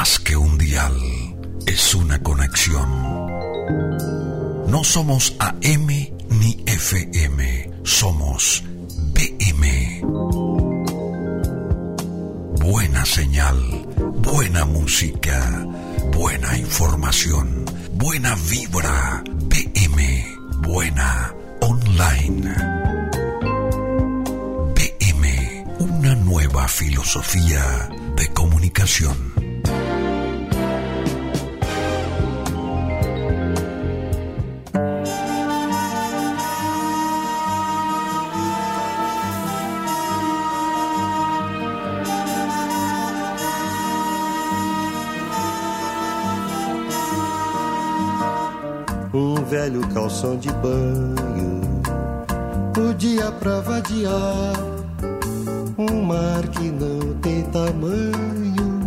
más que un dial, es una conexión. No somos AM ni FM, somos BM. Buena señal, buena música, buena información, buena vibra, BM, buena online. BM, una nueva filosofía de comunicación. Velho calção de banho, o dia pra vadiar, um mar que não tem tamanho,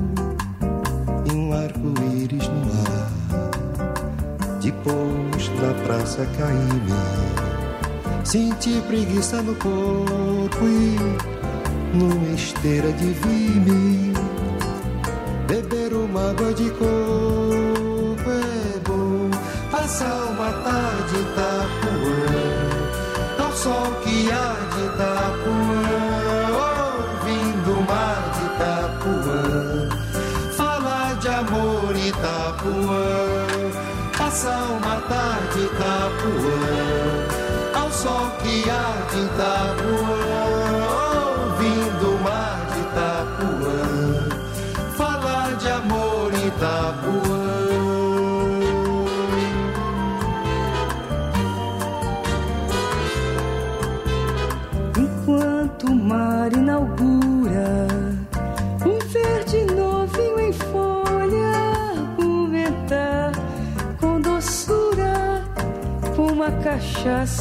e um arco-íris no ar. Depois na praça caí-me, senti preguiça no corpo e numa esteira de vime, beber uma água de bom, passar uma tarde em Itapuã, ao sol que há de Itapuã, ouvindo o mar de Itapuã, falar de amor Itapuã, passar uma tarde Itapuã, ao sol que há de Itapuã,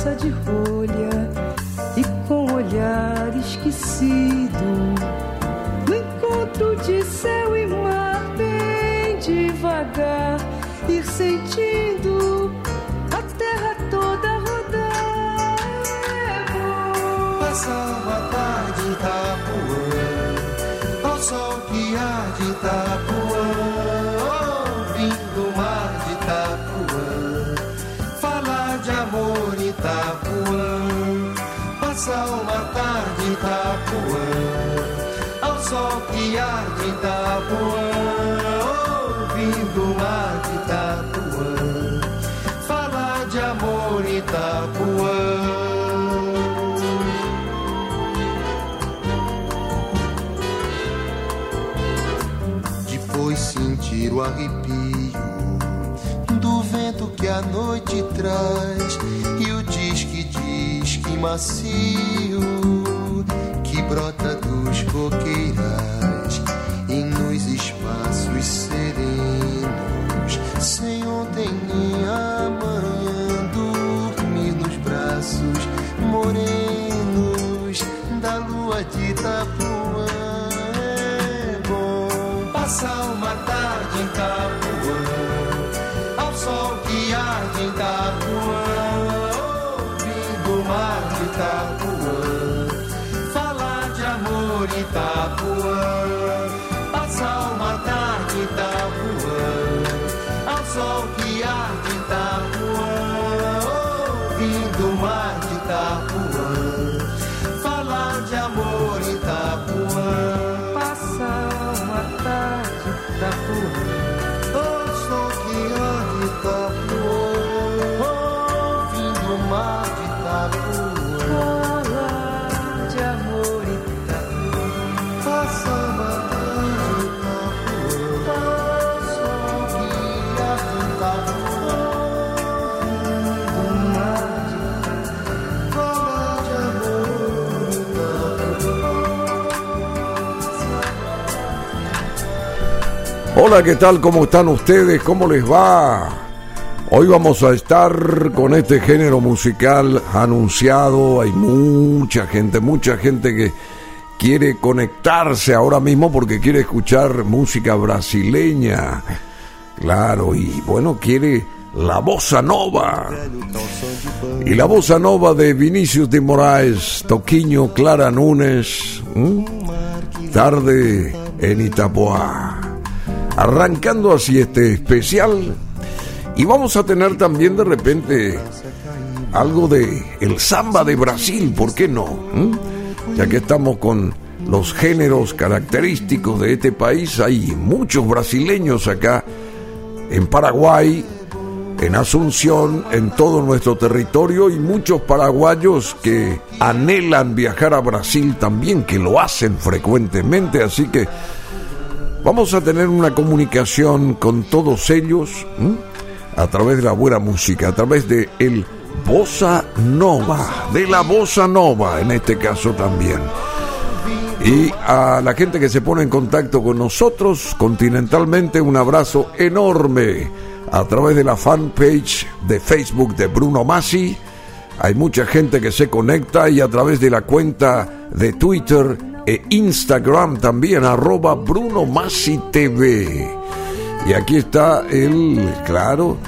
cachaça de rolha e com olhar esquecido. Passar uma tarde em Itapuã, ao sol que há de Itapuã, ouvindo o mar de Itapuã, falar de amor em Itapuã. Depois sentir o arrepio do vento que a noite traz macio que brota dos coqueirais Hola, ¿qué tal? ¿Cómo están ustedes? ¿Cómo les va? Hoy vamos a estar con este género musical anunciado. Hay mucha gente, mucha gente que quiere conectarse ahora mismo porque quiere escuchar música brasileña. Claro, y bueno, quiere la bossa nova. Y la bossa nova de Vinicius de Moraes, Toquiño, Clara Núñez. Tarde en Itapuá. Arrancando así este especial. Y vamos a tener también de repente algo de el samba de Brasil, ¿por qué no? ¿Mm? Ya que estamos con los géneros característicos de este país, hay muchos brasileños acá en Paraguay, en Asunción, en todo nuestro territorio y muchos paraguayos que anhelan viajar a Brasil también, que lo hacen frecuentemente, así que vamos a tener una comunicación con todos ellos a través de la buena música, a través de el Bossa Nova, de la Bossa Nova en este caso también. Y a la gente que se pone en contacto con nosotros continentalmente, un abrazo enorme a través de la fanpage de Facebook de Bruno Massi. Hay mucha gente que se conecta y a través de la cuenta de Twitter e Instagram también, arroba Bruno Massi TV. Y aquí está el, claro,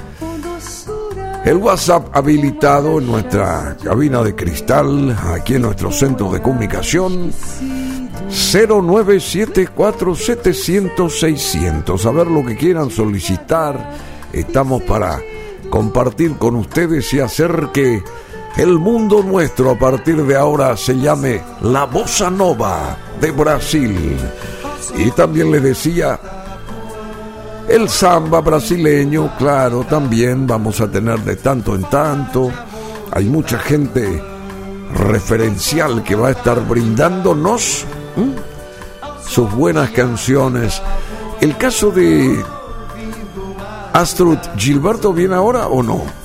el WhatsApp habilitado en nuestra cabina de cristal, aquí en nuestro centro de comunicación. 0974-700-600. A ver lo que quieran solicitar. Estamos para compartir con ustedes y hacer que el mundo nuestro a partir de ahora se llame la Bossa Nova de Brasil. Y también le decía, el samba brasileño, claro, también vamos a tener de tanto en tanto. Hay mucha gente referencial que va a estar brindándonos sus buenas canciones. El caso de Astrud Gilberto viene ahora o no?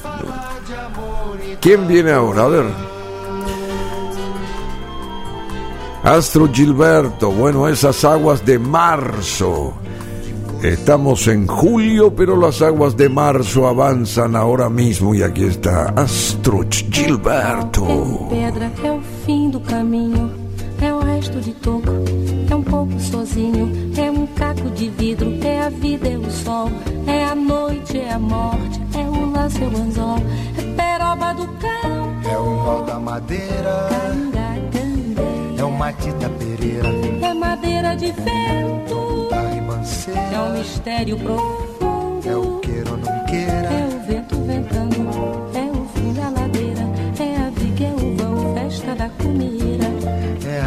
¿Quién viene ahora? A ver. Astrud Gilberto, bueno, esas aguas de marzo. Estamos en julio, pero las aguas de marzo avanzan ahora mismo y aquí está Astrud Gilberto. pedra é o fim do caminho, é de toco, é um pouco sozinho, é um caco de vidro, é a vida, é o sol, é a noite, é a morte, é o laço, é o anzol, é peroba do cão, É o nó da madeira, é o Matita Pereira, é madeira de vento, da é um mistério profundo, é o queira ou não queira, é o vento ventando, é o fim da ladeira, é a viga, é o vão, festa da comida.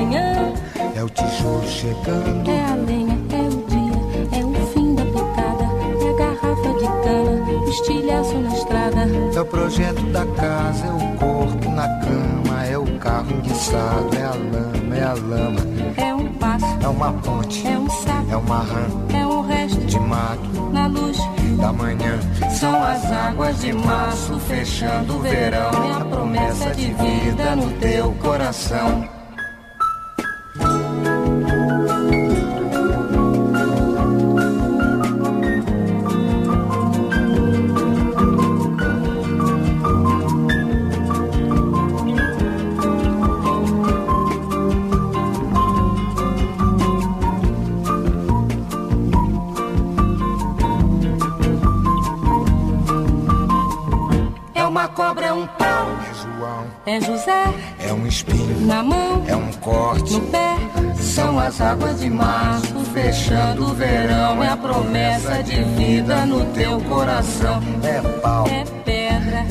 manhã, é o tijolo chegando. é a lenha, é o dia, é o fim da picada. É a garrafa de cana, estilhaço na estrada. É o projeto da casa, é o corpo na cama, é o carro enguiçado, é a lama, é a lama, É um passo, é uma ponte, é um sapo, é uma rã é um resto de mato na luz. da manhã. São as águas de março fechando o verão. É a promessa de vida no teu coração. É José é um espinho, na mão, é um corte, no pé. São as águas de março fechando o verão. É a promessa de vida no teu coração. é pau, É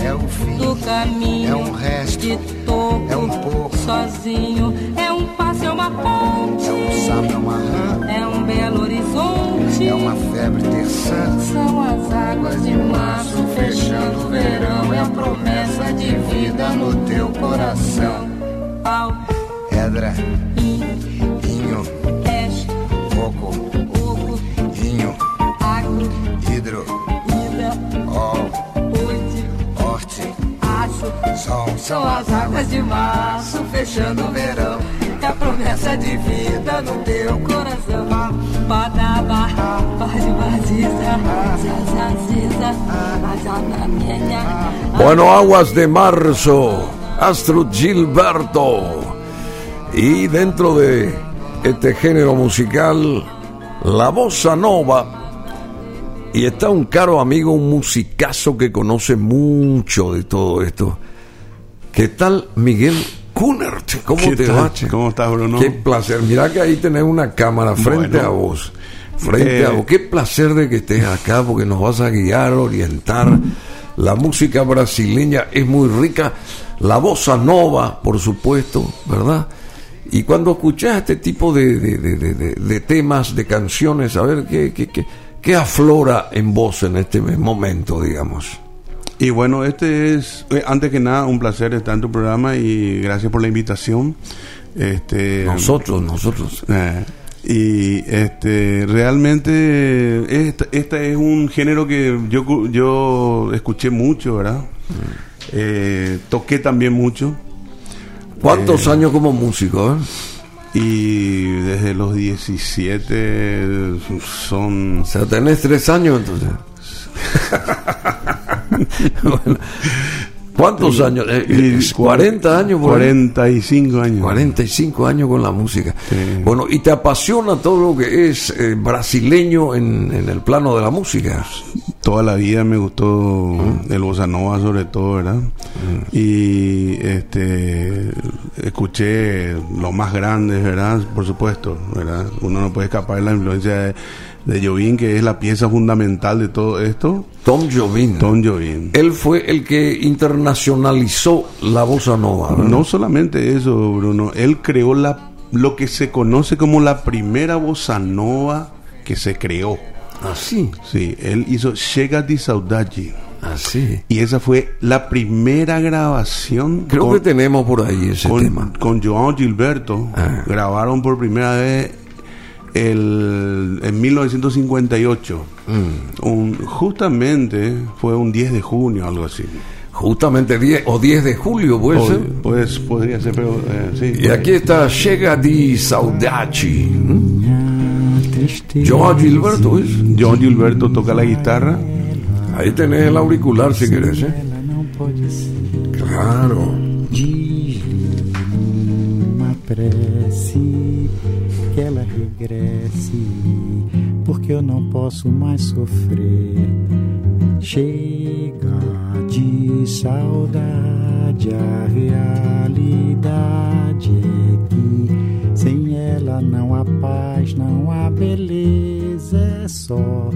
é o fim, do caminho. é um resto, de toco, é um pouco, sozinho. É um passo, é uma ponte. é um sapo, é uma rã, É um belo horizonte. é uma febre terçã, São as águas de março fechando o verão. É a promessa de vida no teu coração. Pau, pedra, in, sol, as águas de março, fechando o verão. É a promessa de vida no teu coração. Badaba. Bueno, Aguas de Marzo, Astro Gilberto. Y dentro de este género musical, la bossa nova. Y está un caro amigo, un musicazo que conoce mucho de todo esto. ¿Qué tal, Miguel Kunert? ¿Cómo ¿Qué te va? ¿Cómo estás, Bruno? Qué placer. Mira que ahí tenés una cámara frente Bueno. a vos. Frente Eh, a vos. Qué placer de que estés acá porque nos vas a guiar, orientar. La música brasileña es muy rica. La bossa nova, por supuesto, ¿verdad? Y cuando escuchás este tipo de- de- de- de temas, de canciones, a ver qué, qué, qué- qué aflora en vos en este momento, digamos. Y bueno, este es, eh, antes que nada, un placer estar en tu programa y gracias por la invitación. Este, Nosotros, nosotros. eh, y este, realmente, esta, esta es un género que yo, yo escuché mucho, ¿verdad? Eh, toqué también mucho. ¿Cuántos años como músico? eh? Y desde los 17 son O sea, tenés tres años entonces. Bueno, ¿Cuántos años? Eh, eh, Y 40 años por ahí. 45 años. 45 años con la música. Sí. Bueno, y te apasiona todo lo que es eh, brasileño en, en el plano de la música. Toda la vida me gustó el bossa nova sobre todo, ¿verdad? Y este escuché los más grandes, ¿verdad? Por supuesto, ¿verdad? Uno no puede escapar de la influencia de, de Jobim, que es la pieza fundamental de todo esto. Tom Jobim. Tom Jobim. Él fue el que internacionalizó la bossa nova. ¿verdad? No solamente eso, Bruno, él creó la lo que se conoce como la primera bossa nova que se creó. Así, Sí, él hizo Chega de Saudade. así. Y esa fue la primera grabación Creo con, que tenemos por ahí ese con, tema. con João Gilberto. Ah. Grabaron por primera vez el, en 1958. Mm. Un- justamente fue un 10 de junio, algo así. Justamente 10 o 10 de julio, puede ser. Pod- pues, podría ser, pero eh, sí. Y aquí está Chega de Saudade. ¿Mm? Joao Gilberto, ¿es? João Gilberto toca la guitarra. Ahí tenés el auricular si querés, ¿eh? Ser. Claro. Que ela regresse, porque eu não posso mais sofrer. Chega de saudade, a realidade é que sem ela não há paz, não há beleza, é só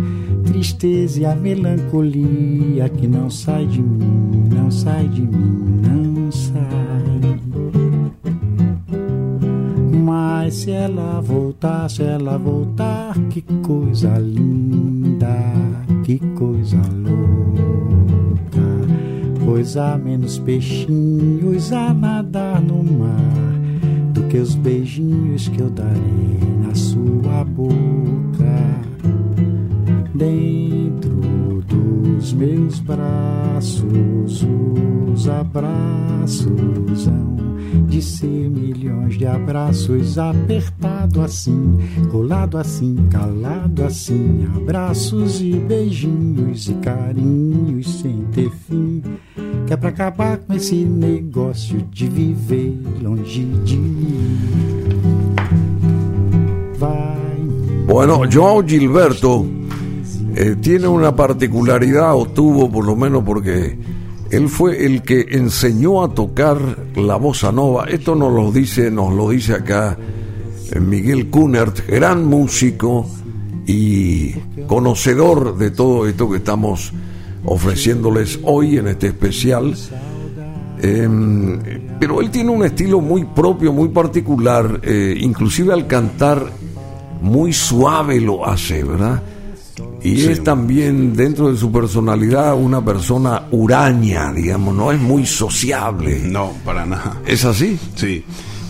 tristeza e a melancolia que não sai de mim, não sai de mim, não se ela voltar, se ela voltar, que coisa linda, que coisa louca. Pois há menos peixinhos a nadar no mar do que os beijinhos que eu darei na sua boca. Dentro dos meus braços, os abraços hão de ser milhões de abraços apertado assim, colado assim, calado assim, abraços e beijinhos e carinhos sem ter fim. Que é pra acabar com esse negócio de viver longe de mim. Vai Bueno, Joao Gilberto eh, tiene una particularidad, o tuvo por lo menos porque él fue el que enseñó a tocar la bossa nova. Esto nos lo dice, nos lo dice acá eh, Miguel Kunert, gran músico y conocedor de todo esto que estamos ofreciéndoles hoy en este especial. Em, pero él tiene un estilo muy propio, muy particular, eh, inclusive al cantar muy suave lo hace, ¿verdad? Y Sí. es también dentro de su personalidad una persona huraña, digamos, no es muy sociable. No, para nada. ¿Es así? Sí.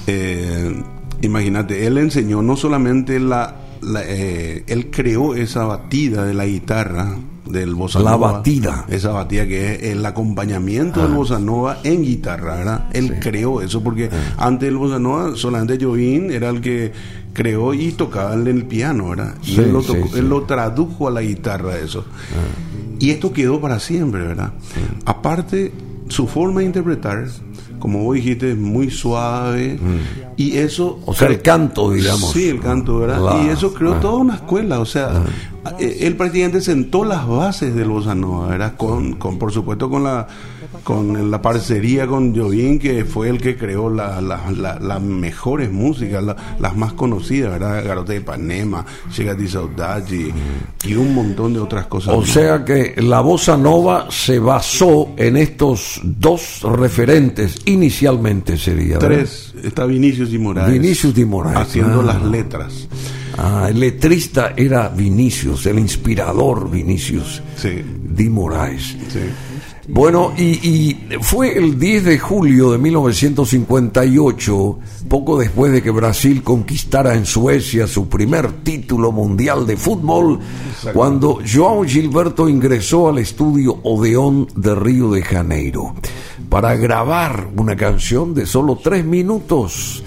Eh, Imagínate, él enseñó no solamente la, la, eh, él creó esa batida de la guitarra, del bossa La batida. Esa batida que es el acompañamiento del bossa nova en guitarra, ¿verdad? Él creó eso porque antes del bossa nova solamente Jovín era el que creó y tocaba en el piano, ¿verdad? Y Sí, él, lo tocó- sí. él lo tradujo a la guitarra eso. Y esto quedó para siempre, ¿verdad? Aparte, su forma de interpretar, como vos dijiste, es muy suave. Y eso... O sea, el canto, digamos. Sí, el canto, ¿verdad? La- y eso creó ah. toda una escuela, o sea, eh, él prácticamente sentó las bases del bossa nova, ¿verdad? Con, con por supuesto, con la con la parcería con Jovín, que fue el que creó la- la- la- las mejores músicas, la- las más conocidas, ¿verdad? Garota de di Saudade y un montón de otras cosas. O más. sea que la bossa nova se basó en estos dos referentes inicialmente sería ¿verdad? Tres, está Vinicius y Moraes. Vinicius de Moraes, Haciendo ah. las letras. Ah, el letrista era Vinicius, el inspirador Vinicius Sí, de Moraes. sí. Bueno, y, y fue el 10 de julio de 1958, poco después de que Brasil conquistara en Suecia su primer título mundial de fútbol, cuando João Gilberto ingresó al estudio Odeón de Río de Janeiro para grabar una canción de solo tres minutos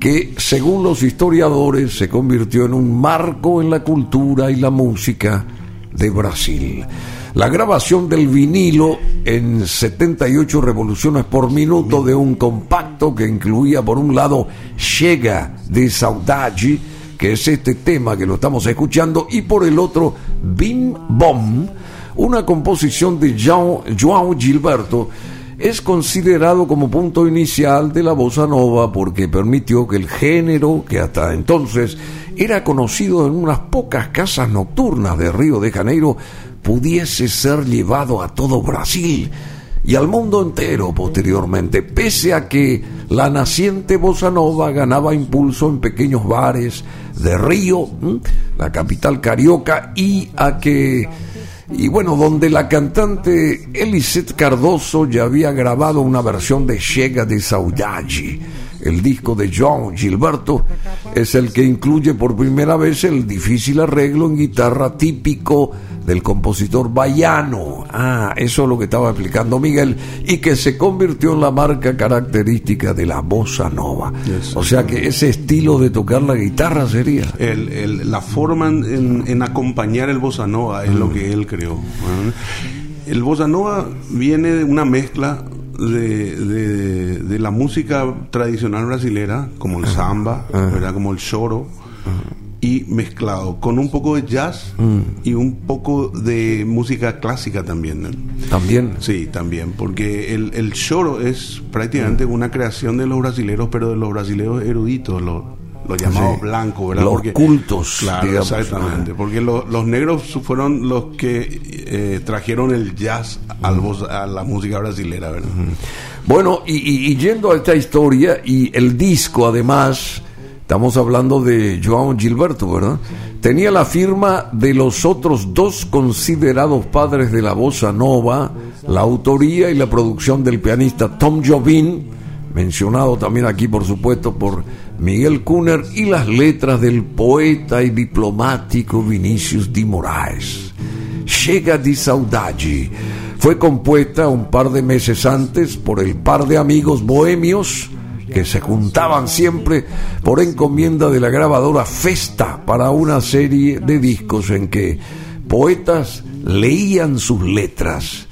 que, según los historiadores, se convirtió en un marco en la cultura y la música de Brasil. La grabación del vinilo en 78 revoluciones por minuto de un compacto que incluía por un lado Chega de Saudade, que es este tema que lo estamos escuchando, y por el otro Bim Bom, una composición de João, João Gilberto, es considerado como punto inicial de la bossa nova porque permitió que el género, que hasta entonces era conocido en unas pocas casas nocturnas de Río de Janeiro, pudiese ser llevado a todo Brasil y al mundo entero posteriormente, pese a que la naciente bossa nova ganaba impulso en pequeños bares de Río, la capital carioca, y a que y bueno, donde la cantante Elisette Cardoso ya había grabado una versión de Chega de Saudade. El disco de John Gilberto es el que incluye por primera vez el difícil arreglo en guitarra típico del compositor baiano. Ah, eso es lo que estaba explicando Miguel, y que se convirtió en la marca característica de la bossa nova. O sea que ese estilo de tocar la guitarra sería. El- el- la forma en, en acompañar el bossa nova es lo que él creó. El bossa nova viene de una mezcla de, de- de la música tradicional brasilera, como el samba, ¿verdad? como el choro, y mezclado con un poco de jazz y un poco de música clásica también. ¿no? También. Sí, también, porque el, el choro es prácticamente una creación de los brasileros, pero de los brasileros eruditos, los, los llamados Sí. blancos, ¿verdad? Los Porque- cultos, Claro, digamos. exactamente, porque lo- los negros fueron los que eh, trajeron el jazz al a la música brasilera, ¿verdad? Bueno, y, y- y yendo a esta historia, y el disco además, estamos hablando de João Gilberto, ¿verdad? Tenía la firma de los otros dos considerados padres de la bossa nova, la autoría y la producción del pianista Tom Jobim, mencionado también aquí por supuesto por Miguel Kuhner, y las letras del poeta y diplomático Vinicius de Moraes. Chega de Saudade. Fue compuesta un par de meses antes por el par de amigos bohemios que se juntaban siempre por encomienda de la grabadora Festa para una serie de discos en que poetas leían sus letras.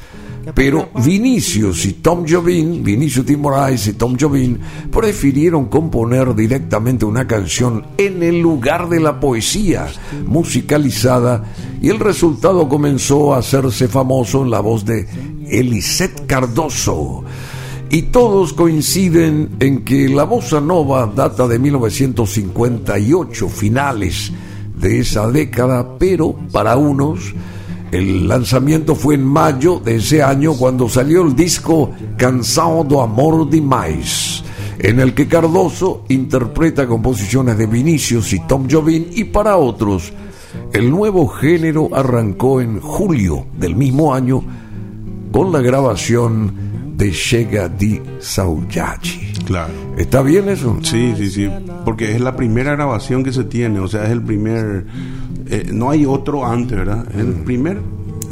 Pero Vinicius y Tom Jobim, Vinicius de Moraes y Tom Jobim, prefirieron componer directamente una canción en el lugar de la poesía musicalizada y el resultado comenzó a hacerse famoso en la voz de Elisette Cardoso. Y todos coinciden en que la bossa nova data de 1958, finales de esa década, pero para unos el lanzamiento fue en mayo de ese año cuando salió el disco Cansado do Amor Demais, en el que Cardoso interpreta composiciones de Vinicius y Tom Jobim y para otros el nuevo género arrancó en julio del mismo año con la grabación de Chega di Saudade. Claro. ¿Está bien eso? Sí, sí, sí, porque es la primera grabación que se tiene, o sea, es el primer, eh, no hay otro antes, ¿verdad? Es el primer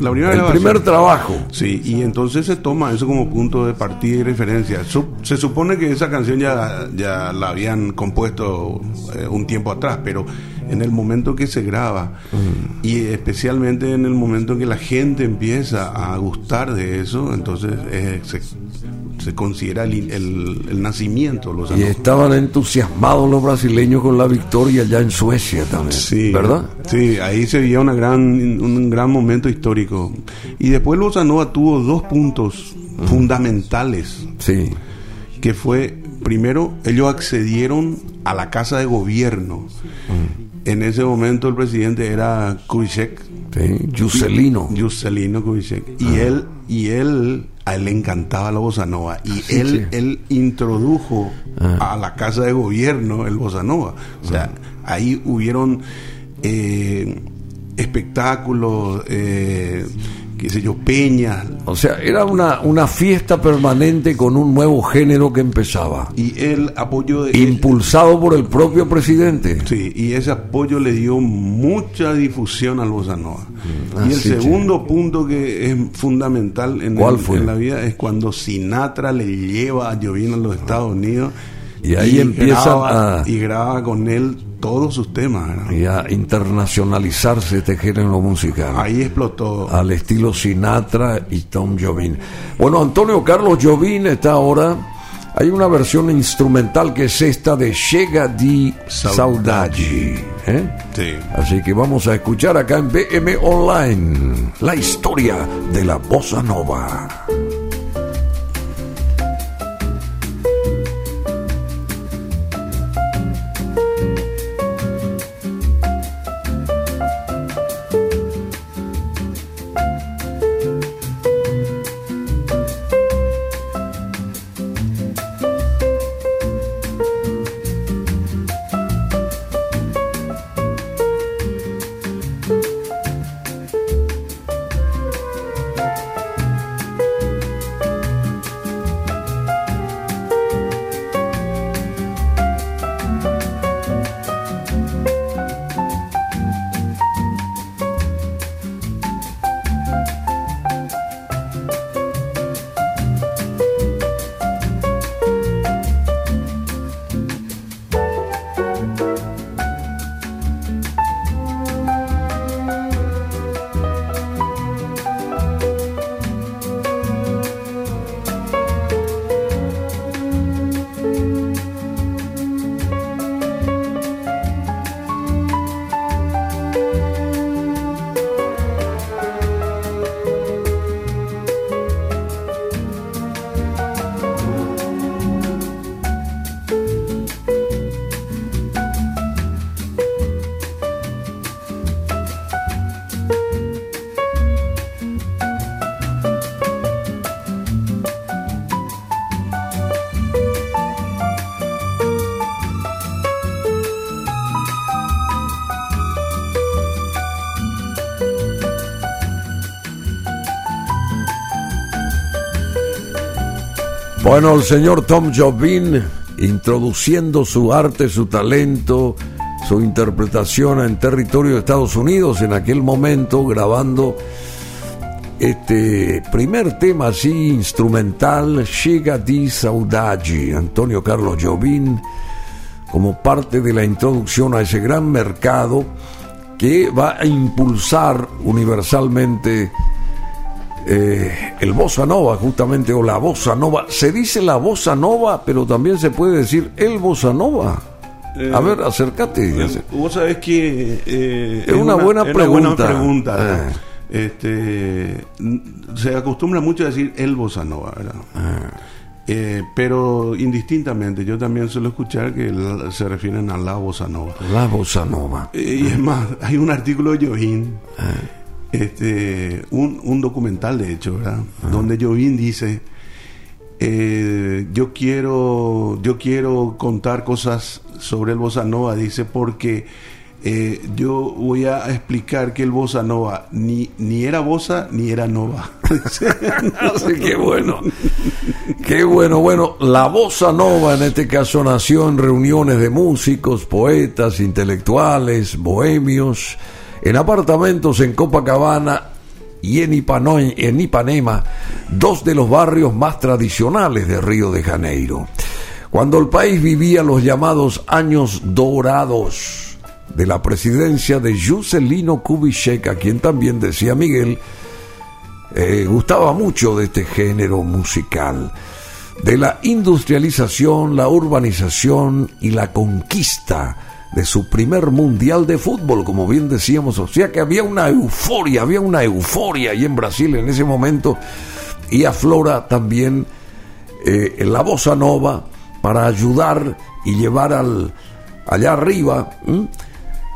La primera el grabación. primer trabajo. Sí, y entonces se toma eso como punto de partida y referencia. Se supone que esa canción ya, ya la habían compuesto eh, un tiempo atrás, pero en el momento que se graba, y especialmente en el momento en que la gente empieza a gustar de eso, entonces eh, se, se considera el, el- el nacimiento. Los Y estaban entusiasmados los brasileños con la victoria allá en Suecia también. Sí, ¿Verdad? Sí, ahí se vio una gran, un gran momento histórico. Y después Bossa Nova tuvo dos puntos fundamentales, Sí. que fue, primero, ellos accedieron a la casa de gobierno. En ese momento el presidente era Kubitschek, Sí. Juscelino. Juscelino Kubitschek, y él, y él, a él le encantaba la bossa nova, y Sí, él, sí. él introdujo Ah. a la casa de gobierno el bossa nova. O sea, ahí hubieron eh, espectáculos, eh, qué sé yo, peñas, O sea, era una, una fiesta permanente con un nuevo género que empezaba. y él apoyó de Impulsado por el propio presidente. Sí, y ese apoyo le dio mucha difusión al bossa nova. Ah, y el sí, segundo punto que es fundamental en, ¿Cuál el- fue? en la vida es cuando Sinatra le lleva a Jovin a los Estados Unidos Y ahí empiezan graba, a- y graba con él todos sus temas. ¿no? Y a internacionalizarse este género musical. Ahí explotó. al estilo Sinatra y Tom Jobim. Bueno, Antonio Carlos Jobim está ahora. Hay una versión instrumental que es esta de Chega di Saudade. ¿eh? Sí. Así que vamos a escuchar acá en BM Online la historia de la bossa nova. Bueno, el señor Tom Jobim introduciendo su arte, su talento, su interpretación en territorio de Estados Unidos en aquel momento, grabando este primer tema así instrumental, Chega di Saudade, Antonio Carlos Jobim, como parte de la introducción a ese gran mercado que va a impulsar universalmente eh, el bossa nova, justamente, o la bossa nova. Se dice la bossa nova, pero también se puede decir el bossa nova. Eh, a ver, acércate. Eh, Vos sabés que eh, Es una buena es pregunta. buena pregunta. Este, se acostumbra mucho a decir el bossa nova, ¿verdad? Eh, pero indistintamente, yo también suelo escuchar que la- se refieren a la bossa nova. La bossa nova. Eh, y es más, hay un artículo de Jovín. Este, un, un documental de hecho, ¿verdad? Donde Jovín dice, eh, yo quiero, yo quiero contar cosas sobre el bossa nova, dice, porque eh, yo voy a explicar que el bossa nova ni, ni era bossa ni era nova. Así que bueno. Qué bueno. Bueno, la bossa nova en este caso nació en reuniones de músicos, poetas, intelectuales, bohemios, en apartamentos en Copacabana y en, Ipanema, dos de los barrios más tradicionales de Río de Janeiro. Cuando el país vivía los llamados años dorados de la presidencia de Juscelino Kubitschek, a quien también decía Miguel, eh, gustaba mucho de este género musical, de la industrialización, la urbanización y la conquista de su primer mundial de fútbol, como bien decíamos, o sea que había una euforia, había una euforia ahí en Brasil en ese momento. Y aflora también eh, la bossa nova para ayudar y llevar al, allá arriba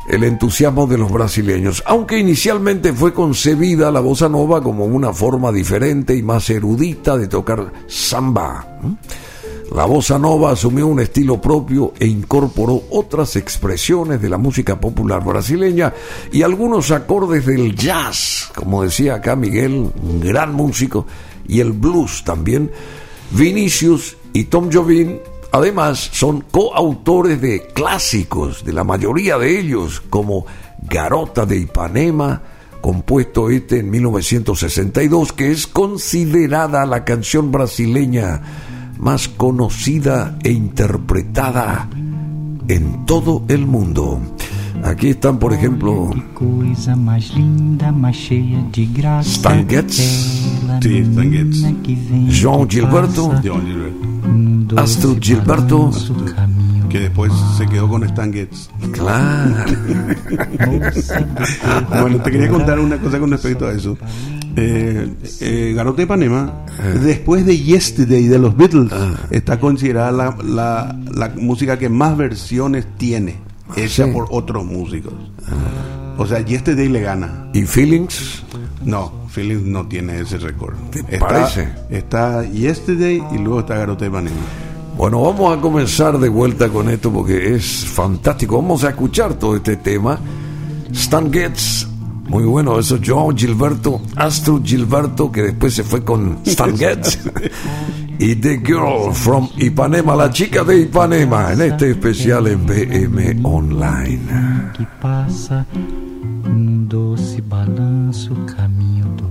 el entusiasmo de los brasileños, aunque inicialmente fue concebida la bossa nova como una forma diferente y más erudita de tocar samba. La bossa nova asumió un estilo propio e incorporó otras expresiones de la música popular brasileña y algunos acordes del jazz, como decía acá Miguel, un gran músico, y el blues también. Vinicius y Tom Jobim además son coautores de clásicos, de la mayoría de ellos, como Garota de Ipanema, compuesto este en 1962, que es considerada la canción brasileña más conocida e interpretada en todo el mundo. Aquí están, por ejemplo, Stan Getz, Sí, Stan Getz. João Gilberto, John Gilbert, Astrid Gilberto. Que después se quedó con Stan Getz. Claro. Bueno, te quería contar una cosa con respecto a eso. Eh, eh, Garota de Ipanema, después de Yesterday de los Beatles, está considerada la, la- la música que más versiones tiene, hecha sí. por otros músicos. O sea, Yesterday le gana. ¿Y Feelings? No, Feelings no tiene ese récord. ¿Te Está, parece? está Yesterday y luego está Garota de Ipanema. Bueno, vamos a comenzar de vuelta con esto porque es fantástico. Vamos a escuchar todo este tema. Stan Getz, muy bueno, eso João Gilberto, Astro Gilberto, que después se fue con Stan Getz. y The Girl from Ipanema, la chica de Ipanema, en este especial en BM Online. que passa num doce balanço caminho do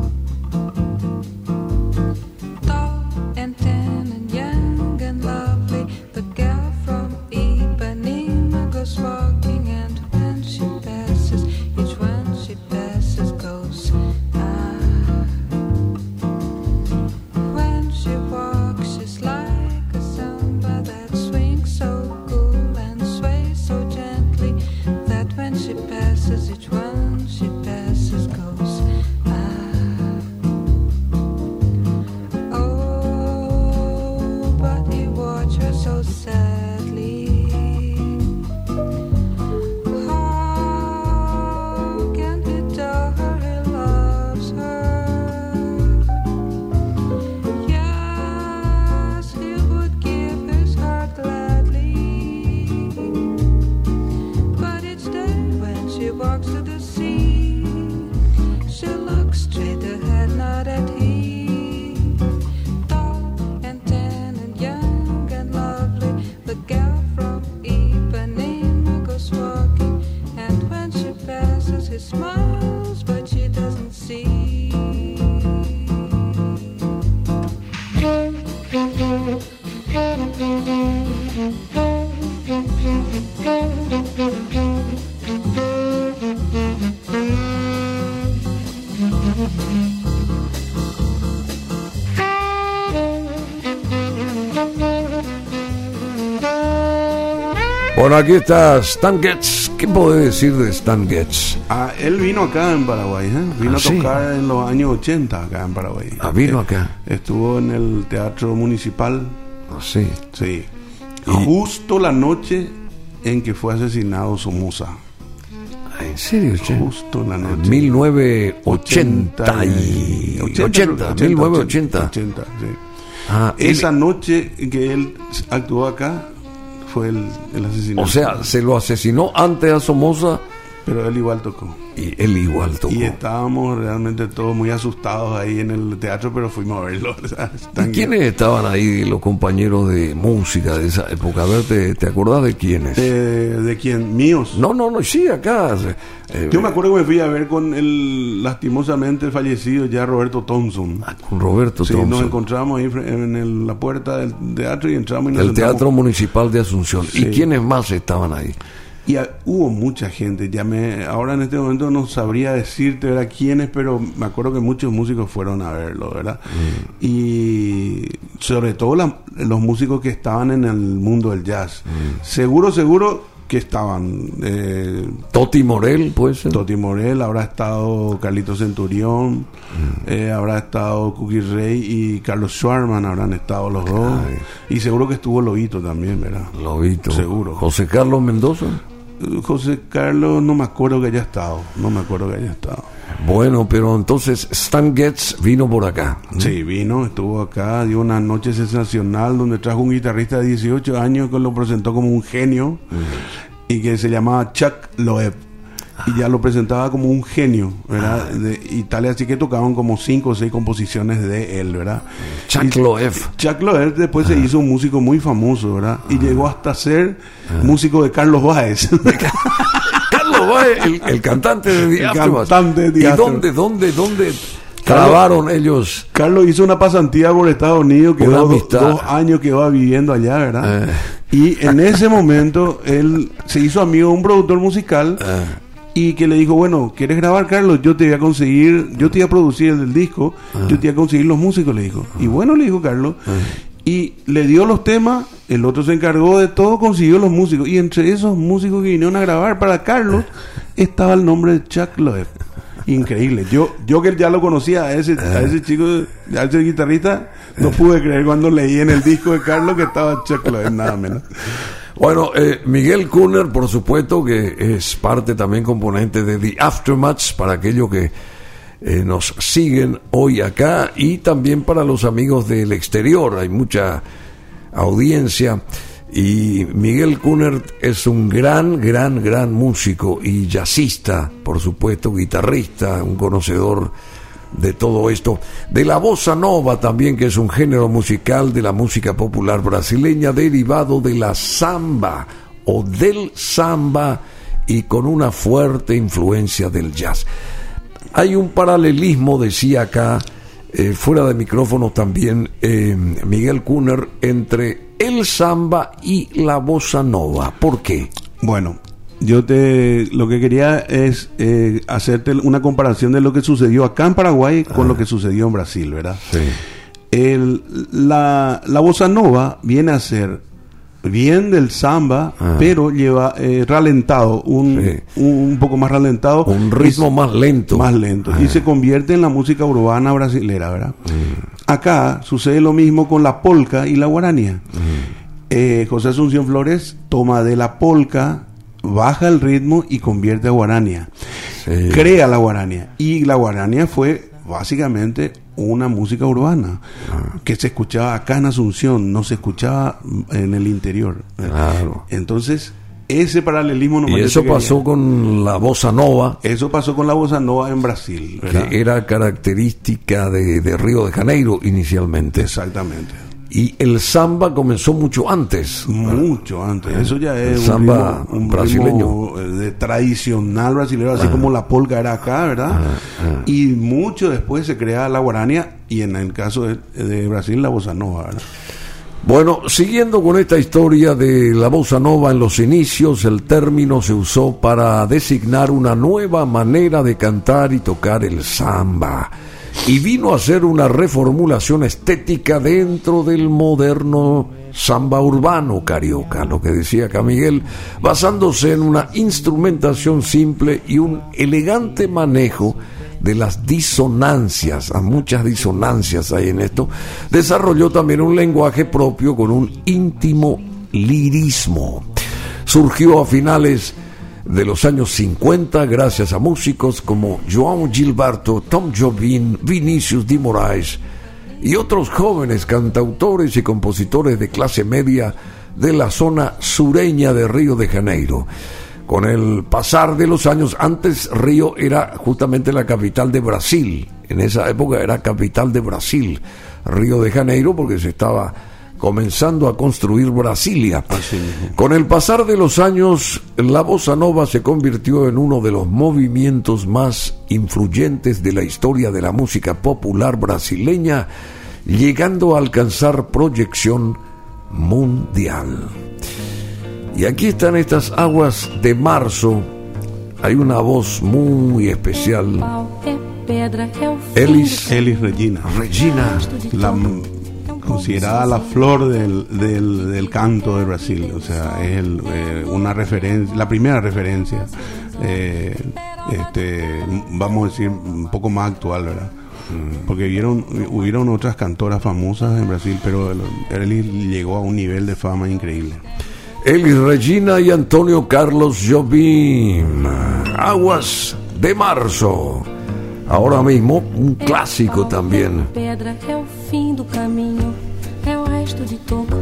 Aquí está Stan Getz. ¿Qué podés decir de Stan Getz? Ah, él vino acá en Paraguay, ¿eh? Vino Ah, a sí. tocar en los años 80 acá en Paraguay. Ah, vino Eh, acá. Estuvo en el Teatro Municipal, Sí. sí. Justo la noche en que fue asesinado Somoza. Ah, ¿En serio, che? Justo la noche. 1980 y... 80, 1980. 80, sí. Ah, él- Esa noche que él actuó acá fue el, el asesinato. o sea, se lo asesinó antes a Somoza pero él igual tocó. y él igual tocó. Y estábamos realmente todos muy asustados ahí en el teatro, pero fuimos a verlo. ¿Y quiénes estaban ahí, los compañeros de música de esa época? A ver, ¿te, te acordás de quiénes? Eh, ¿De quién? ¿Míos? No, no, no, sí, acá. eh, Yo me acuerdo que me fui a ver con el lastimosamente fallecido ya Roberto Thompson. con Roberto Sí, Thompson, nos encontramos ahí en el- la puerta del teatro y entramos y nos sentamos. Teatro Municipal de Asunción. ¿Y quiénes más estaban ahí? Y hubo mucha gente, ya me, ahora en este momento no sabría decirte ¿verdad? quiénes, pero me acuerdo que muchos músicos fueron a verlo, ¿verdad? Mm. Y sobre todo la- los músicos que estaban en el mundo del jazz. Mm. Seguro, seguro que estaban. Eh, Toti Morel, puede ser. Toti Morel, habrá estado Carlito Centurión, Mm. eh, habrá estado Cookie Rey y Carlos Schwarman, habrán estado los dos. Y seguro que estuvo Lobito también, ¿verdad? Lobito. Seguro. José Carlos Mendoza. José Carlos, no me acuerdo que haya estado, no me acuerdo que haya estado. Bueno, pero entonces Stan Getz vino por acá. Sí, vino, estuvo acá, dio una noche sensacional donde trajo un guitarrista de 18 años que lo presentó como un genio y que se llamaba Chuck Loeb. Y ya lo presentaba como un genio, ¿verdad? De Italia, así que tocaban como cinco o seis composiciones de él, ¿verdad? Chuck Y- Loeb. Chuck Loeb después se hizo un músico muy famoso, ¿verdad? Y llegó hasta ser músico de Carlos Báez. Carlos Baez, el, el cantante de The El Aftermath. cantante de The ¿Y dónde, dónde, dónde grabaron ellos? Carlos hizo una pasantía por Estados Unidos, Una quedó do- amistad. dos años que va viviendo allá, ¿verdad? Eh. Y en ese momento él se hizo amigo de un productor musical Eh. Y que le dijo, bueno, ¿quieres grabar, Carlos? Yo te voy a conseguir, yo te voy a producir el disco, yo te voy a conseguir los músicos, le dijo. Y bueno, le dijo Carlos. Y le dio los temas, el otro se encargó de todo, consiguió los músicos. Y entre esos músicos que vinieron a grabar para Carlos estaba el nombre de Chuck Loeb. Increíble. Yo, yo que ya lo conocía a ese, a ese chico, a ese guitarrista, no pude creer cuando leí en el disco de Carlos que estaba Chuck Loeb, nada menos. Bueno, eh, Miguel Kuhner, por supuesto, que es parte también componente de The Aftermaths, para aquellos que eh, nos siguen hoy acá y también para los amigos del exterior. Hay mucha audiencia. Y Miguel Kuhner es un gran, gran, gran músico y jazzista, por supuesto, guitarrista, un conocedor de todo esto. De la bossa nova también, que es un género musical de la música popular brasileña derivado de la samba o del samba y con una fuerte influencia del jazz. Hay un paralelismo, decía acá, eh, fuera de micrófono también eh, Miguel Kuhner, entre el samba y la bossa nova. ¿Por qué? Bueno, yo te lo que quería es eh, hacerte una comparación de lo que sucedió acá en Paraguay con lo que sucedió en Brasil, ¿verdad? El, la, la bossa nova viene a ser bien del samba, Ah. pero lleva eh, ralentado, un, Sí. un, poco más ralentado. Un ritmo más lento. Más lento. Y se convierte en la música urbana brasilera, ¿verdad? Acá sucede lo mismo con la polca y la guaranía. Eh, José Asunción Flores toma de la polca, baja el ritmo y convierte a guarania. Sí. Crea la guarania. Y la guarania fue básicamente una música urbana Ah. que se escuchaba acá en Asunción, no se escuchaba en el interior. Claro. Entonces, ese paralelismo no Y eso pasó con la bossa nova, Eso pasó con la bossa nova en Brasil, ¿verdad? que era característica de, de Río de Janeiro inicialmente. Exactamente. Y el samba comenzó mucho antes. Mucho antes. Eso ya es un Samba ritmo- un brasileño. ritmo, eh, de tradicional brasileño, así como la polka era acá, ¿verdad? Y mucho después se crea la guarania y en el caso de, de Brasil la bossa nova, ¿verdad? Bueno, siguiendo con esta historia de la bossa nova en los inicios, el término se usó para designar una nueva manera de cantar y tocar el samba. Y vino a ser una reformulación estética dentro del moderno samba urbano carioca, lo que decía acá Miguel, basándose en una instrumentación simple y un elegante manejo de las disonancias, a muchas disonancias hay en esto, desarrolló también un lenguaje propio con un íntimo lirismo. Surgió a finales de los años 50 gracias a músicos como João Gilberto, Tom Jobim, Vinicius de Moraes y otros jóvenes cantautores y compositores de clase media de la zona sureña de Río de Janeiro. Con el pasar de los años, antes Río era justamente la capital de Brasil, en esa época era capital de Brasil, Río de Janeiro, porque se estaba comenzando a construir Brasilia. Con el pasar de los años, la bossa nova se convirtió en uno de los movimientos más influyentes de la historia de la música popular brasileña, llegando a alcanzar proyección mundial. Y aquí están estas aguas de marzo. Hay una voz muy especial. Elis Elis Regina, Regina. la, considerada la flor del, del, del canto de Brasil, o sea, es el, eh, una referencia, la primera referencia, eh, este, vamos a decir, un poco más actual, ¿verdad? Porque hubieron, hubieron otras cantoras famosas en Brasil, pero el- Elis llegó a un nivel de fama increíble. Elis Regina y Antonio Carlos Jobim. Aguas de marzo. Ahora mismo un clásico también. Pedra é o fim do caminho, resto de toco,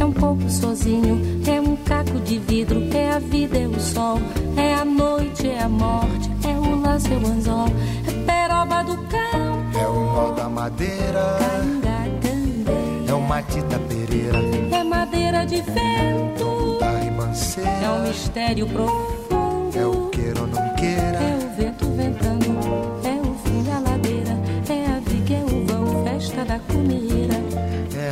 é um pouco sozinho, é um caco de vidro, é a vida, é o sol, é a noite, é a morte, é o laço, é o anzol, é peroba do cão, É o nó da madeira, é o Matita Pereira, é madeira de vento, da é um mistério profundo, é o queira ou não é queira, o vento ventando, é o fim da ladeira, é a viga, é o vão, festa da comida.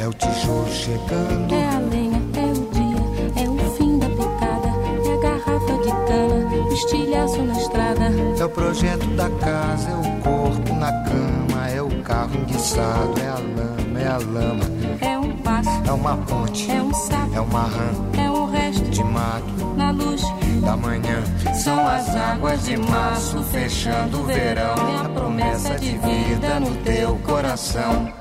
É o tijolo chegando. é a lenha, é o dia, é o fim da picada, é a garrafa de cana, o estilhaço na estrada. É o projeto da casa, é o corpo na cama, é o carro enguiçado, é a lama, é a lama, É um passo, é uma ponte, é um sapo, é uma rã é um resto de mato na luz. da manhã. São as águas de março fechando o verão e a promessa de vida no teu coração.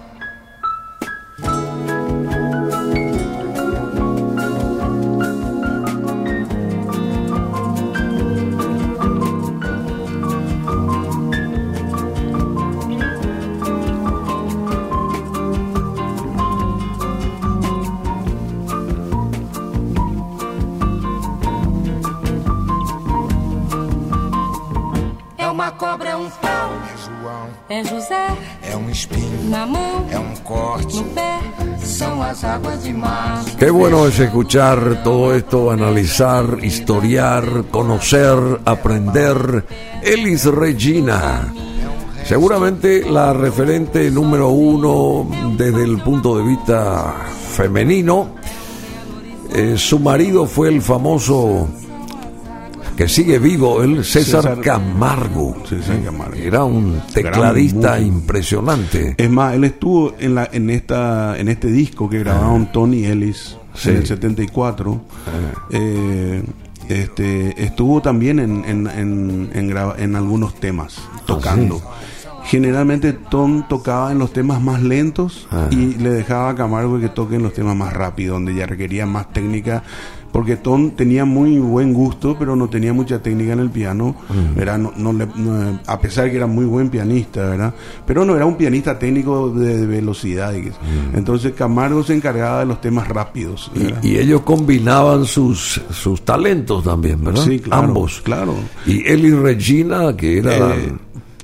Na mão, é um corte, no pé. São as águas de março. Qué bueno es escuchar todo esto, analizar, historiar, conocer, aprender. Elis Regina. Seguramente la referente número uno desde el punto de vista femenino. Eh, su marido fue el famoso que sigue vivo, el César, César- Camargo. César Camargo. Era un tecladista impresionante. Es más, él estuvo en, la, en, esta, en este disco que grabaron Tony Ellis Sí. en el 74. Eh, este, estuvo también en, en, en, en grava- en algunos temas, tocando. Generalmente Tom tocaba en los temas más lentos Ah. y le dejaba a Camargo que toque en los temas más rápidos, donde ya requería más técnica, porque Tom tenía muy buen gusto, pero no tenía mucha técnica en el piano, ¿verdad? No, no le- no- a pesar de que era muy buen pianista, ¿verdad? Pero no era un pianista técnico de, de velocidad. y que- Entonces Camargo se encargaba de los temas rápidos. Y, y ellos combinaban sus, sus talentos también, ¿verdad? Sí, claro, Ambos. claro. Y Eli Regina, que era Eh,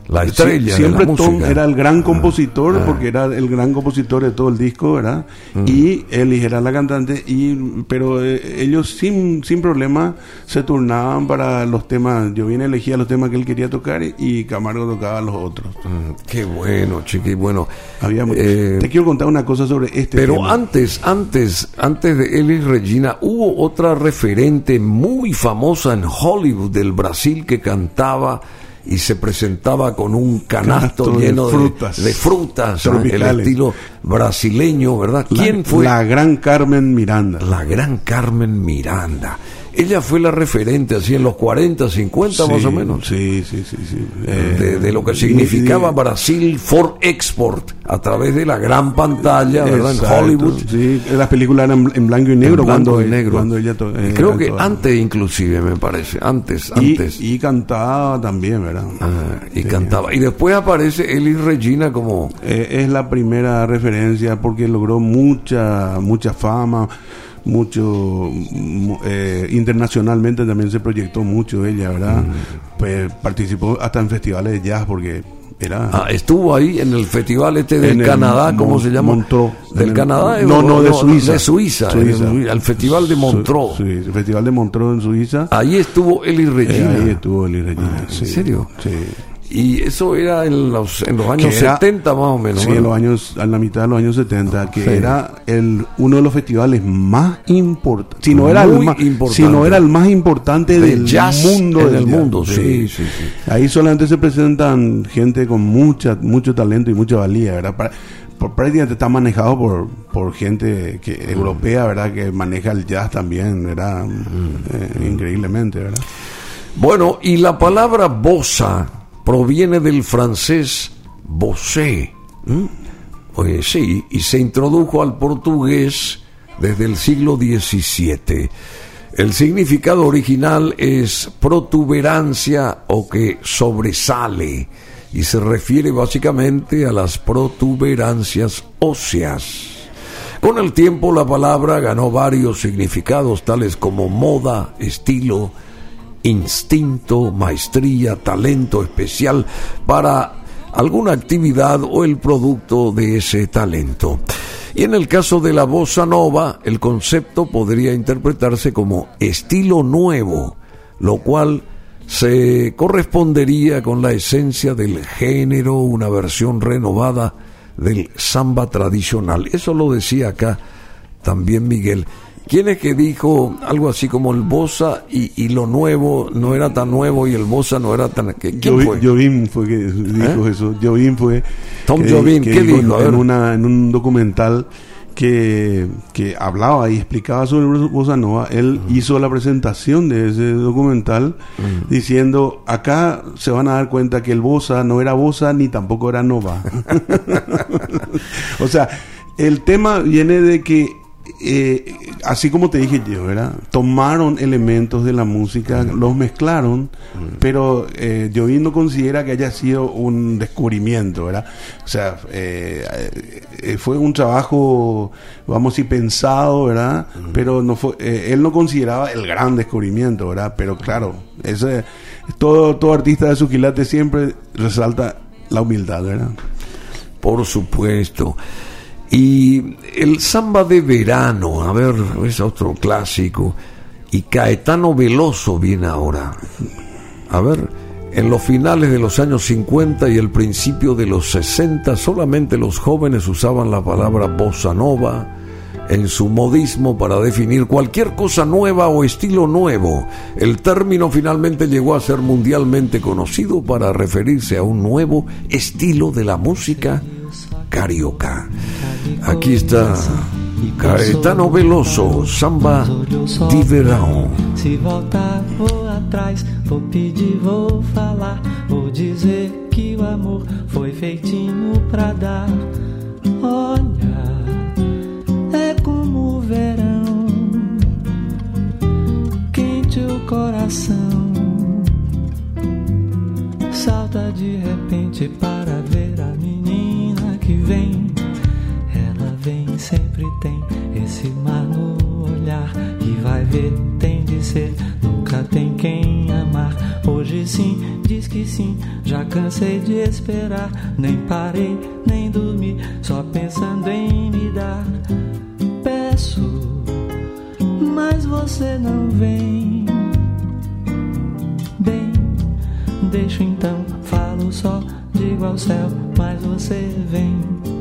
la estrella Sie- siempre de la Tom música. era el gran compositor ah. porque era el gran compositor de todo el disco verdad y Ellie era la cantante y pero eh, ellos sin sin problema se turnaban para los temas yo bien elegía los temas que él quería tocar y, Camargo tocaba los otros Mm, Qué bueno, chiqui, bueno. había Eh, te quiero contar una cosa sobre este Pero tema. antes, antes, antes de Elis Regina, hubo otra referente muy famosa en Hollywood del Brasil que cantaba y se presentaba con un canasto, lleno de frutas. de frutas, el estilo brasileño, ¿verdad? La- ¿Quién fue? la gran Carmen Miranda La gran Carmen Miranda. Ella fue la referente así en los 40, 50 más o menos. sí sí sí sí De, Eh, de lo que significaba Brasil for Export a través de la gran pantalla, ¿verdad? Exacto, En Hollywood. Sí, las películas eran en blanco y negro En blanco cuando, y negro. cuando ella eh, Creo que antes inclusive me parece, antes, y, antes. y cantaba también, ¿verdad? Ah, y cantaba. Y después aparece Elis Regina como Eh, es la primera referencia porque logró mucha mucha fama, mucho mu- eh, internacionalmente también se proyectó mucho ella, ¿verdad? Mm. Pues participó hasta en festivales de jazz porque era ah, estuvo ahí en el festival este del En el Canadá, ¿cómo Mon- se llama? Montreux. Del En el- Canadá. no, no, de Suiza. De Suiza, Suiza. en el- al festival de Montreux. Sí, el festival de Montreux en Suiza. Ahí estuvo Elis Eh, Regina. ahí estuvo Eli Regina. Ah, ¿en sí, serio? Sí. Y eso era en los, en los años era- 70 más o menos. Sí, en los años, a la mitad de los años 70, que Sí. era el uno de los festivales más importantes. Si no era el más, importante. si no era el más importante De del jazz mundo, del jazz. mundo, sí, sí, sí. Ahí solamente se presentan gente con mucha, mucho talento y mucha valía, ¿verdad? Para- por prácticamente está manejado por, por gente que Mm. europea, ¿verdad? Que maneja el jazz también, ¿verdad? Mm. Eh, increíblemente, ¿verdad? Bueno, y la palabra bossa proviene del francés bossé. ¿m? Pues sí, y se introdujo al portugués desde el siglo XVII. El significado original es protuberancia o que sobresale y se refiere básicamente a las protuberancias óseas. Con el tiempo la palabra ganó varios significados tales como moda, estilo, instinto, maestría, talento especial para alguna actividad o el producto de ese talento. Y en el caso de la bossa nova, el concepto podría interpretarse como estilo nuevo, lo cual se correspondería con la esencia del género, una versión renovada del samba tradicional. Eso lo decía acá también Miguel. ¿Quién es que dijo algo así como el bossa y, y lo nuevo no era tan nuevo y el bossa no era tan... ¿Quién Jovi- fue? Jovín fue que dijo ¿Eh? eso. Jovín fue. Tom que- Jovín, que ¿qué dijo? A En, una, en un documental que, que hablaba y explicaba sobre Bossa Nova. Él hizo la presentación de ese documental Mm. diciendo: Acá se van a dar cuenta que el Bossa no era Bossa ni tampoco era Nova. o sea, el tema viene de que eh, así como te dije yo, ¿verdad? Tomaron elementos de la música, los mezclaron, pero eh, Jovín no considera que haya sido un descubrimiento, ¿verdad? O sea, eh, eh, fue un trabajo, vamos a decir, pensado, ¿verdad? Pero no fue, eh, él no consideraba el gran descubrimiento, ¿verdad? Pero claro, ese, todo, todo artista de su quilate siempre resalta la humildad, ¿verdad? Por supuesto. Y el samba de verano, a ver, es otro clásico. Y Caetano Veloso viene ahora. A ver, en los finales de los años 50 y el principio de los 60, solamente los jóvenes usaban la palabra bossa nova en su modismo para definir cualquier cosa nueva o estilo nuevo. El término finalmente llegó a ser mundialmente conocido para referirse a un nuevo estilo de la música carioca. Aquí está Caetano Veloso, samba de verão. Se voltar, vou atrás, vou pedir, vou falar, vou dizer que o amor foi feitinho pra dar. Olha, é como o verão coração salta de repente para ver vem, sempre tem esse mar no olhar. E vai ver, tem de ser, nunca tem quem amar. Hoje sim, diz que sim, já cansei de esperar. Nem parei, nem dormi, só pensando em me dar. Peço, mas você não vem. Bem, deixo então, falo só, digo ao céu, mas você vem.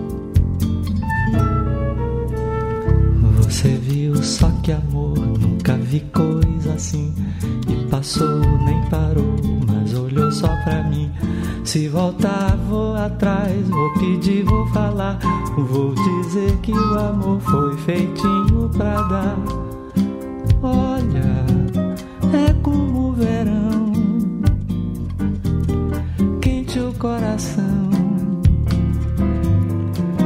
Você viu só que amor, nunca vi coisa assim. E passou, nem parou, mas olhou só pra mim. Se voltar, vou atrás, vou pedir, vou falar. Vou dizer que o amor foi feitinho pra dar. Olha, é como o verão, quente o coração.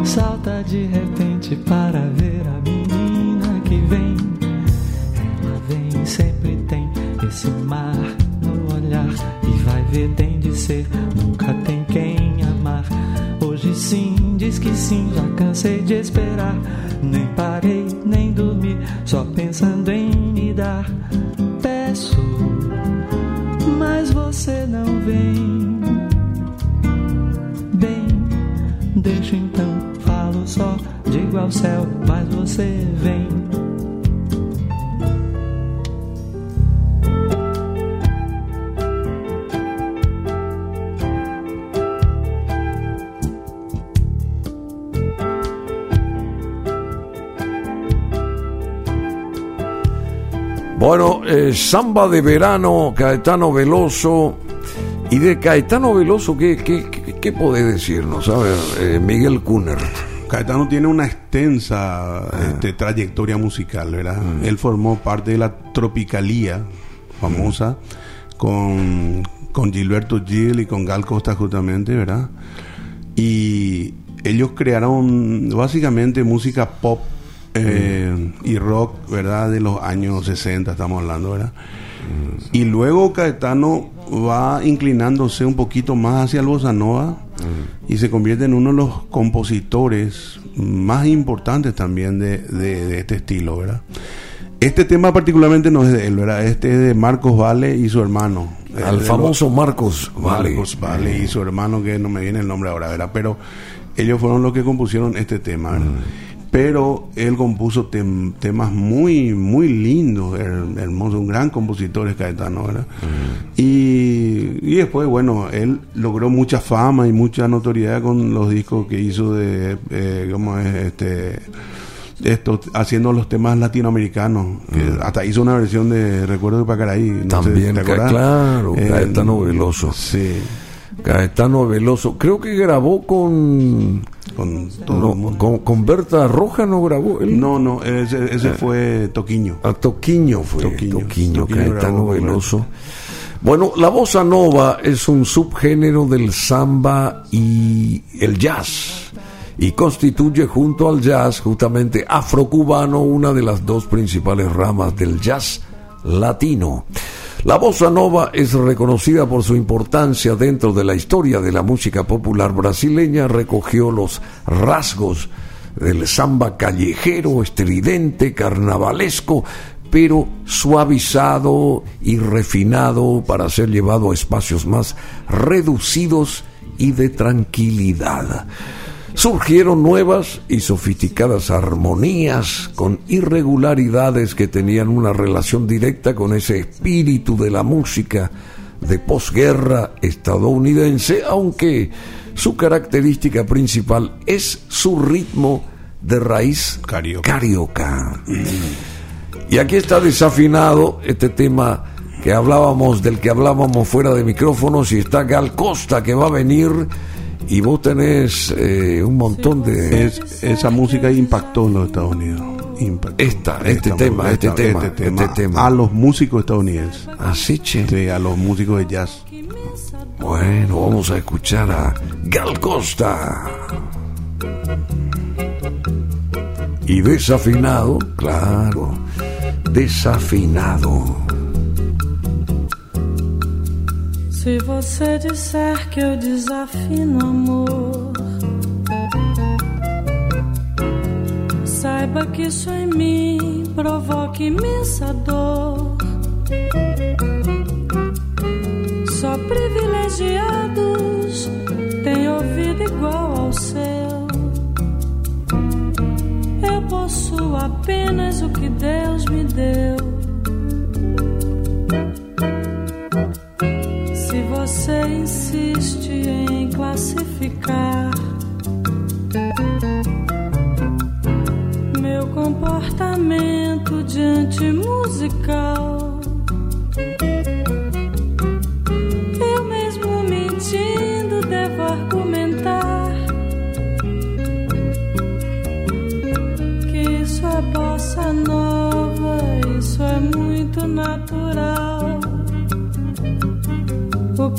Salta de repente para ver a menina que vem. Ela vem, sempre tem esse mar no olhar. E vai ver, tem de ser, nunca tem quem amar. Hoje sim, diz que sim, já cansei de esperar. Nem parei, nem dormi, só pensando em me dar. Peço, mas você não vem. Bem, deixo então, só, digo ao céu, mas você vem. Bueno, eh, samba de verano, Caetano Veloso. Y de Caetano Veloso, ¿qué, qué, qué, qué podés decirnos? Eh, Miguel Kunert. Caetano tiene una extensa este, trayectoria musical, ¿verdad? Él formó parte de la Tropicalía, famosa, con, con Gilberto Gil y con Gal Costa justamente, ¿verdad? Y ellos crearon básicamente música pop eh, y rock, ¿verdad? De los años 60 estamos hablando, ¿verdad? Y luego Caetano va inclinándose un poquito más hacia el bossa nova y se convierte en uno de los compositores más importantes también de, de- de este estilo, ¿verdad? Este tema particularmente no es de él, ¿verdad? Este es de Marcos Vale y su hermano. Al de famoso Marcos Vale. Marcos Vale y su hermano, que no me viene el nombre ahora, ¿verdad? Pero ellos fueron los que compusieron este tema, ¿verdad? Pero él compuso tem- temas muy, muy lindos, her- hermosos, un gran compositor es Caetano, ¿verdad? Y, y después, bueno, él logró mucha fama y mucha notoriedad con los discos que hizo de, eh, ¿cómo es? Este, esto, haciendo los temas latinoamericanos. que hasta hizo una versión de Recuerdo de Pacaraí. no sé, También, ¿te ca- acordás? claro, Eh, Caetano Veloso. Sí, Caetano Veloso. Creo que grabó con. Con todo no, el mundo. con, con Berta Roja, ¿no grabó? Él? No, no, ese, ese fue Toquiño. A Toquiño fue. Toquiño, Toquiño. Toquiño Caetano Veloso. Bueno, la bossa nova es un subgénero del samba y el jazz y constituye junto al jazz justamente afrocubano una de las dos principales ramas del jazz latino. La bossa nova es reconocida por su importancia dentro de la historia de la música popular brasileña, recogió los rasgos del samba callejero, estridente, carnavalesco, pero suavizado y refinado para ser llevado a espacios más reducidos y de tranquilidad. Surgieron nuevas y sofisticadas armonías con irregularidades que tenían una relación directa con ese espíritu de la música de posguerra estadounidense, aunque su característica principal es su ritmo de raíz Carioca. carioca. Y aquí está desafinado este tema que hablábamos, del que hablábamos fuera de micrófonos, y está Gal Costa que va a venir, y vos tenés eh, un montón de... Es, esa música impactó en los Estados Unidos. Impactó. Esta, este tema, este tema, este tema. A los músicos estadounidenses. Así, che. Sí, a los músicos de jazz. Bueno, vamos a escuchar a Gal Costa. Y desafinado, claro, desafinado. Se você disser que eu desafino amor, saiba que isso em mim provoca imensa dor. Só privilegiados têm ouvido igual ao seu. Eu possuo apenas o que Deus me deu. Você insiste em classificar meu comportamento diante musical, eu mesmo mentindo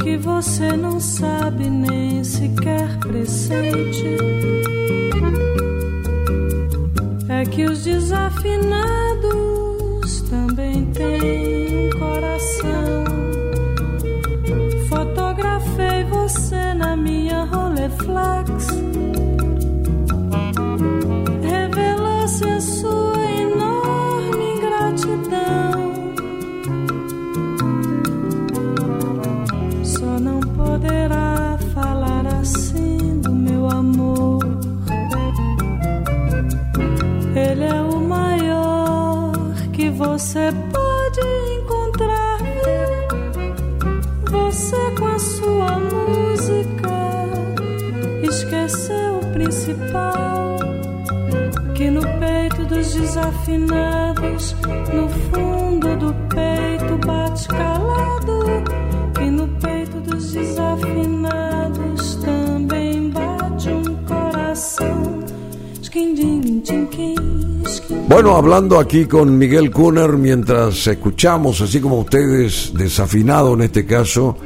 que você não sabe nem sequer pressente é que os desafinados você pode encontrar. Você com a sua música esqueceu o principal. Que no peito dos desafinados, no fundo do peito bate calado. Bueno, hablando aquí con Miguel Kuner mientras escuchamos, así como ustedes, desafinado en este caso,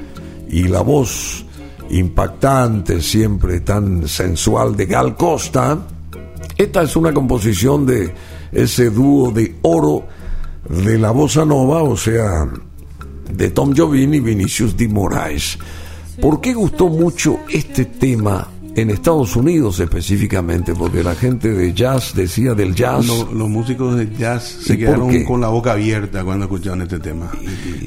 y la voz impactante, siempre tan sensual de Gal Costa, esta es una composición de ese dúo de oro de la bossa nova, o sea, de Tom Jobim y Vinicius de Moraes. ¿Por qué gustó mucho este tema en Estados Unidos específicamente? Porque la gente de jazz decía del jazz. Lo- los músicos de jazz ¿Y se quedaron con la boca abierta cuando escucharon este tema.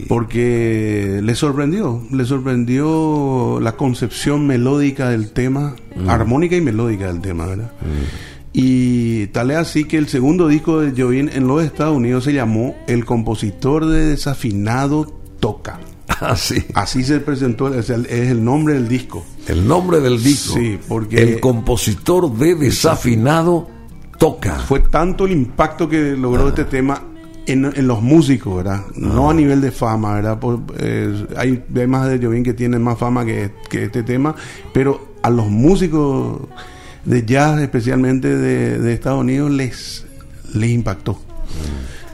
Porque les sorprendió, les sorprendió la concepción melódica del tema, Mm. armónica y melódica del tema, ¿verdad? Y tal es así que el segundo disco de Jovin en los Estados Unidos se llamó El compositor de desafinado toca. Así. Así se presentó, es el nombre del disco. El nombre del disco. Sí, porque- El compositor de Desafinado toca. Fue tanto el impacto que logró este tema en, en los músicos, ¿verdad? No a nivel de fama, ¿verdad? Por- eh, hay temas de Jovín que tienen más fama que, que este tema, pero a los músicos de jazz, especialmente de, de Estados Unidos, les, les impactó.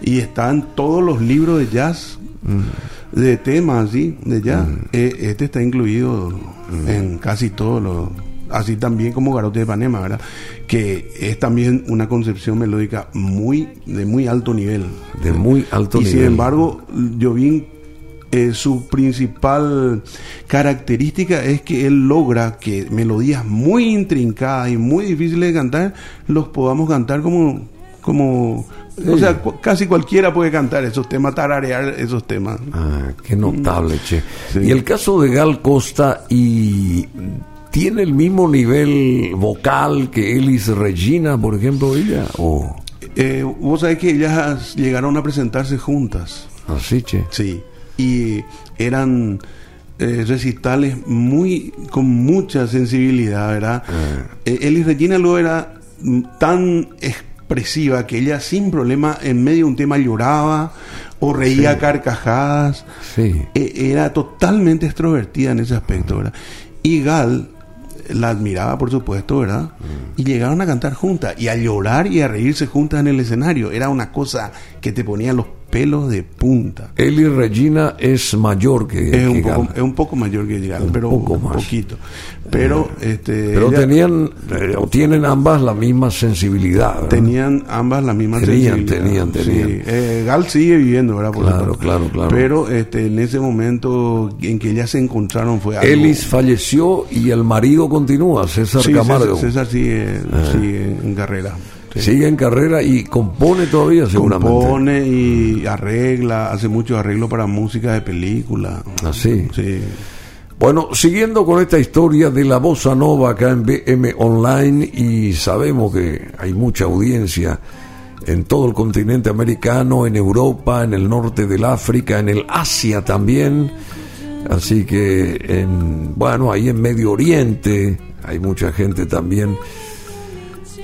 Y está en todos los libros de jazz, de temas así, de jazz. Eh, este está incluido en casi todos los. Así también como Garote de Panema, ¿verdad? Que es también una concepción melódica muy de muy alto nivel. De muy alto y nivel. sin embargo, Jovín, eh, su principal característica es que él logra que melodías muy intrincadas y muy difíciles de cantar, los podamos cantar como, como, o sea, cu- casi cualquiera puede cantar esos temas, tararear esos temas. Ah, qué notable, che. Sí. Y el caso de Gal Costa y tiene el mismo nivel vocal que Elis Regina, por ejemplo, ella o Eh, vos sabés que ellas llegaron a presentarse juntas. así, che. Sí. Y eran eh, recitales muy con mucha sensibilidad, ¿verdad? Eh, Elis Regina luego era mm, tan expresiva que ella sin problema en medio de un tema lloraba o reía a carcajadas. Sí. Eh, era totalmente extrovertida en ese aspecto, ¿verdad? Y Gal la admiraba, por supuesto, ¿verdad? Y llegaron a cantar juntas y a llorar y a reírse juntas en el escenario. Era una cosa que te ponía los pelos de punta. Eli Regina es mayor que, Es un, que poco, Gal. es un poco mayor que Gal, pero poco un más. poquito. Pero, este, Pero ella- tenían, eh, o tienen ambas la misma sensibilidad. ¿verdad? tenían ambas la misma Tenían, sensibilidad. tenían, tenían. Sí. Eh, Gal sigue viviendo, ¿verdad? Por Claro, claro, claro. Pero este, en ese momento en que ellas se encontraron fue algo... Elis falleció y el marido continúa, César Sí, Camargo. César, César sigue, sigue en carrera. Sí. Sigue en carrera y compone todavía seguramente. Compone y arregla, hace muchos arreglos para música de película. Así. Sí. Bueno, siguiendo con esta historia de la bossa nova acá en BM Online y sabemos que hay mucha audiencia en todo el continente americano, en Europa, en el norte del África, en el Asia también. Así que en bueno, ahí en Medio Oriente hay mucha gente también.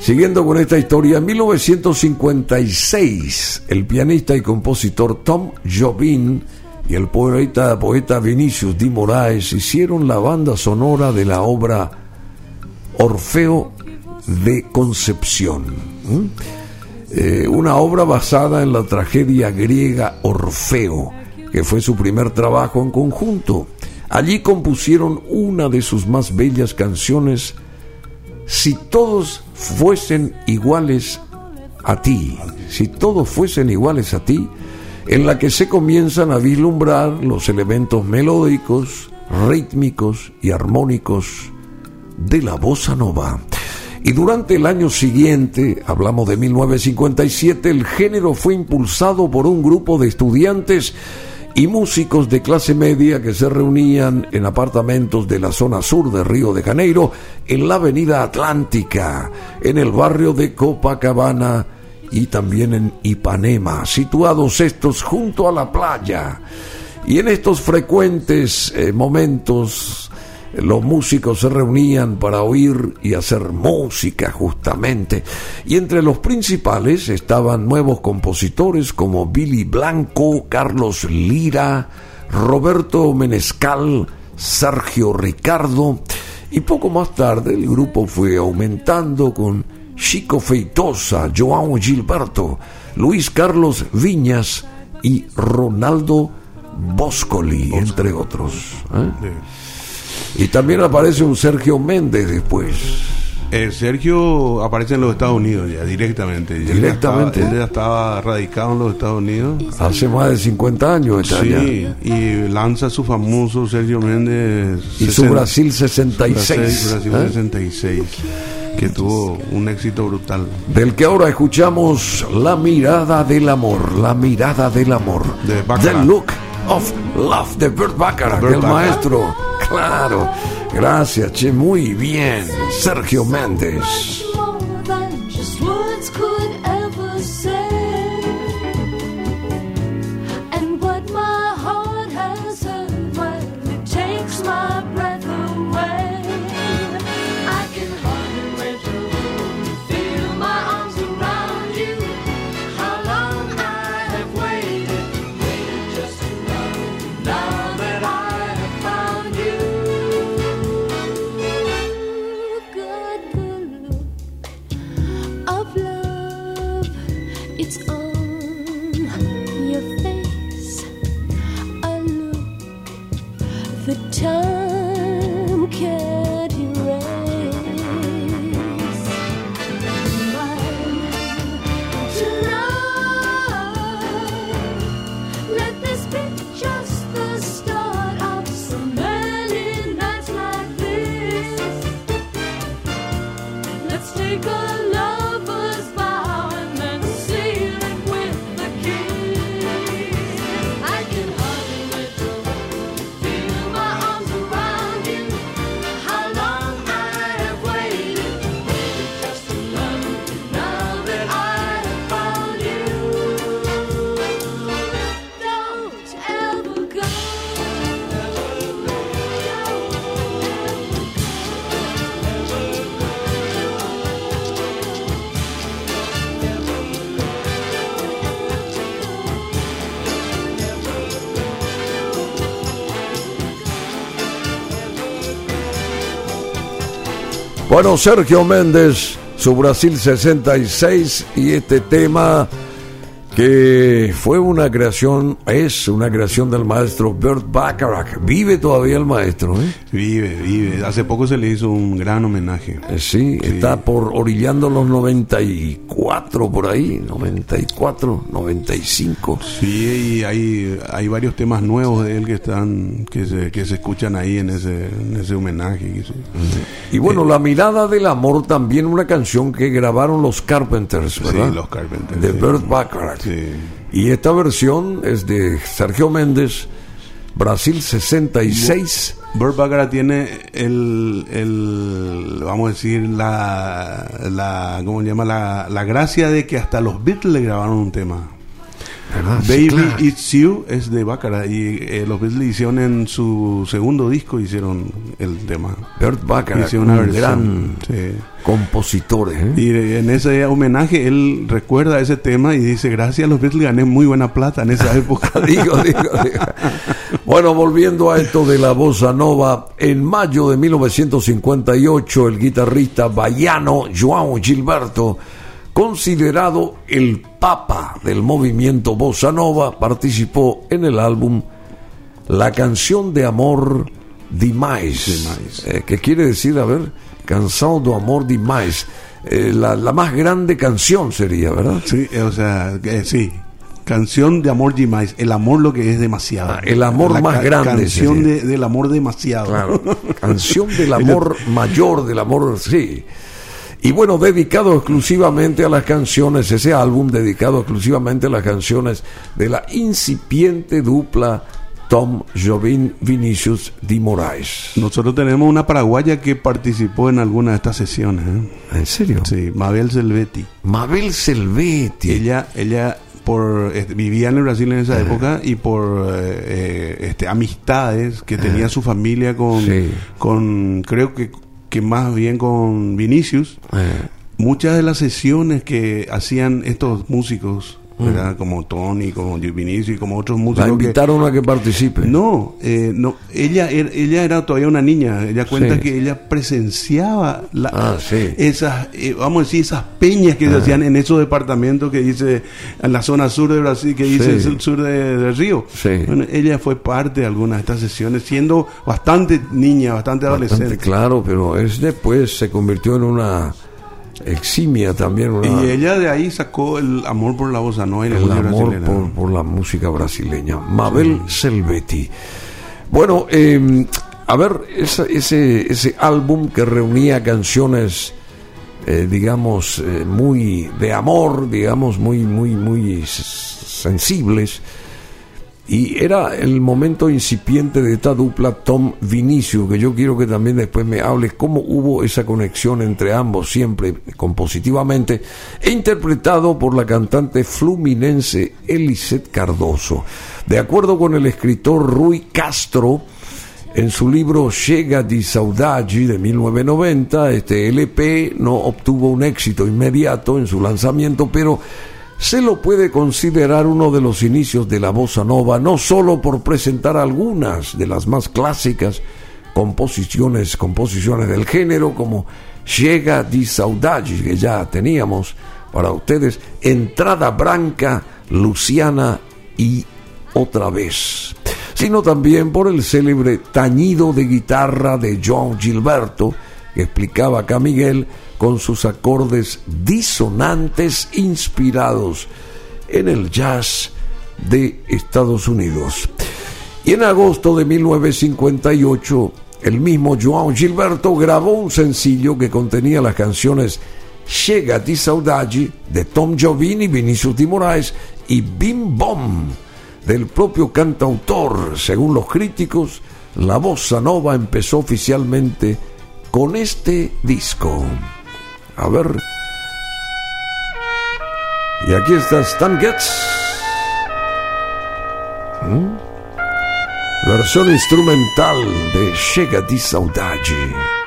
Siguiendo con esta historia, en 1956, el pianista y compositor Tom Jobim y el poeta, poeta Vinicius Di Moraes hicieron la banda sonora de la obra Orfeo de Concepción. Eh, una obra basada en la tragedia griega Orfeo, que fue su primer trabajo en conjunto. Allí compusieron una de sus más bellas canciones, Si todos fuesen iguales a ti, si todos fuesen iguales a ti, en la que se comienzan a vislumbrar los elementos melódicos, rítmicos y armónicos de la bossa nova. Y durante el año siguiente, hablamos de 1957, el género fue impulsado por un grupo de estudiantes y músicos de clase media que se reunían en apartamentos de la zona sur de Río de Janeiro, en la avenida Atlántica, en el barrio de Copacabana y también en Ipanema, situados estos junto a la playa. Y en estos frecuentes eh, momentos los músicos se reunían para oír y hacer música justamente. Y entre los principales estaban nuevos compositores como Billy Blanco, Carlos Lira, Roberto Menescal, Sergio Ricardo. Y poco más tarde el grupo fue aumentando con Chico Feitosa, João Gilberto, Luis Carlos Viñas y Ronaldo Boscoli, entre otros. ¿eh? Y también aparece un Sergio Méndez después. Eh, Sergio aparece en los Estados Unidos ya directamente. Él ya Directamente. estaba- Él ya estaba radicado en los Estados Unidos. Hace más de 50 años está Sí, allá. y lanza su famoso Sergio Méndez. Y su 60 Brasil 66. Brasil, Brasil ¿eh? 66, que tuvo un éxito brutal. Del que ahora escuchamos La mirada del amor, la mirada del amor. De. The Look of Love de Burt Baccarat, Burt el maestro. Claro. Gracias, che, muy bien. Sergio Méndez. Bueno, Sergio Méndez, su Brasil 66 y este tema que fue una creación, es una creación del maestro Bert Bacharach. Vive todavía el maestro, ¿eh? Vive, vive. Hace poco se le hizo un gran homenaje. Eh, Sí, está por orillando los 94 por ahí, 94, 95. Sí, y hay, hay varios temas nuevos de él que están que se, que se escuchan ahí en ese, en ese homenaje. Y bueno, La mirada del amor también una canción que grabaron los Carpenters, ¿verdad? Sí, los Carpenters. De sí. Bert Bacharach. Sí. Y esta versión es de Sergio Méndez, Brasil 66. Burt Bacharach tiene el, el, vamos a decir, la, la ¿cómo se llama? La, la gracia de que hasta los Beatles le grabaron un tema. ¿Verdad? Sí, Baby claro. It's You es de Baccarat y eh, los Beatles hicieron en su segundo disco hicieron el tema. Bert Bacharach, Hicieron una un versión. gran Sí. compositor. ¿eh? Y en ese homenaje él recuerda ese tema y dice, gracias a los Beatles gané muy buena plata en esa época. digo, digo, digo. Bueno, volviendo a esto de la bossa nova, en mayo de 1958 el guitarrista baiano João Gilberto, considerado el papa del movimiento bossa nova, participó en el álbum La canción de amor Demais. Eh, que quiere decir, a ver, cansado de amor demais, Eh, la, la más grande canción sería, ¿verdad? sí, eh, o sea, que, sí. Canción de amor demais, el amor lo que es demasiado. Ah, el amor La más ca- grande Canción de- del amor demasiado. Claro, canción del amor mayor, del amor, sí. Y bueno, dedicado exclusivamente a las canciones, ese álbum dedicado exclusivamente a las canciones de la incipiente dupla Tom Jobim Vinicius Di Moraes. Nosotros tenemos una paraguaya que participó en alguna de estas sesiones. ¿eh? ¿En serio? Sí, Mabel Selvetti. Mabel Selvetti. Ella, ella por este, vivía en el Brasil en esa época y por eh, eh, este, amistades que tenía su familia con, Sí. con creo que, que más bien con Vinicius. Eh, Muchas de las sesiones que hacían estos músicos, ¿verdad? como Tony, como Vinicius y como otros la músicos. que- invitaron a que participe. no, eh, no, ella, era- ella era todavía una niña. Ella cuenta Sí. que ella presenciaba la- Ah, sí. esas, eh, vamos a decir, esas peñas que se hacían en esos departamentos que dice en la zona sur de Brasil, que dice Sí. el sur de, del río. Sí. Bueno, ella fue parte de algunas de estas sesiones, siendo bastante niña, bastante, Bastante adolescente. claro, pero es después se convirtió en una eximia también. Una, Y ella de ahí sacó el amor por la bossa nova y la el música amor brasileña. por, por la música brasileña. Mabel Selvetti. Bueno, eh, a ver, esa- ese, ese álbum que reunía canciones, eh, digamos, eh, muy de amor, digamos, muy, muy, muy sensibles. Y era el momento incipiente de esta dupla Tom Vinicius, que yo quiero que también después me hables cómo hubo esa conexión entre ambos, siempre compositivamente, e interpretado por la cantante fluminense Elisette Cardoso. De acuerdo con el escritor Rui Castro, en su libro Llega di Saudade de 1990, este LP no obtuvo un éxito inmediato en su lanzamiento, pero se lo puede considerar uno de los inicios de la bossa nova, no solo por presentar algunas de las más clásicas composiciones, composiciones del género, como Llega di Saudade, que ya teníamos para ustedes, Entrada Branca, Luciana y otra vez, sino también por el célebre tañido de guitarra de John Gilberto, que explicaba acá Miguel, con sus acordes disonantes inspirados en el jazz de Estados Unidos. Y en agosto de 1958, el mismo João Gilberto grabó un sencillo que contenía las canciones Chega di Saudade de Tom Jobim y Vinicius de Moraes y Bim Bom del propio cantautor. Según los críticos, la bossa nova empezó oficialmente con este disco. A ver. Y aquí está Stan Getz. ¿Mm? Versión instrumental de Chega di Saudade.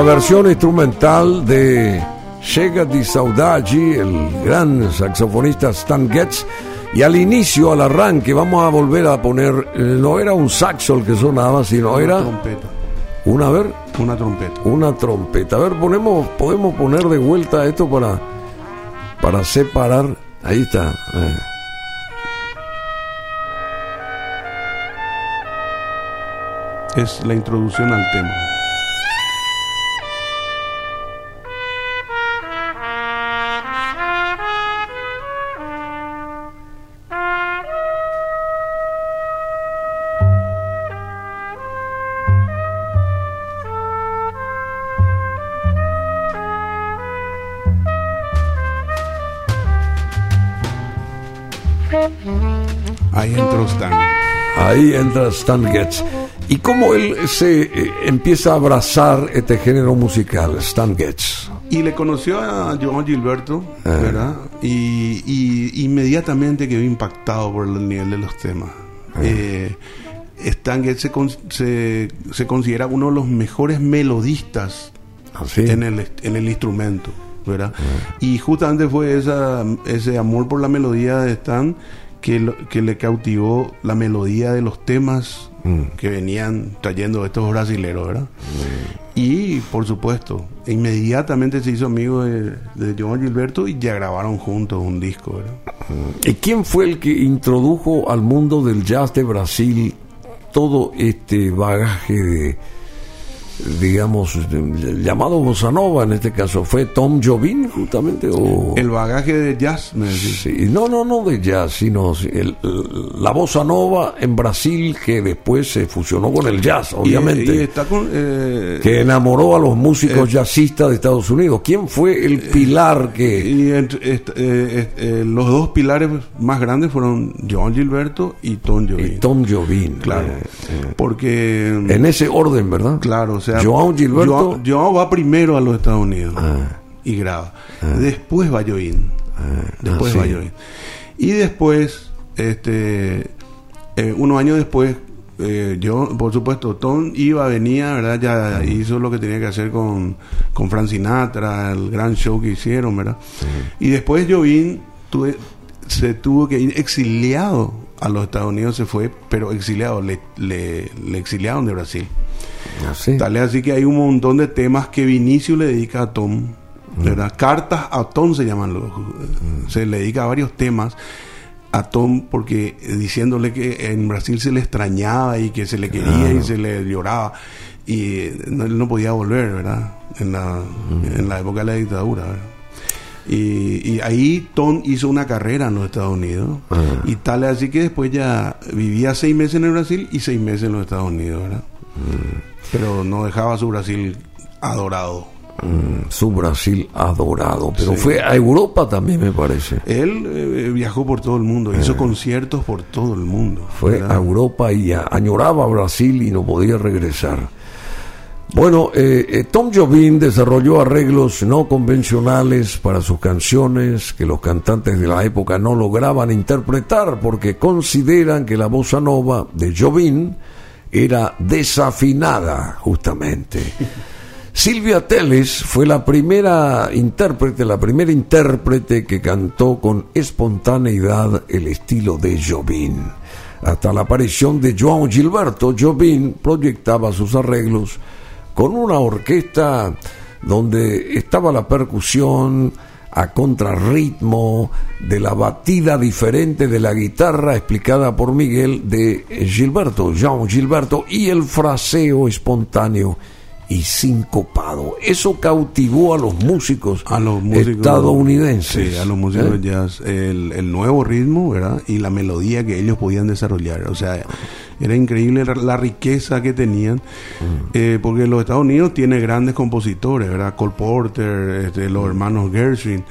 La versión instrumental de Chega di Saudade, el gran saxofonista Stan Getz. Y al inicio, al arranque, vamos a volver a poner, eh, no era un saxo el que sonaba, sino Una era trompeta. una, a ver, Una trompeta. una trompeta. A ver, ponemos, podemos poner de vuelta esto para, para separar. Ahí está. eh. Es la introducción al tema. Ahí entra Stan Getz. ¿Y cómo él se eh, empieza a abrazar este género musical, Stan Getz? Y le conoció a Joan Gilberto, ¿verdad? Y, y inmediatamente quedó impactado por el nivel de los temas. Eh, Stan Getz se, con- se, se considera uno de los mejores melodistas Así. en, el, en el instrumento, ¿verdad? Y justamente fue esa, ese amor por la melodía de Stan que, lo- que le cautivó la melodía de los temas que venían trayendo estos brasileros, ¿verdad? Y por supuesto, inmediatamente se hizo amigo de, de Joan Gilberto y ya grabaron juntos un disco, ¿verdad? ¿Y quién fue el que introdujo al mundo del jazz de Brasil todo este bagaje de, digamos, llamado bossa nova en este caso? ¿Fue Tom Jobim justamente? O... El bagaje de jazz, me decís. Sí, no, no, no de jazz, sino el- la bossa nova en Brasil que después se fusionó con el jazz, obviamente. Y, está con... eh, que enamoró a los músicos jazzistas de Estados Unidos. ¿Quién fue el pilar que... Y entre- eh, eh, los dos pilares más grandes fueron Joan Gilberto y Tom Jobim. y Tom Jobim. Claro. eh, eh, Porque... en ese orden, ¿verdad? Claro, sea... Joan Gilberto. Joan va primero a los Estados Unidos Ah. y graba. Después va Join. después ah, va sí. Join. Y después, este... eh, unos años después... eh, yo, por supuesto, Tom iba, venía, ¿verdad? Ya hizo lo que tenía que hacer con, con Frank Sinatra, el gran show que hicieron, ¿verdad? Y después tuve- se tuvo que ir exiliado a los Estados Unidos, se fue, pero exiliado, le, le, le exiliaron de Brasil. Así. Tal es así que hay un montón de temas que Vinicio le dedica a Tom. ¿verdad? Cartas a Tom se llaman los. Se le dedica a varios temas a Tom porque diciéndole que en Brasil se le extrañaba y que se le quería y se le lloraba. Y eh, no, él no podía volver, ¿verdad? En la, en la época de la dictadura, ¿verdad? Y, y ahí Tom hizo una carrera en los Estados Unidos. Y tal es así que después ya vivía seis meses en el Brasil y seis meses en los Estados Unidos, ¿verdad? Pero no dejaba su Brasil adorado. Mm, su Brasil adorado. Pero Sí. fue a Europa también, me parece. Él eh, viajó por todo el mundo, hizo conciertos por todo el mundo. Fue ¿verdad? a Europa y a- añoraba Brasil y no podía regresar. Bueno, eh, eh, Tom Jobim desarrolló arreglos no convencionales para sus canciones que los cantantes de la época no lograban interpretar porque consideran que la bossa nova de Jobim era desafinada justamente. Silvia Teles fue la primera intérprete, la primera intérprete que cantó con espontaneidad el estilo de Jobim. Hasta la aparición de João Gilberto, Jobim proyectaba sus arreglos con una orquesta donde estaba la percusión a contrarritmo de la batida diferente de la guitarra explicada por Miguel de Gilberto, João Gilberto, y el fraseo espontáneo y sincopado. Eso cautivó a los músicos, a los músicos estadounidenses. Sí, a los músicos ¿eh? jazz. El, el nuevo ritmo, ¿verdad? Y la melodía que ellos podían desarrollar. O sea, era increíble la, la riqueza que tenían. Mm. Eh, porque los Estados Unidos tiene grandes compositores, ¿verdad? Cole Porter, este, los hermanos Gershwin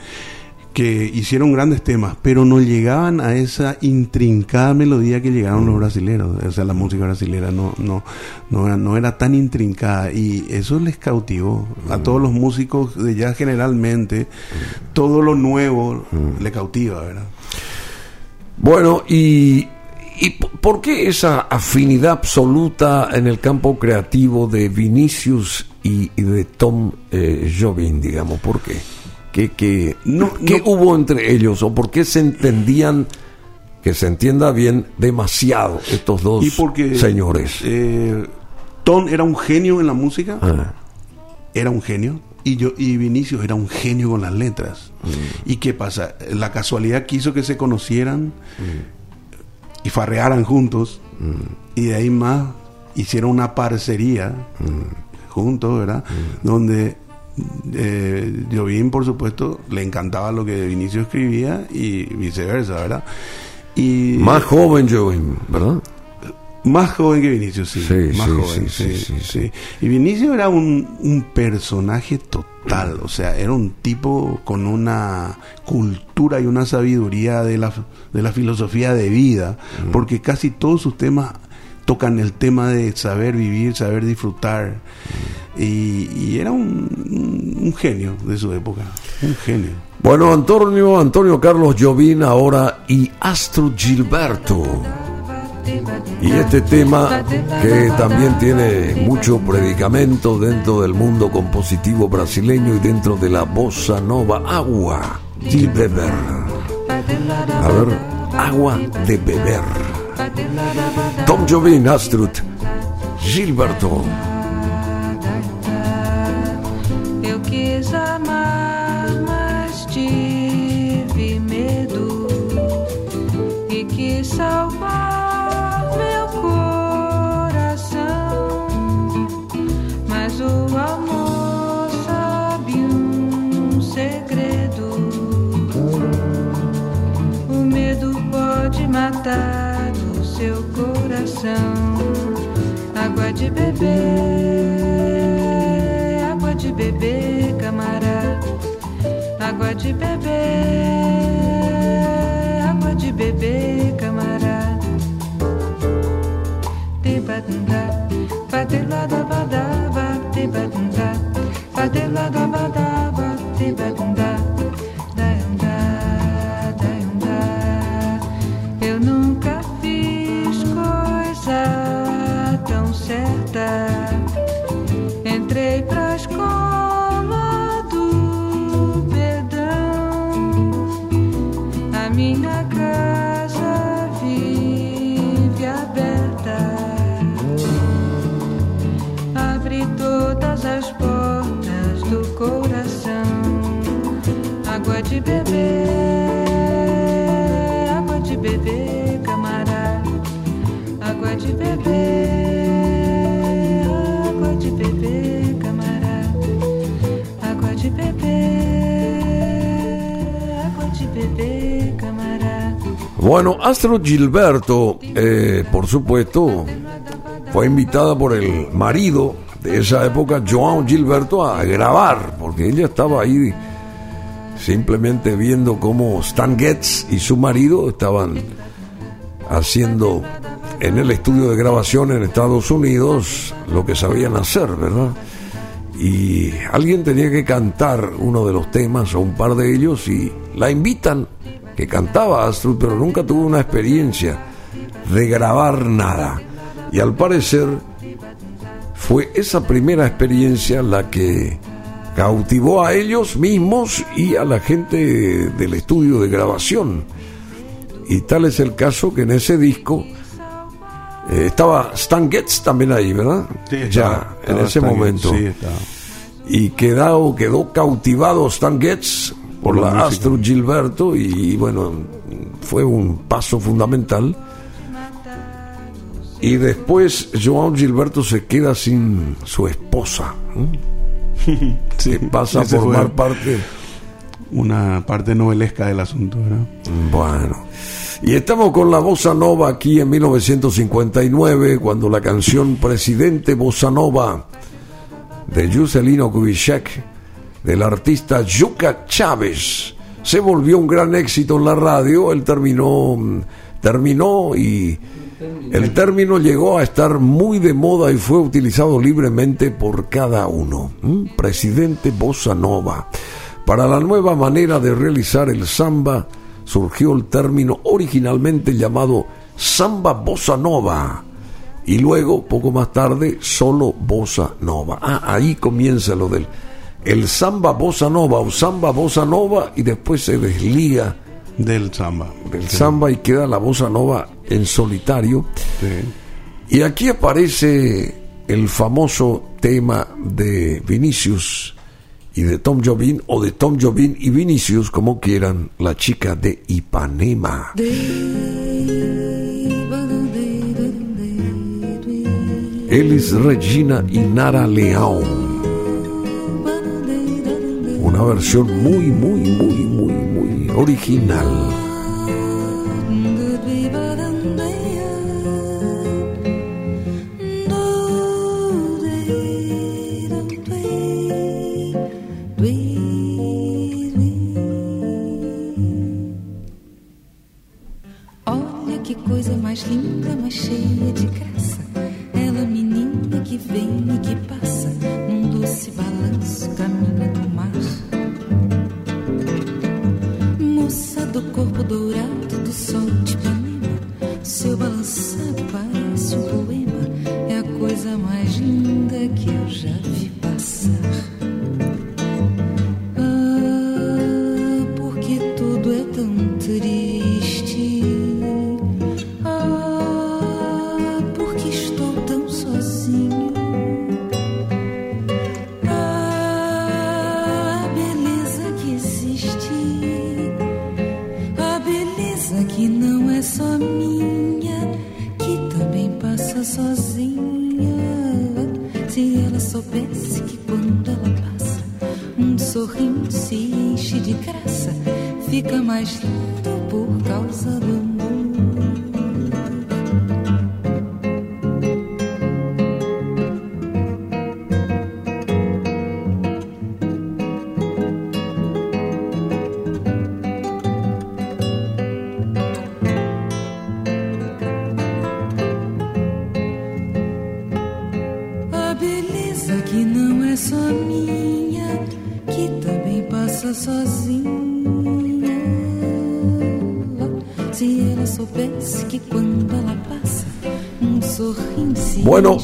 que hicieron grandes temas, pero no llegaban a esa intrincada melodía que llegaron los brasileros. O sea, la música brasilera no, no, no, era, no era tan intrincada y eso les cautivó a todos los músicos de jazz generalmente. Todo lo nuevo le cautiva, ¿verdad? Bueno, y, y ¿por qué esa afinidad absoluta en el campo creativo de Vinicius y, y de Tom eh, Jobim, digamos? ¿Por qué? ¿Qué, qué, No, qué no. hubo entre ellos? ¿O por qué se entendían, que se entienda bien, demasiado estos dos Y porque señores? eh, Tom era un genio en la música, Ah, era un genio. Y yo y Vinicius era un genio con las letras. ¿Y qué pasa? La casualidad quiso que se conocieran y farrearan juntos. Y de ahí más hicieron una parcería juntos, ¿verdad? Donde eh, Jobim, por supuesto, le encantaba lo que Vinicius escribía y viceversa, ¿verdad? Y más joven Jobim, ¿verdad? más joven que Vinicius, sí. Sí, más sí, joven, sí, sí. Y Vinicius era un, un personaje total, o sea, era un tipo con una cultura y una sabiduría de la, de la filosofía de vida, porque casi todos sus temas tocan el tema de saber vivir, saber disfrutar. Y, y era un, un genio de su época, un genio. Bueno, Antonio, Antonio Carlos Jobim ahora y Astro Gilberto. Y este tema que también tiene mucho predicamento dentro del mundo compositivo brasileño y dentro de la bossa nova, agua de beber. A ver, agua de beber. Tom Jobim, Astrid Gilberto. Eu quis amar, mas tive medo e quis salvar meu coração. Mas o amor sabe um segredo. O medo pode matar seu coração. Água de beber, água de beber, camarada. Água de beber, água de beber, camarada. Te batunda, batelada badaba, te batunda, batelada badaba, Bueno, Astro Gilberto, eh, por supuesto, fue invitada por el marido de esa época, João Gilberto, a grabar, porque ella estaba ahí simplemente viendo cómo Stan Getz y su marido estaban haciendo en el estudio de grabación en Estados Unidos lo que sabían hacer, ¿verdad? Y alguien tenía que cantar uno de los temas o un par de ellos y la invitan, que cantaba Astrid, pero nunca tuvo una experiencia de grabar nada. Y al parecer fue esa primera experiencia la que cautivó a ellos mismos y a la gente del estudio de grabación. Y tal es el caso que en ese disco eh, estaba Stan Getz también ahí, ¿verdad? Sí, ya, estaba- en estaba ese Stan Getz, momento. Sí, estaba. Y quedó, quedó cautivado Stan Getz por, Por la. Astro Gilberto y bueno, fue un paso fundamental Y después Joao Gilberto se queda sin su esposa. ¿eh? Sí, que pasa a formar parte. una parte novelesca del asunto, ¿verdad? Bueno. Y estamos con la Bossa Nova aquí en 1959, cuando la canción Presidente Bossa Nova de Juscelino Kubitschek, del artista Yuka Chávez, se volvió un gran éxito en la radio. Él terminó, mm, terminó y el término llegó a estar muy de moda y fue utilizado libremente por cada uno. Presidente Bossa Nova. Para la nueva manera de realizar el samba surgió el término originalmente llamado samba bossa nova y luego, poco más tarde, solo bossa nova. Ah, ahí comienza lo del el samba bossa nova o samba bossa nova y después se desliga Del samba. del samba y queda la bossa nova en solitario. Sí. Y aquí aparece el famoso tema de Vinicius y de Tom Jobim, o de Tom Jobim y Vinicius, como quieran, la chica de Ipanema. Elis Regina y Nara Leão. Una versión muy, muy, muy, muy, muy original. Ela, menina que vem e que passa num doce balanço, do corpo dourado do sol mais longe.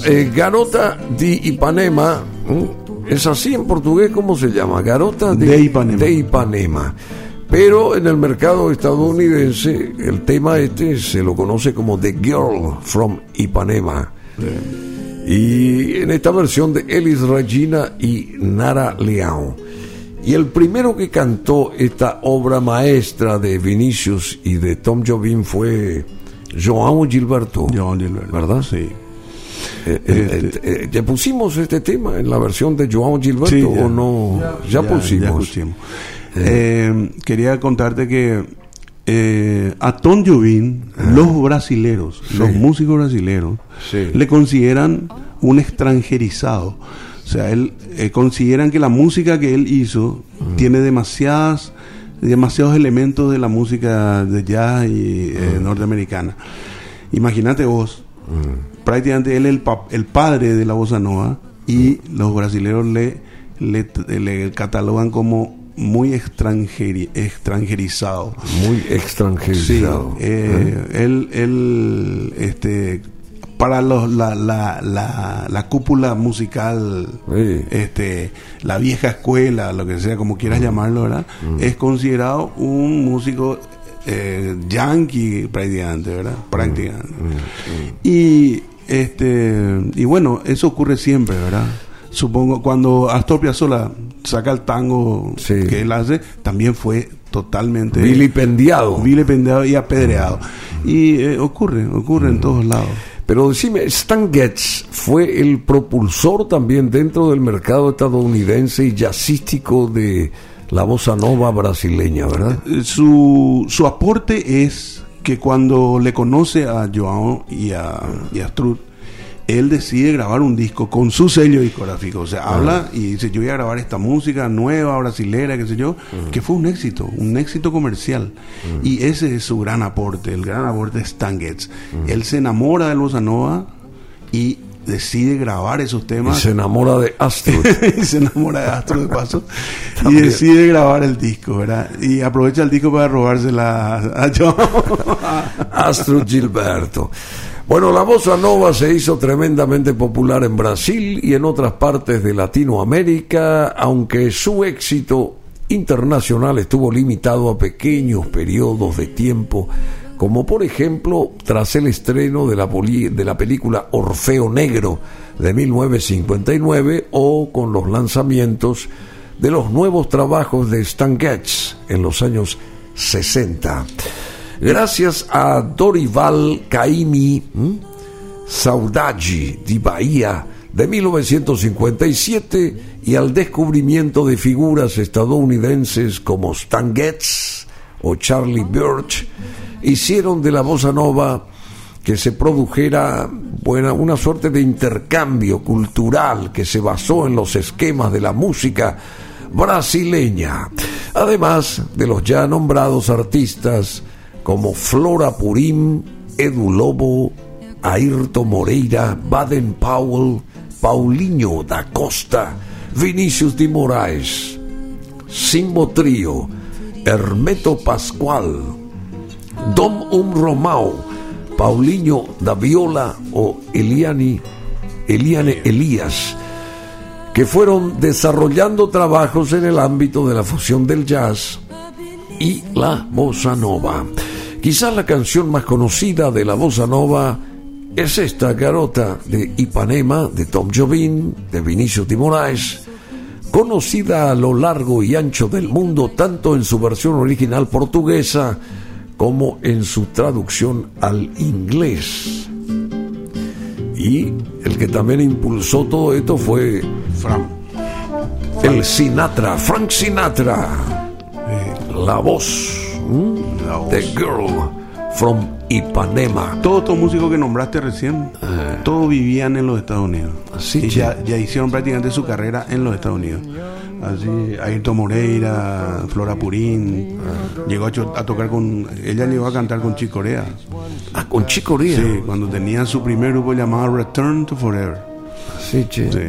Eh, Garota de Ipanema, ¿m? es así en portugués, ¿cómo se llama? Garota de, De Ipanema. de Ipanema. Pero en el mercado estadounidense el tema este se lo conoce como The Girl from Ipanema. Y en esta versión de Elis Regina y Nara Leão. Y el primero que cantó esta obra maestra de Vinicius y de Tom Jobim fue João Gilberto. Joao Gilberto. ¿Verdad? Sí. Eh, eh, eh, eh, ¿Ya pusimos este tema en la versión de Joao Gilberto Sí, ya. o no? Ya, pusimos. ya pusimos. Eh, quería contarte que eh, a Tom Jobim, los brasileros, los músicos brasileros, Sí. le consideran un extranjerizado. O sea, él eh, consideran que la música que él hizo tiene demasiadas demasiados elementos de la música de jazz y eh, norteamericana. Imagínate vos, prácticamente él es el, pa- el padre de la bossa nova y los brasileños le, le, le catalogan como muy extranjeri- extranjerizado. Muy Sí, extranjerizado. eh, él, él, este, para los, la, la, la, la cúpula musical, Sí. este, la vieja escuela, lo que sea, como quieras llamarlo, ¿verdad? Es considerado un músico eh, yankee prácticamente, ¿verdad? Prácticamente. Y, este, y bueno, eso ocurre siempre, ¿verdad? Supongo, cuando Astor Piazzolla saca el tango Sí. que él hace, también fue totalmente Vilipendiado. vilipendiado y apedreado. Y eh, ocurre, ocurre en todos lados. Pero decime, Stan Getz fue el propulsor también dentro del mercado estadounidense y jazzístico de la bossa nova brasileña, ¿verdad? Eh, Su, su aporte es que cuando le conoce a Joao y a, y a Strut, él decide grabar un disco con su sello discográfico. O sea, habla y dice, yo voy a grabar esta música nueva, brasilera, qué sé yo, que fue un éxito, un éxito comercial. Y ese es su gran aporte, el gran aporte de Stan Getz. Él se enamora de Bossa Nova y decide grabar esos Y temas. se enamora de Astrid. y se enamora de Astro de paso y decide grabar el disco, ¿verdad? Y aprovecha el disco para robársela a, Joao. Astro Gilberto. Bueno, la bossa nova se hizo tremendamente popular en Brasil y en otras partes de Latinoamérica, aunque su éxito internacional estuvo limitado a pequeños periodos de tiempo, como por ejemplo tras el estreno de la, de la película Orfeo Negro de 1959 o con los lanzamientos de los nuevos trabajos de Stan Getz en los años 60. Gracias a Dorival Caymmi, ¿m? Saudade de Bahía de 1957 y al descubrimiento de figuras estadounidenses como Stan Getz o Charlie Birch, hicieron de la bossa nova que se produjera buena, una suerte de intercambio cultural que se basó en los esquemas de la música brasileña, además de los ya nombrados artistas como Flora Purim, Edu Lobo, Ayrton Moreira, Baden Powell, Paulinho da Costa, Vinicius de Moraes, Simbo Trio, Hermeto Pascual, Dom Um Romao, Paulinho da Viola o Eliani, Eliane Elías, que fueron desarrollando trabajos en el ámbito de la fusión del jazz y la bossa nova. Quizás la canción más conocida de la bossa nova es esta garota de Ipanema de Tom Jobim, de Vinicius de Moraes, conocida a lo largo y ancho del mundo tanto en su versión original portuguesa como en su traducción al inglés. Y el que también impulsó todo esto fue Fran. el Sinatra, Frank Sinatra, la voz, ¿m? La voz. The Girl from Ipanema. Todos estos músicos que nombraste recién, todos vivían en los Estados Unidos. Así y ya, ya hicieron prácticamente su carrera en los Estados Unidos. Así, Ayrton Moreira, Flora Purín, llegó a, tocar con, ella llegó a cantar con Chick Corea. Ah, con Chico Ría. Sí, cuando tenían su primer grupo llamado Return to Forever. Sí, che. Sí.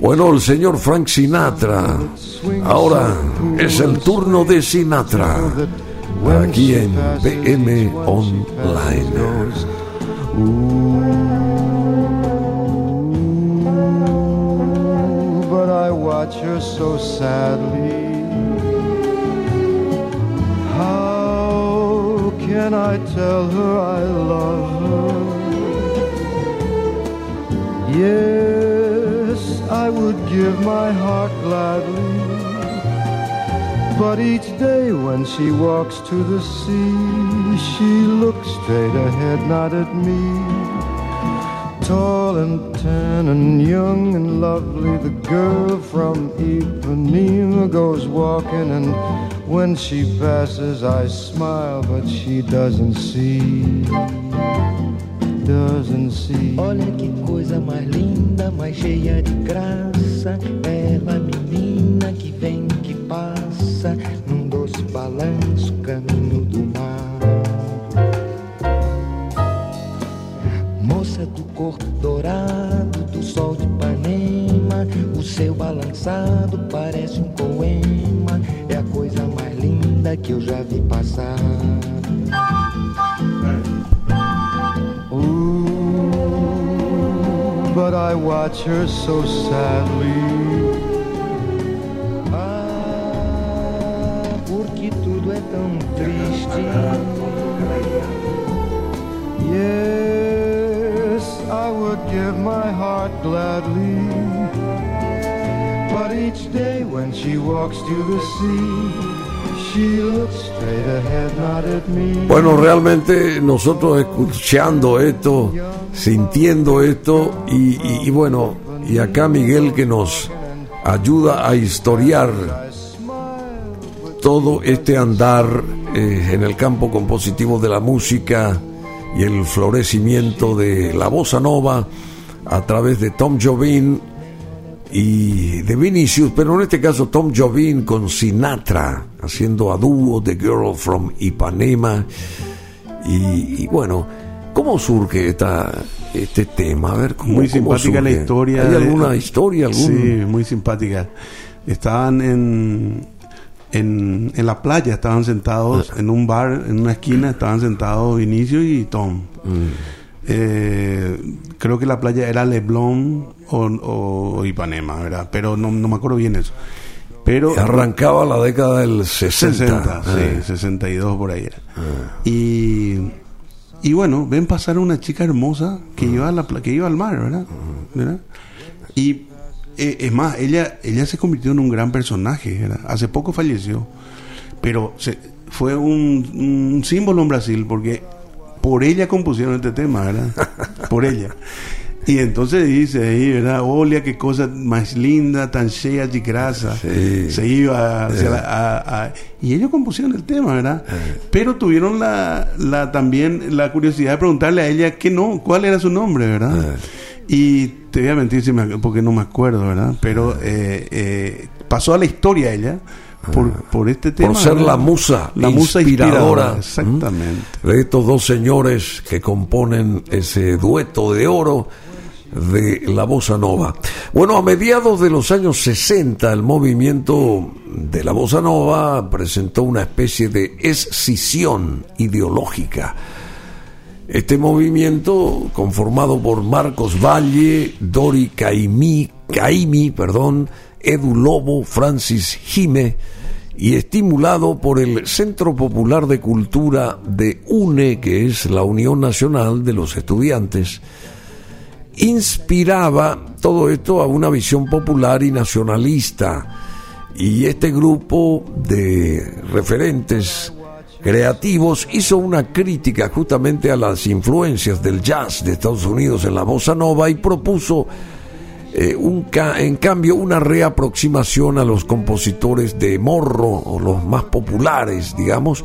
Bueno, el señor Frank Sinatra. Ahora es el turno de Sinatra. Aquí en BM Online. Watch her so sadly. How can I tell her I love her? Yes, I would give my heart gladly. But each day when she walks to the sea, she looks straight ahead, not at me. Tall and tan and young and lovely, the girl from Ipanema goes walking, and when she passes, I smile, but she doesn't see. Doesn't see. Olha que coisa mais linda, mais cheia de graça. Ela, menina que vem, eu já vi passar. Ooh, but I watch her so sadly. Ah, porque tudo é tão triste. Yes, I would give my heart gladly. But each day when she walks to the sea, Bueno, realmente nosotros escuchando esto, sintiendo esto y, bueno, y acá Miguel que nos ayuda a historiar todo este andar eh, en el campo compositivo de la música y el florecimiento de la bossa nova a través de Tom Jobim y de Vinicius, pero en este caso Tom Jobim con Sinatra haciendo a dúo The Girl from Ipanema y, y bueno, ¿cómo surge esta, este tema? A ver, ¿cómo, Muy cómo simpática la historia. ¿Hay de- alguna historia? Algún... Sí, muy simpática. Estaban en, en, en la playa, estaban sentados Ah. en un bar, en una esquina, estaban sentados Vinicio y Tom. Mm. Eh, creo que la playa era Leblon o, o Ipanema, ¿verdad? Pero no, no me acuerdo bien eso. Pero Arrancaba la década del 60. 60, eh. sí, 62 por ahí era. Y, y bueno, ven pasar una chica hermosa que iba a la que iba al mar, ¿verdad? ¿Verdad? Y eh, es más, ella ella se convirtió en un gran personaje, ¿verdad? Hace poco falleció, pero se, fue un, un símbolo en Brasil porque por ella compusieron este tema, ¿verdad? Por ella. Y entonces dice ahí, ¿verdad? Olha, qué cosa más linda, tan llena de grasa. Sí. Se iba hacia la- a- a- y ellos compusieron el tema, ¿verdad? Pero tuvieron la, la también la curiosidad de preguntarle a ella que no, cuál era su nombre, ¿verdad? Y te voy a mentir si me- porque no me acuerdo, ¿verdad? Pero eh, eh, pasó a la historia ella por, por este tema. Por ser la musa, la musa inspiradora, inspiradora. Exactamente. de estos dos señores que componen ese dueto de oro de la bossa nova. Bueno, a mediados de los años 60 el movimiento de la bossa nova presentó una especie de escisión ideológica. Este movimiento, conformado por Marcos Valle, Dori Caimi, Caimi, perdón, Edu Lobo, Francis Jime, y estimulado por el Centro Popular de Cultura de UNE, que es la Unión Nacional de los Estudiantes, inspiraba todo esto a una visión popular y nacionalista. Y este grupo de referentes creativos hizo una crítica justamente a las influencias del jazz de Estados Unidos en la bossa nova y propuso eh, un ca- en cambio una reaproximación a los compositores de morro o los más populares, digamos,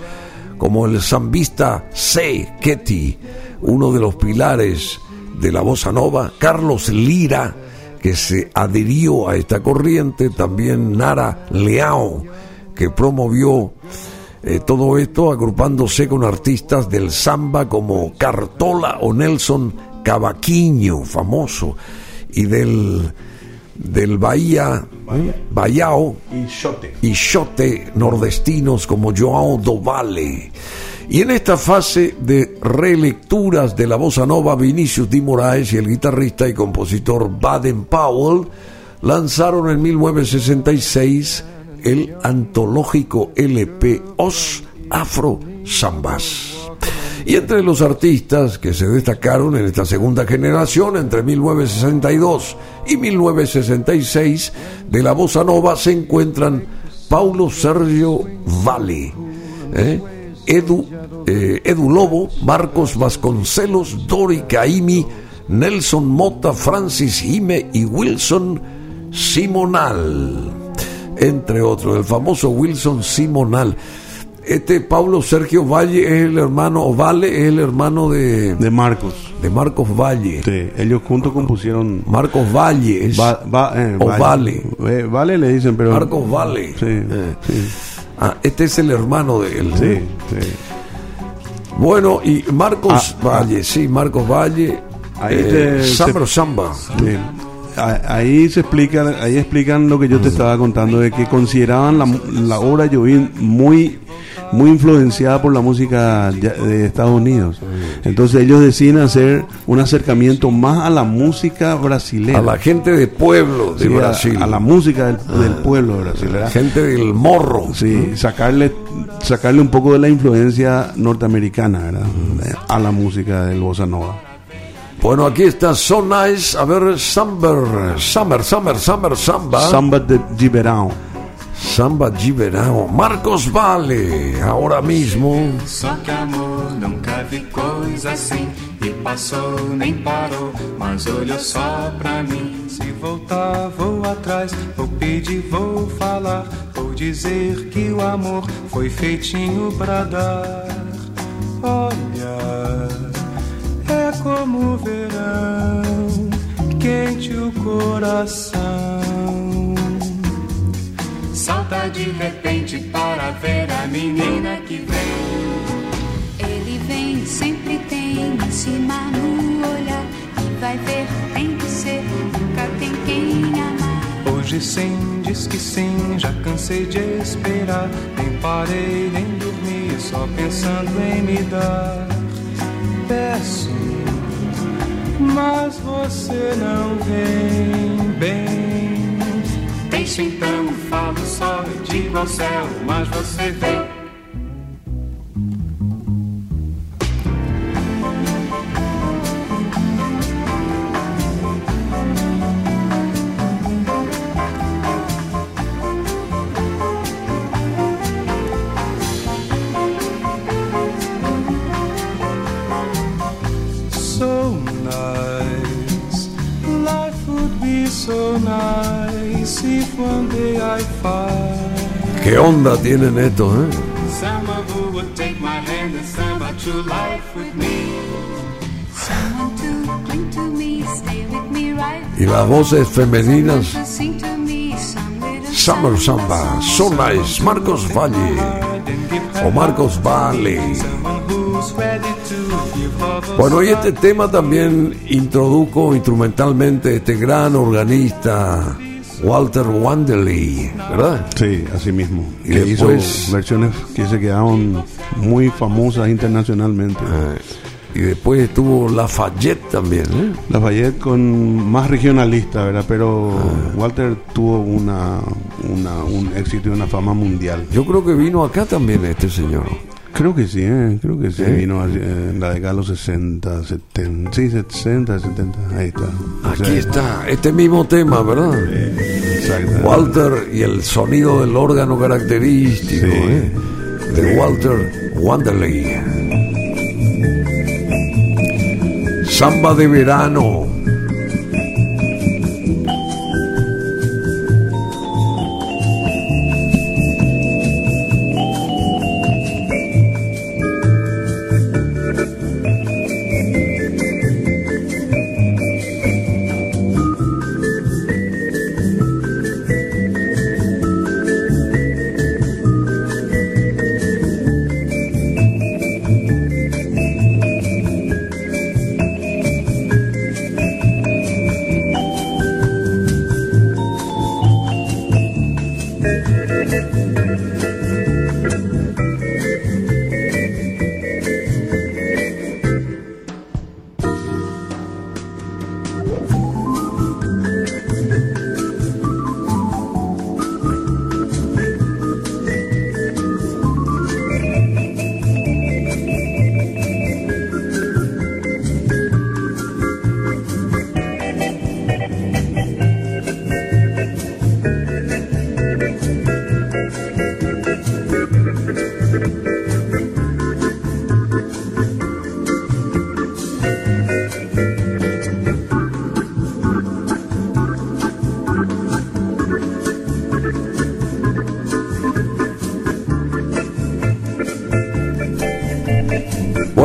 como el zambista C. Ketty, uno de los pilares de la bossa nova, Carlos Lira, que se adhirió a esta corriente, también Nara Leao, que promovió eh, todo esto agrupándose con artistas del samba como Cartola o Nelson Cavaquinho, famoso, y del, del Bahía, ¿eh? Baiao Y Shote. nordestinos como Joao Dovale. Y en esta fase de relecturas de la bossa nova, Vinicius Di Moraes y el guitarrista y compositor Baden Powell lanzaron en 1966 el antológico LP Os Afro Zambas. Y entre los artistas que se destacaron en esta segunda generación entre 1962 y 1966 de la bossa nova se encuentran Paulo Sergio Valle, ¿eh? Edu, eh, Edu Lobo, Marcos Vasconcelos, Dori Caimi, Nelson Mota, Francis Jime y Wilson Simonal, entre otros, el famoso Wilson Simonal. Este Paulo Sergio Valle es el hermano, o Vale es el hermano de, De Marcos. de Marcos Valle. Sí, ellos juntos compusieron. Marcos Valle es Va- va- eh, o Vale. Eh, vale le dicen, pero. Marcos Valle. Sí, Eh. sí, Ah, este es el hermano de él. sí, sí. Bueno, y Marcos Valle, sí, Marcos Valle. Ahí te- Sambro te- Samba. Sí. Ahí se explica, ahí explican lo que yo te estaba contando de que consideraban la, la obra Jovín muy muy influenciada por la música de Estados Unidos. Entonces ellos deciden hacer un acercamiento más a la música brasileña. A la gente de pueblo de Sí, Brasil. A, la música del, del pueblo de Brasil. ¿verdad? gente del morro. Sí, sacarle, sacarle un poco de la influencia norteamericana ¿verdad? a la música del bossa nova. Bueno, aquí está So Nice. A ver, Summer, Summer, Summer, Summer, Samba. Samba de, de verão. Samba de verão. Marcos Vale, ahora mismo. Só que amor, nunca vi coisa assim. E passou, nem parou, mas olhou só pra mim. Se voltar, vou atrás, vou pedir, vou falar. Vou dizer que o amor foi feitinho pra dar. Olha, como o verão, quente o coração. Salta de repente para ver a menina que vem. Ele vem, sempre tem em cima no olhar. E vai ver, tem que ser, nunca tem quem amar. Hoje sim, diz que sim, já cansei de esperar. Nem parei, nem dormi, só pensando em me dar. Peço, mas você não vem bem. Deixa então, falo só, digo ao céu, mas você vem. Me, stay with me right. Y las voces femeninas. Summer Samba, So Nice, Marcos Valle. O Marcos Vale. Someone who's ready to give love a Bueno, y este tema también introdujo instrumentalmente este gran organista Walter Wanderley, ¿verdad? Sí, así mismo. Y que después- hizo versiones que se quedaron muy famosas internacionalmente. Eh, y después estuvo Lafayette también, ¿eh? Lafayette con más regionalista, ¿verdad? Pero Ah. Walter tuvo una, una- un éxito y una fama mundial. Yo creo que vino acá también este señor. Creo que sí, ¿eh? creo que sí. ¿Sí? Vino así, eh, en la década de los 60, 70, sí, 60, 70, ahí está. O Aquí sea, está, este mismo tema, ¿verdad? Exacto. Walter y el sonido del órgano característico Sí. ¿eh? de Walter Wanderley. Samba de verano.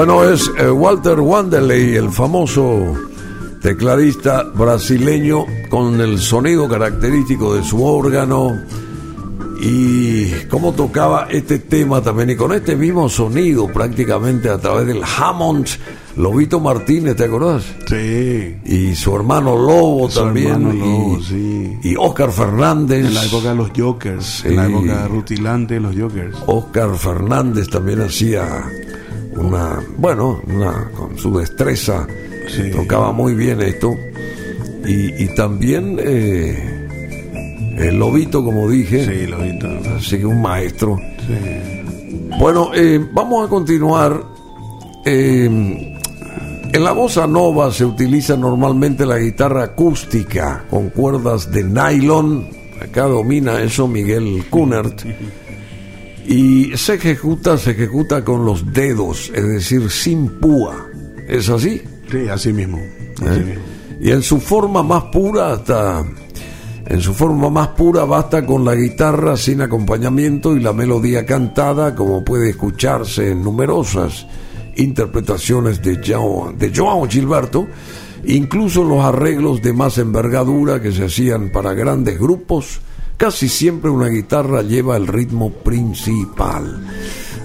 Bueno, es eh, Walter Wanderley, el famoso tecladista brasileño con el sonido característico de su órgano y cómo tocaba este tema también y con este mismo sonido prácticamente a través del Hammond Lobito Martínez, ¿te acordás? Sí. Y su hermano Lobo Su también hermano y, sí. y Oscar Fernández. En la época de los Jokers, Sí. en la época rutilante de los Jokers. Oscar Fernández también hacía bueno, una, con su destreza, Sí. tocaba muy bien esto. Y, y también eh, el Lobito, como dije, Sí, lo vi todo. así que un maestro. Sí. Bueno, eh, vamos a continuar. Eh, en la bossa nova se utiliza normalmente la guitarra acústica con cuerdas de nylon, Acá domina eso Miguel Kunert. Y se ejecuta, se ejecuta con los dedos, es decir, sin púa. ¿Es así? Sí, así mismo. así ¿Eh? mismo. Y en su forma más pura, hasta. En su forma más pura basta con la guitarra sin acompañamiento y la melodía cantada, como puede escucharse en numerosas interpretaciones de Joao, de Joao Gilberto, incluso los arreglos de más envergadura que se hacían para grandes grupos, casi siempre una guitarra lleva el ritmo principal.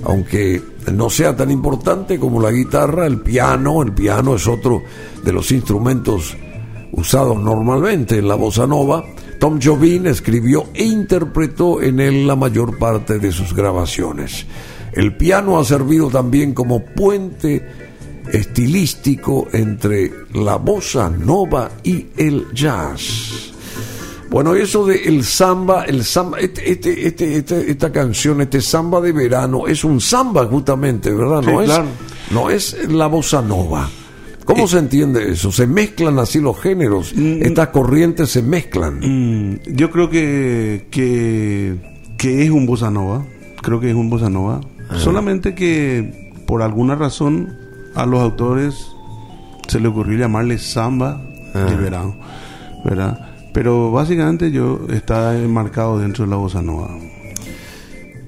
Aunque no sea tan importante como la guitarra, el piano, el piano es otro de los instrumentos usados normalmente en la bossa nova, Tom Jobim escribió e interpretó en él la mayor parte de sus grabaciones. El piano ha servido también como puente estilístico entre la bossa nova y el jazz. Bueno, eso de el samba, el samba, este, este, este, este- esta canción, este samba de verano, es un samba justamente, ¿verdad? No, es, no es la bossa nova. ¿Cómo se entiende eso? ¿Se mezclan así los géneros? Estas corrientes se mezclan. Mm, yo creo que, que, que es un bossa nova. Creo que es un bossa nova. Solamente que por alguna razón a los autores se le ocurrió llamarle samba de verano. ¿Verdad? Pero básicamente yo está enmarcado dentro de la bossa nova.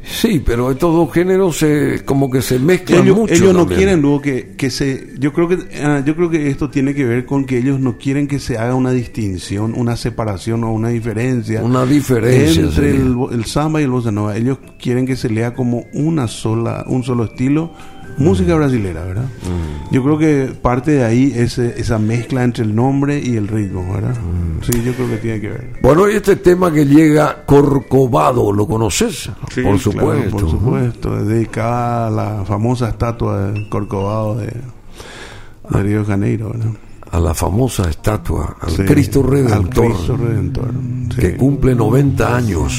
Sí, pero estos dos géneros se, como que se mezclan ellos, mucho. ellos no también. quieren luego que, que se yo creo que ah, yo creo que esto tiene que ver con que ellos no quieren que se haga una distinción una separación o una diferencia Una diferencia, entre el, el samba y el bossa nova ellos quieren que se lea como una sola un solo estilo música brasilera verdad Mm. yo creo que parte de ahí ese, esa mezcla entre el nombre y el ritmo verdad Mm. sí yo creo que tiene que ver Bueno, y este tema que llega Corcovado, ¿lo conoces? Sí, por claro, supuesto. por supuesto, es dedicada a la famosa estatua de Corcovado de, de Río de Janeiro, ¿verdad? A la famosa estatua, al Sí, Cristo Redentor, al Cristo Redentor, sí. que cumple 90 años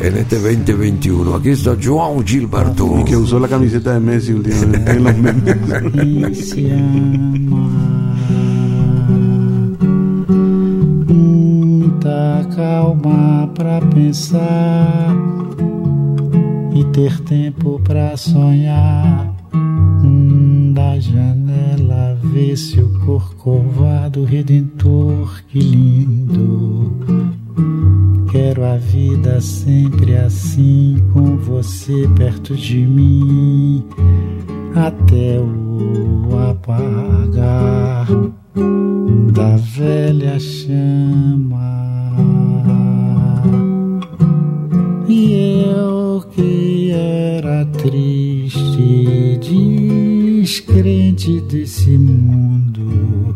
este 2021. Aquí está João Gilberto. Y que usó la camiseta de Messi últimamente en los memes. se ama. Muita calma pra pensar e ter tempo pra sonhar. Da janela vê-se o corcovado redentor, que lindo. Quero a vida sempre assim, com você perto de mim, até o apagar da velha chama. E eu que era triste, descrente desse mundo.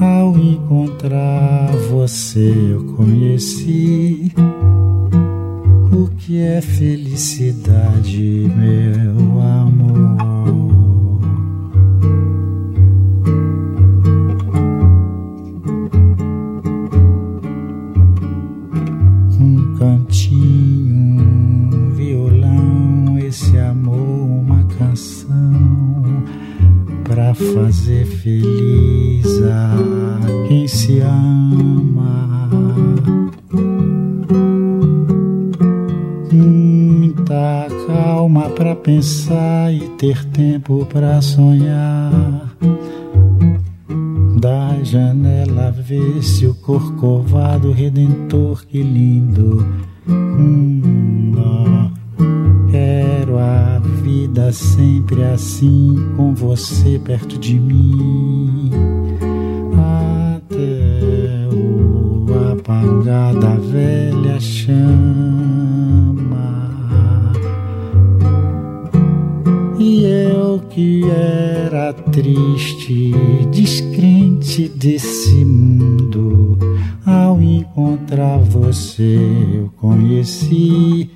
Ao encontrar você, eu conheci o que é felicidade, meu amor. Um cantinho, um violão, esse amor, uma canção pra fazer feliz a quem se pensar e ter tempo pra sonhar. Da janela vê-se o corcovado redentor, que lindo. Hum. Quero a vida sempre assim, com você perto de mim. Até o apagar da velha chama. Que era triste, descrente desse mundo, ao encontrar você eu conheci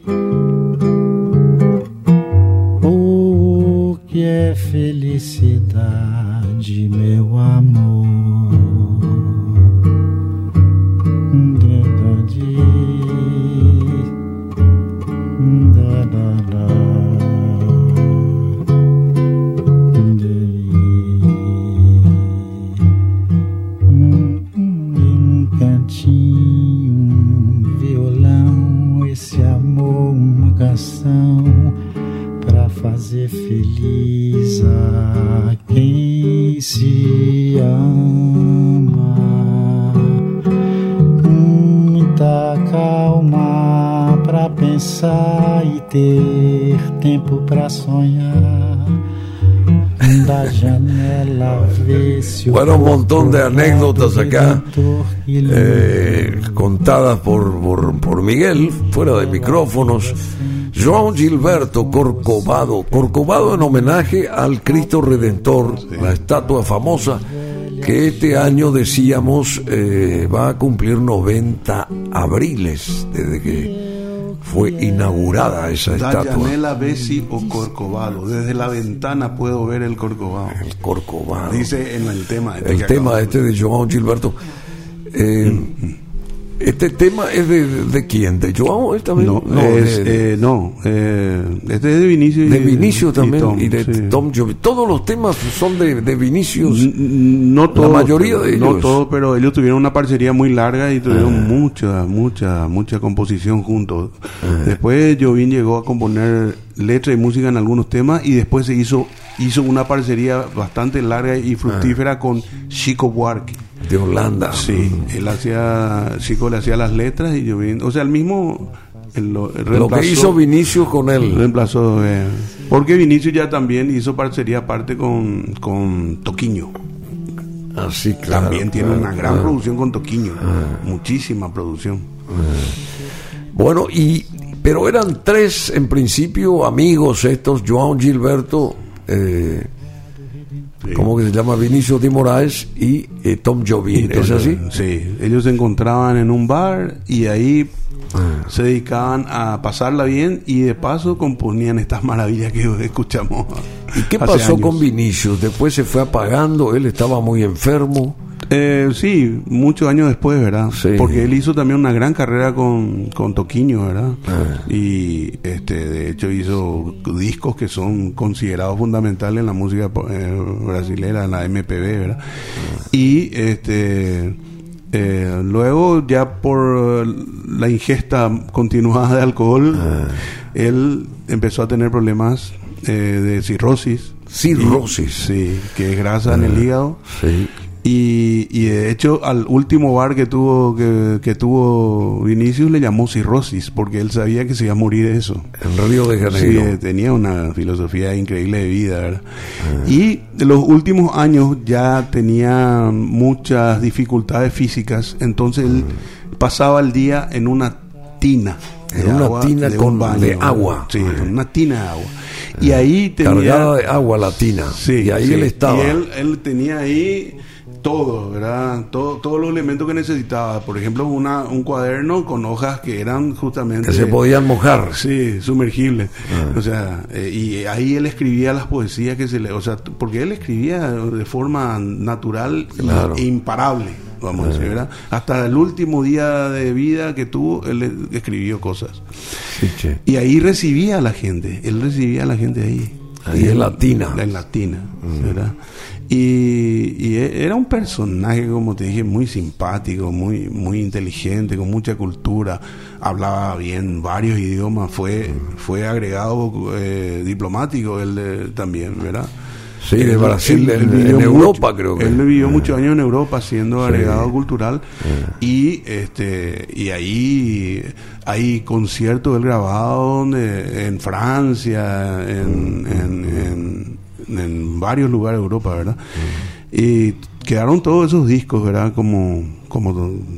o que é felicidade, meu amor. Tempo pra sonhar. Da janela Bueno, un montón de anécdotas acá, que eh, contadas por, por, por Miguel, fuera de micrófonos. João Gilberto Corcovado, Corcovado en homenaje al Cristo Redentor, la estatua famosa que este año decíamos eh, va a cumplir 90 abriles desde que fue inaugurada esa estatua. Dayanela Bessi o Corcovado. Desde la ventana puedo ver el Corcovado. El Corcovado. Dice en el tema. este el tema acabo- este de Joao Gilberto. Eh, Este tema es de, de quién? ¿De Joao? ¿Es también? No, No, es, de, eh, no eh, este es de Vinicio. y- de Vinicio también Tom, y de sí. Tom Jovi. Todos los temas son de, de Vinicius. N- No todos, mayoría pero- de No ellos. todos, pero ellos tuvieron una parcería muy larga y tuvieron Ah. mucha, mucha, mucha composición juntos. Después Jovín llegó a componer letra y música en algunos temas y después se hizo hizo una parcería bastante larga y fructífera con Chico Buarque. De Holanda. Sí, él hacía, Chico le hacía las letras y Jovín, o sea, el mismo... él lo, Lo que hizo Vinicius con él. Reemplazó, eh, porque Vinicio ya también hizo parcería aparte con, con Toquiño. Así, claro. También tiene claro, una gran claro. producción con Toquiño. Muchísima producción. Bueno, y pero eran tres en principio amigos estos, Joao Gilberto, eh, ¿cómo que se llama? Vinicio de Moraes y eh, Tom Jobim, ¿es así? Sí, ellos se encontraban en un bar y ahí se dedicaban a pasarla bien y de paso componían estas maravillas que escuchamos. ¿Y qué pasó años. con Vinicius? Después se fue apagando, él estaba muy enfermo. Eh, sí, muchos años después, ¿verdad? Sí. Porque él hizo también una gran carrera con, con Toquiño, ¿verdad? Ah. Y este, de hecho hizo discos que son considerados fundamentales en la música eh, brasilera, en la MPB, ¿verdad? Y este eh, luego ya por la ingesta continuada de alcohol, Ah. él empezó a tener problemas eh, de cirrosis. Cirrosis. Y- sí, que es grasa en el hígado. Sí. Y, y de hecho al último bar que tuvo que, que tuvo Vinicius le llamó cirrosis porque él sabía que se iba a morir de eso. En Río de Sí, Janeiro. eh, tenía una filosofía increíble de vida, ¿verdad? Y de los últimos años ya tenía muchas dificultades físicas, entonces él pasaba el día en una tina. En una agua, tina de con- un baño, de agua. Sí, en una tina de agua. Y ahí tenía... Cargada de agua latina. Sí, y ahí sí. él estaba. Y él, él tenía ahí todo, ¿verdad? Todo, todos los elementos que necesitaba. Por ejemplo, una, un cuaderno con hojas que eran justamente... que se podían mojar. Sí, sumergibles. Ah. O sea, eh, y ahí él escribía las poesías que se le... O sea, porque él escribía de forma natural y- Claro. e imparable, vamos a decir, Ah. ¿verdad? Hasta el último día de vida que tuvo, él escribió cosas. Sí, che. Y ahí recibía a la gente, él recibía a la gente ahí. Ahí en Latina. En Latina, ¿verdad? Y, y e- era un personaje, como te dije, muy simpático, muy, muy inteligente, con mucha cultura, hablaba bien varios idiomas, fue, fue agregado eh, diplomático él también, ¿verdad? Sí, de Brasil, él- él en, Europa mucho- creo que. Él vivió muchos años en Europa siendo Sí. agregado cultural y este y ahí hay conciertos del grabado donde- en Francia, en, en, en- en varios lugares de Europa, ¿verdad? Y quedaron todos esos discos, ¿verdad? Como como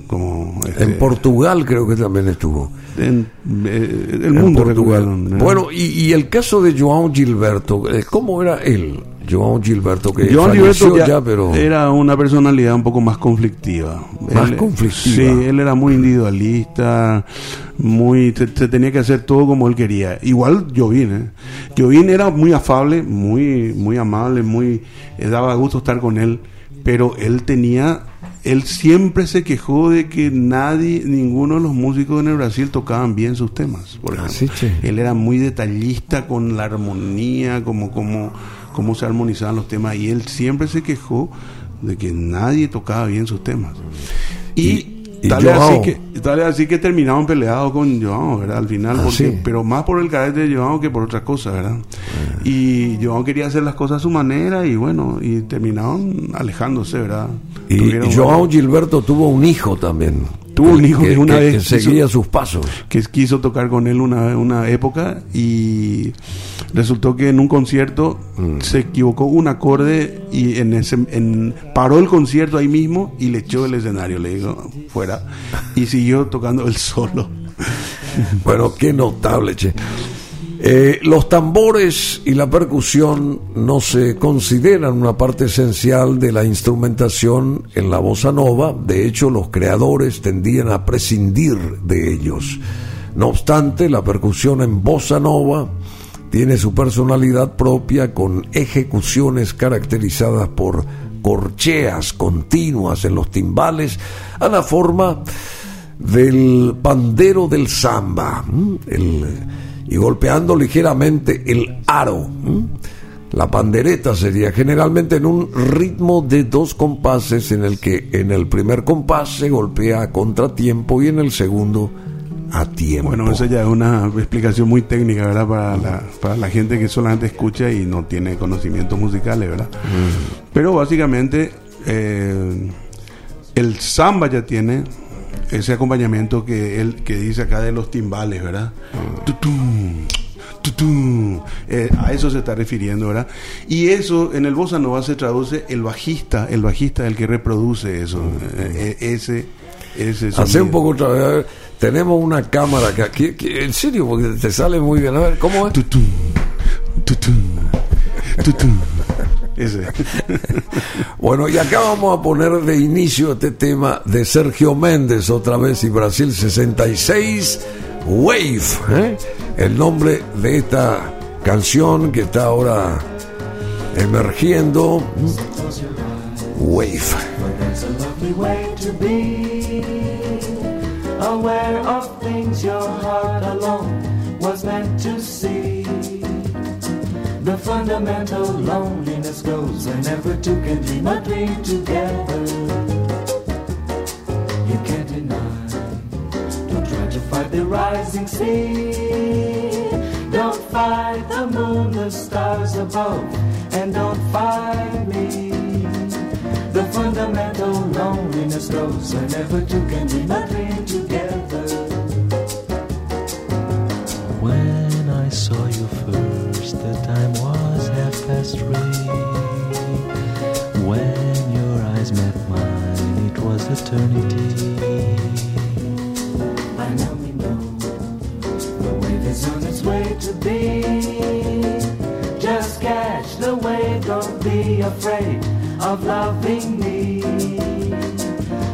como este, En Portugal creo que también estuvo. en, eh, el En mundo Portugal. Bueno, y, y el caso de João Gilberto, eh, ¿cómo era él? João Gilberto, que Gilberto ya, ya pero era una personalidad un poco más conflictiva. Más Él- conflictiva. Sí, él era muy individualista, muy se, se tenía que hacer todo como él quería. Igual Jovín, ¿eh? Jovín era muy afable, muy muy amable, muy eh, daba gusto estar con él, pero él tenía él siempre se quejó de que nadie, ninguno de los músicos en el Brasil tocaban bien sus temas. Por ejemplo. Así, che. Él era muy detallista con la armonía, como, como, cómo se armonizaban los temas, y él siempre se quejó de que nadie tocaba bien sus temas. Y tal, es así Joao. que, tal es así que terminaron peleados con Joao, ¿verdad? Al final, Ah, porque- sí. pero más por el carácter de Joao que por otras cosas, ¿verdad? Y Joao quería hacer las cosas a su manera y bueno, y terminaron alejándose, ¿verdad? y, Tuvieron varios- Gilberto tuvo un hijo también. Tuvo un hijo que, que- una que- vez que seguía sus pasos. que quiso tocar con él una, una época y resultó que en un concierto Mm. se equivocó un acorde y en ese en, paró el concierto ahí mismo y le echó el escenario, le dijo fuera y siguió tocando el solo. Bueno, qué notable, che. Eh, los tambores y la percusión no se consideran una parte esencial de la instrumentación en la bossa nova. De hecho, los creadores tendían a prescindir de ellos. No obstante, la percusión en bossa nova tiene su personalidad propia con ejecuciones caracterizadas por corcheas continuas en los timbales a la forma del pandero del samba y golpeando ligeramente el aro. La pandereta sería generalmente en un ritmo de dos compases en el que en el primer compás se golpea a contratiempo y en el segundo a tiempo. Bueno, eso ya es una explicación muy técnica, ¿verdad? Para la, para la gente que solamente escucha y no tiene conocimientos musicales, ¿verdad? Pero básicamente eh, el samba ya tiene ese acompañamiento que él que dice acá de los timbales, ¿verdad? Tutum, tutum. Eh, a eso se está refiriendo, ¿verdad? Y eso en el bossa nova se traduce el bajista, el bajista el que reproduce eso, eh, eh, ese ese Hace un poco otra vez. a ver, tenemos una cámara que aquí, que- en serio, porque te sale muy bien. A ver, ¿cómo es? Tutum, tutum, tutum. Ese. Bueno, y acá vamos a poner de inicio este tema de Sergio Méndez, otra vez y Brasil 66, Wave, ¿eh? el nombre de esta canción que está ahora emergiendo, Wave. Aware of things your heart alone was meant to see. The fundamental loneliness goes whenever two can dream a dream together. You can't deny. Don't try to fight the rising sea. Don't fight the moon, the stars above, and don't fight me. The fundamental loneliness grows whenever two can dream a dream together. When your eyes met mine, it was eternity. By now we know the wave is on its way to be. Just catch the wave, don't be afraid of loving me.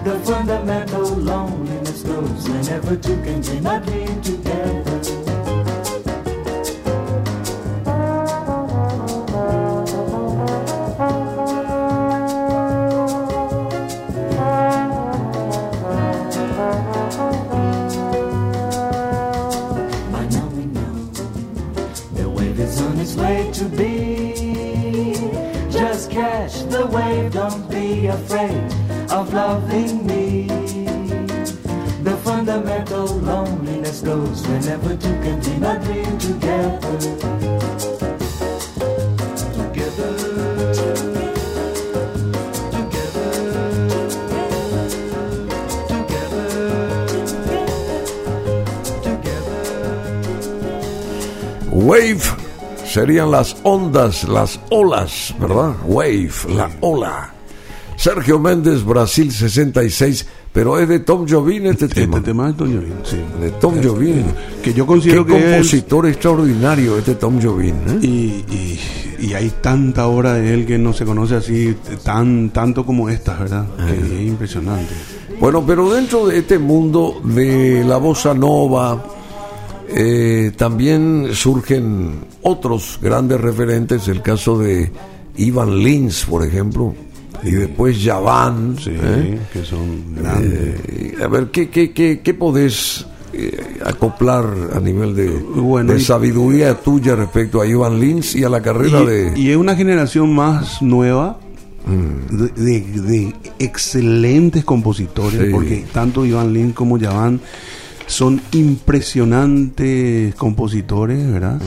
The fundamental loneliness grows whenever two can a dream together. Loving me. The fundamental loneliness goes whenever two can dream a dream together. Wave serían las ondas, las olas, ¿verdad? Wave, la ola. Sergio Méndez, Brasil 66, pero es de Tom Jobim este tema. Este tema es Tom Jobim, sí. De Tom Jobim. Que yo considero Qué que es- compositor extraordinario este Tom Jobim. ¿eh? Y, y, y hay tanta obra de él que no se conoce así tan tanto como estas, ¿verdad? Que es impresionante. Bueno, pero dentro de este mundo de la bossa nova eh, también surgen otros grandes referentes, el caso de Ivan Lins, por ejemplo, y después Javan. Sí, ¿eh? que son grandes. Eh, a ver, ¿qué, qué, qué, qué podés eh, acoplar a nivel de, Bueno, de y- sabiduría tuya respecto a Ivan Lins y a la carrera y, de... y es una generación más nueva de, de- de excelentes compositores, Sí. porque tanto Iván Lin como Yavan son impresionantes compositores, ¿verdad?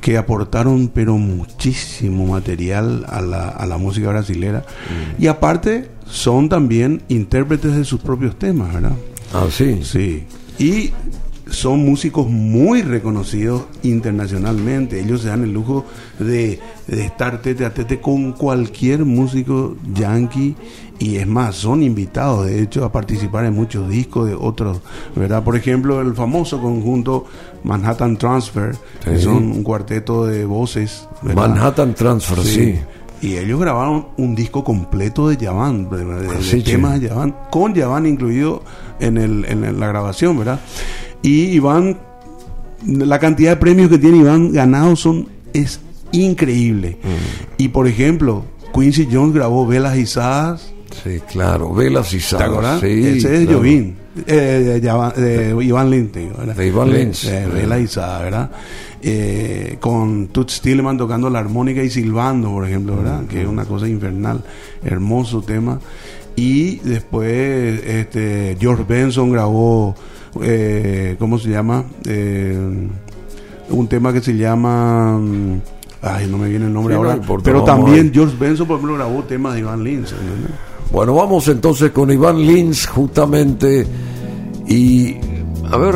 Que aportaron pero muchísimo material a la, a la música brasilera. Y aparte son también intérpretes de sus propios temas, ¿verdad? Ah, sí. Sí. Y son músicos muy reconocidos internacionalmente. Ellos se dan el lujo de, de estar tete a tete con cualquier músico yankee y es más, son invitados de hecho a participar en muchos discos de otros, ¿verdad? Por ejemplo, el famoso conjunto Manhattan Transfer, que son un cuarteto de voces. ¿verdad? Manhattan Transfer, sí. Y ellos grabaron un disco completo de Yavan, de, de- de Sí, temas de Yavan, con Yavan incluido en, el, en la grabación, ¿verdad? Y Iván, la cantidad de premios que tiene Iván ganados son, es increíble. Mm. Y por ejemplo, Quincy Jones grabó Velas Izadas. Sí, claro, Velas y ¿Te acuerdas? Sí, Ese es claro. Jovín, eh, de, Iván Lynch, te digo, ¿verdad? De Iván Lynch. Velas Izadas, ¿verdad? Eh, con Toots Tilleman tocando la armónica y silbando, por ejemplo, ¿verdad? Que es una cosa infernal, hermoso tema. Y después este, George Benson grabó, eh, ¿cómo se llama? Eh, un tema que se llama... mm, Ay, no me viene el nombre Sí, no ahora. importa, pero también. George Benson, por ejemplo, grabó temas de Iván. ¿entendés? Bueno, vamos entonces con Iván Lins justamente y a ver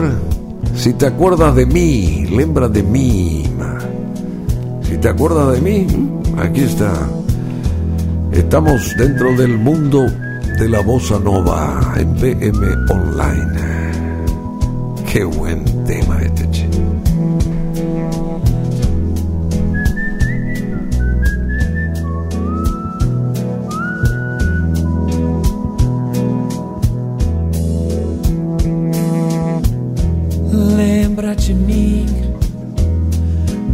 si te acuerdas de mí, lembra de mí. Si te acuerdas de mí, aquí está. Estamos dentro del mundo de la bossa nova en BM Online. Este, che. Lembra de mim,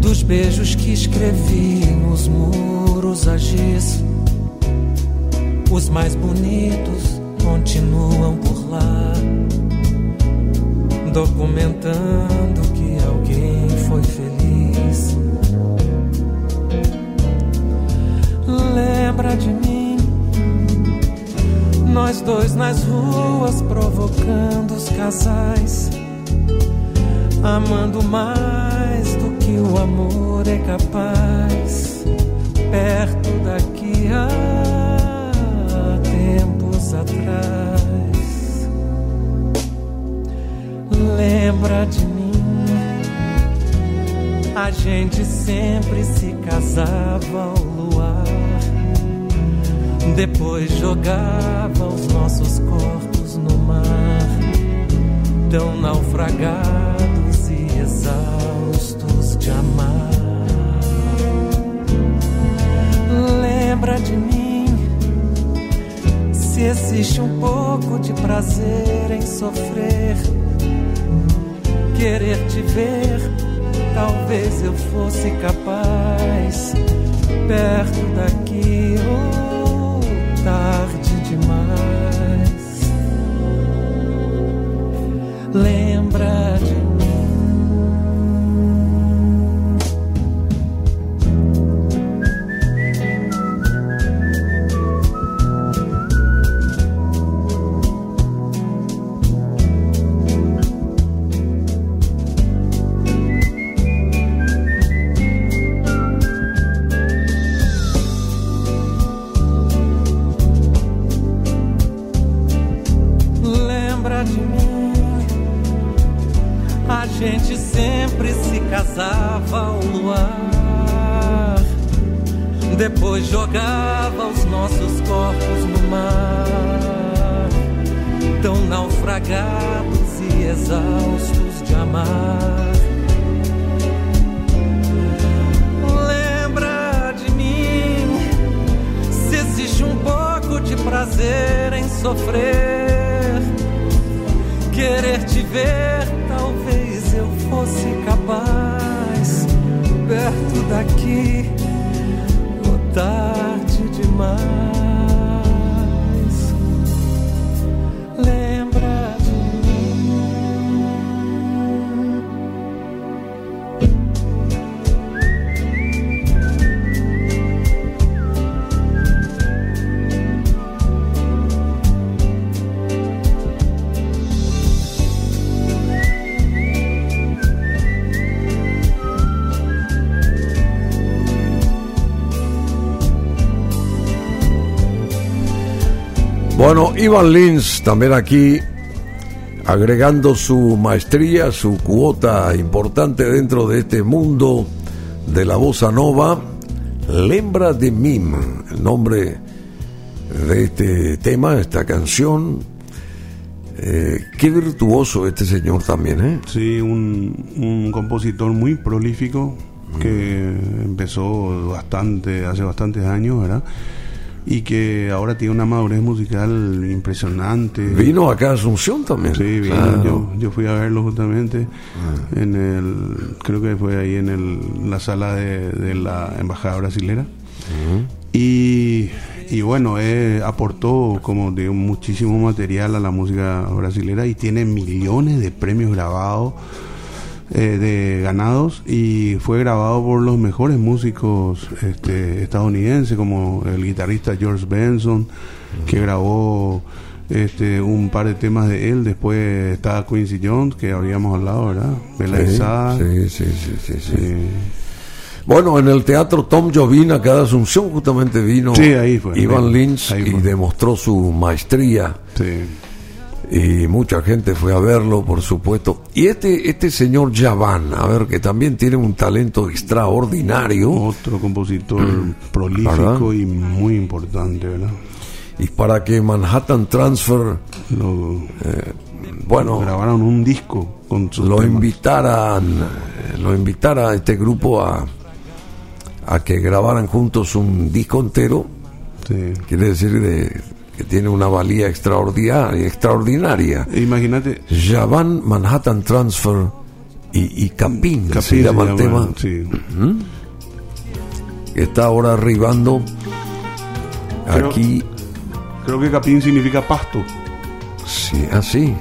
dos beijos que escrevi nos muros a giz. Os mais bonitos continuam por lá, documentando que alguém foi feliz. Lembra de mim, nós dois nas ruas provocando os casais amando mais do que o amor é capaz, perto daqui há Lembra de mim? A gente sempre se casava ao luar, depois jogava os nossos corpos no mar tão naufragados e exaustos de amar. Lembra de mim? Se existe um pouco de prazer em sofrer, querer te ver, talvez eu fosse capaz, perto daqui tarde Iván Lins también aquí agregando su maestría, su cuota importante dentro de este mundo de la bossa nova, Lembra de Mim, el nombre de este tema, esta canción. Eh, qué virtuoso este señor también, ¿eh? Sí, un, un compositor muy prolífico que empezó bastante, hace bastantes años, ¿verdad? Y que ahora tiene una madurez musical impresionante. Vino acá a Asunción también. Sí, vino. Claro. Yo, yo fui a verlo justamente Ah. en el, creo que fue ahí en el, la sala de, de la embajada brasilera. Y, y bueno, eh, aportó, como digo, muchísimo material a la música brasilera y tiene millones de premios grabados, eh, de ganados, y fue grabado por los mejores músicos este, estadounidenses, como el guitarrista George Benson, que grabó este, un par de temas de él. Después está Quincy Jones, que habíamos hablado, ¿verdad? Bela Sí, sí, sí, sí, sí, sí. Bueno, en el teatro Tom Jobim, acá de Asunción, justamente vino Sí. Iván Ahí- Lynch y demostró su maestría. Y mucha gente fue a verlo, por supuesto. Y este, este señor Javan, a ver, que también tiene un talento extraordinario. Otro compositor prolífico ¿Verdad? y muy importante, ¿verdad? Y para que Manhattan Transfer, eh, bueno, grabaron un disco con sus lo temas. invitaran, eh, lo invitara a este grupo a, a que grabaran juntos un disco entero. Quiere decir de, que tiene una valía extraordinaria. extraordinaria. Imagínate. Javan Manhattan Transfer y, y Capín, Capín se llama el tema. sí. Que está ahora arribando Creo- aquí. Creo que Capín significa pasto. Sí, así.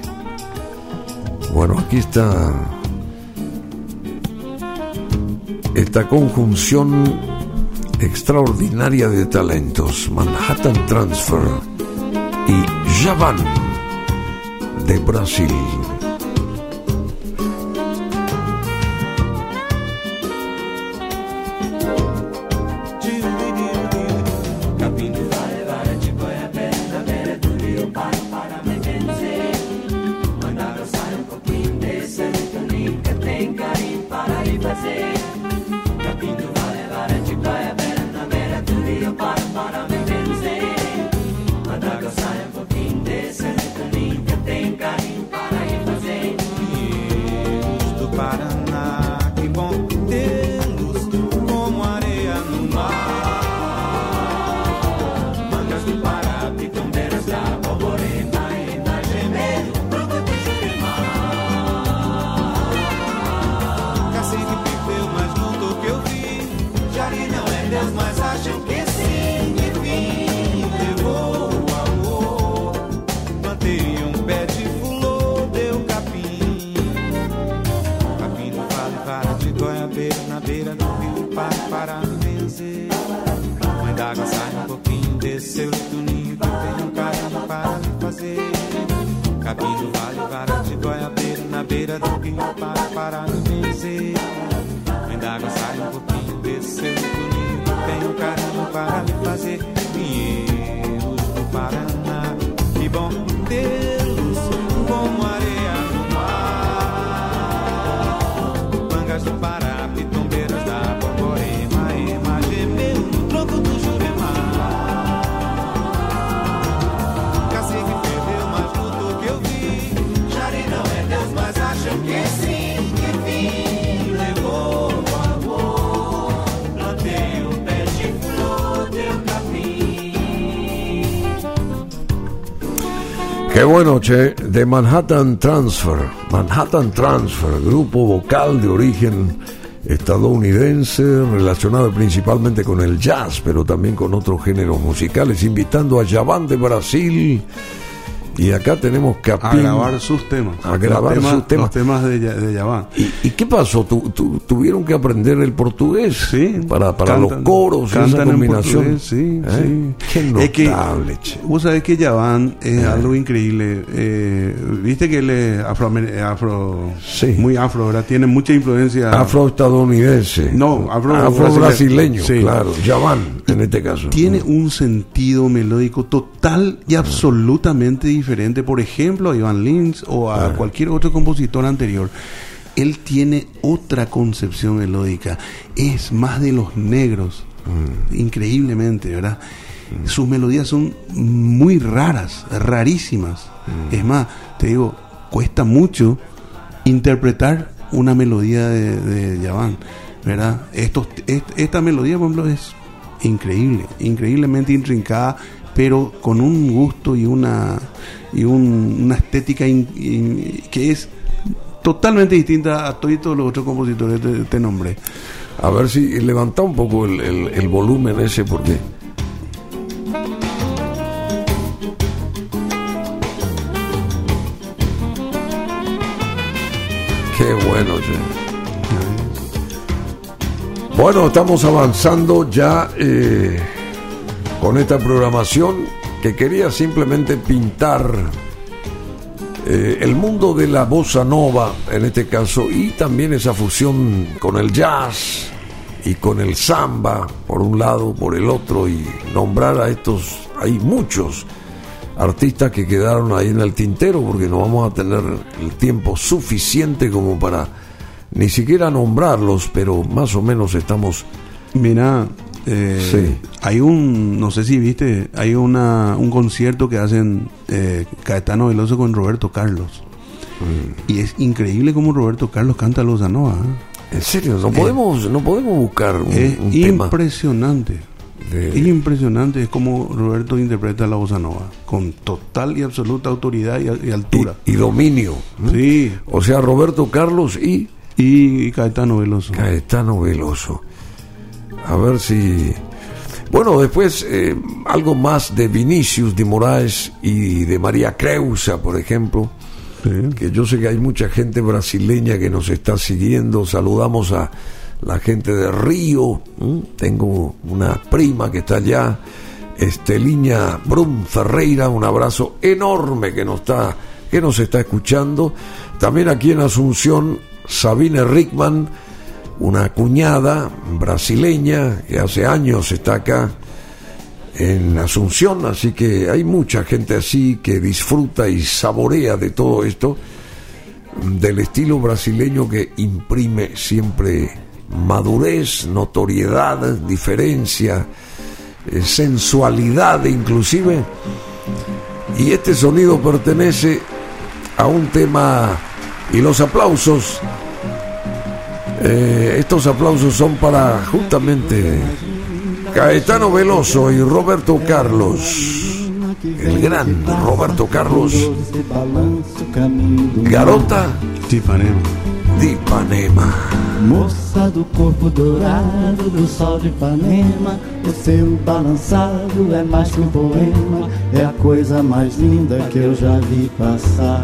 Bueno, aquí está esta conjunción extraordinaria de talentos. Manhattan Transfer y Javan de Brasil. Pouquinho, desceu do ninho, que tem um carinho para me fazer. Capim do vale, vara de goiabeira, na beira do rio, para, para me benzer. Mãe d'água sai um pouquinho, desceu do ninho, que tem um carinho para me fazer. Qué bueno, che, de Manhattan Transfer. Manhattan Transfer, grupo vocal de origen estadounidense, relacionado principalmente con el jazz, pero también con otros géneros musicales, invitando a Javan de Brasil. Y acá tenemos que A grabar sus temas. A grabar sus temas. Los temas de, de Yaván. ¿Y qué pasó? ¿Tu, tu- tuvieron que aprender el portugués? Sí. Para, para Cantan- los coros, esa combinación. sí, ¿Eh? sí. Qué Es que- notable, che. Vos sabés que Yaván es algo increíble. Eh, Viste que él es afroamer- afro, muy afro, ¿verdad? Tiene mucha influencia. Afroestadounidense. No, afro, Afro-brasileño, Sí. claro. Yaván. En este caso. Tiene un sentido melódico total y absolutamente diferente, por ejemplo, a Iván Lins o a Ah. cualquier otro compositor anterior. Él tiene otra concepción melódica, es más de los negros, Mm. increíblemente, ¿verdad? Sus melodías son muy raras, rarísimas. Mm. Es más, te digo, cuesta mucho interpretar una melodía de, de Yaván, ¿verdad? Estos, est- esta melodía, por ejemplo, es increíble, increíblemente intrincada, pero con un gusto y una, y un- una estética que es totalmente distinta a todos los otros compositores que te, te nombré. A ver si levanta un poco el, el- el volumen ese, porque. Qué bueno, che. Bueno, estamos avanzando ya eh, con esta programación que quería simplemente pintar eh, el mundo de la bossa nova, en este caso, y también esa fusión con el jazz y con el samba, por un lado, por el otro, y nombrar a estos, hay muchos artistas que quedaron ahí en el tintero, porque no vamos a tener el tiempo suficiente como para ni siquiera nombrarlos, pero más o menos estamos... Mira, eh, Sí. hay un, no sé si viste, hay una, un concierto que hacen eh, Caetano Veloso con Roberto Carlos. Mm. Y es increíble como Roberto Carlos canta Los Anoa. En serio, no podemos, no podemos buscar un, Es un tema impresionante. de- Impresionante es como Roberto interpreta la bossa nova, con total y absoluta autoridad y, y altura. y dominio. ¿no? Sí, O sea, Roberto Carlos y y, Caetano Veloso. Caetano Veloso. A ver si. Bueno, después eh, algo más de Vinicius de Moraes y de María Creusa, por ejemplo. Sí. Que yo sé que hay mucha gente brasileña que nos está siguiendo. Saludamos a la gente de Río. Tengo una prima que está allá, Esteliña Brum Ferreira. Un abrazo enorme que nos está, que nos está escuchando. También aquí en Asunción, Sabine Rickman, una cuñada brasileña que hace años está acá en Asunción, así que hay mucha gente así que disfruta y saborea de todo esto, del estilo brasileño que imprime siempre madurez, notoriedad, diferencia, eh, sensualidad inclusive. Y este sonido pertenece a un tema y los aplausos, eh, estos aplausos son para justamente Caetano Veloso y Roberto Carlos, el gran Roberto Carlos, Garota de de Ipanema. Moça do corpo dourado do sol de Ipanema, o seu balançado é mais que um poema, é a coisa mais linda que eu já vi passar.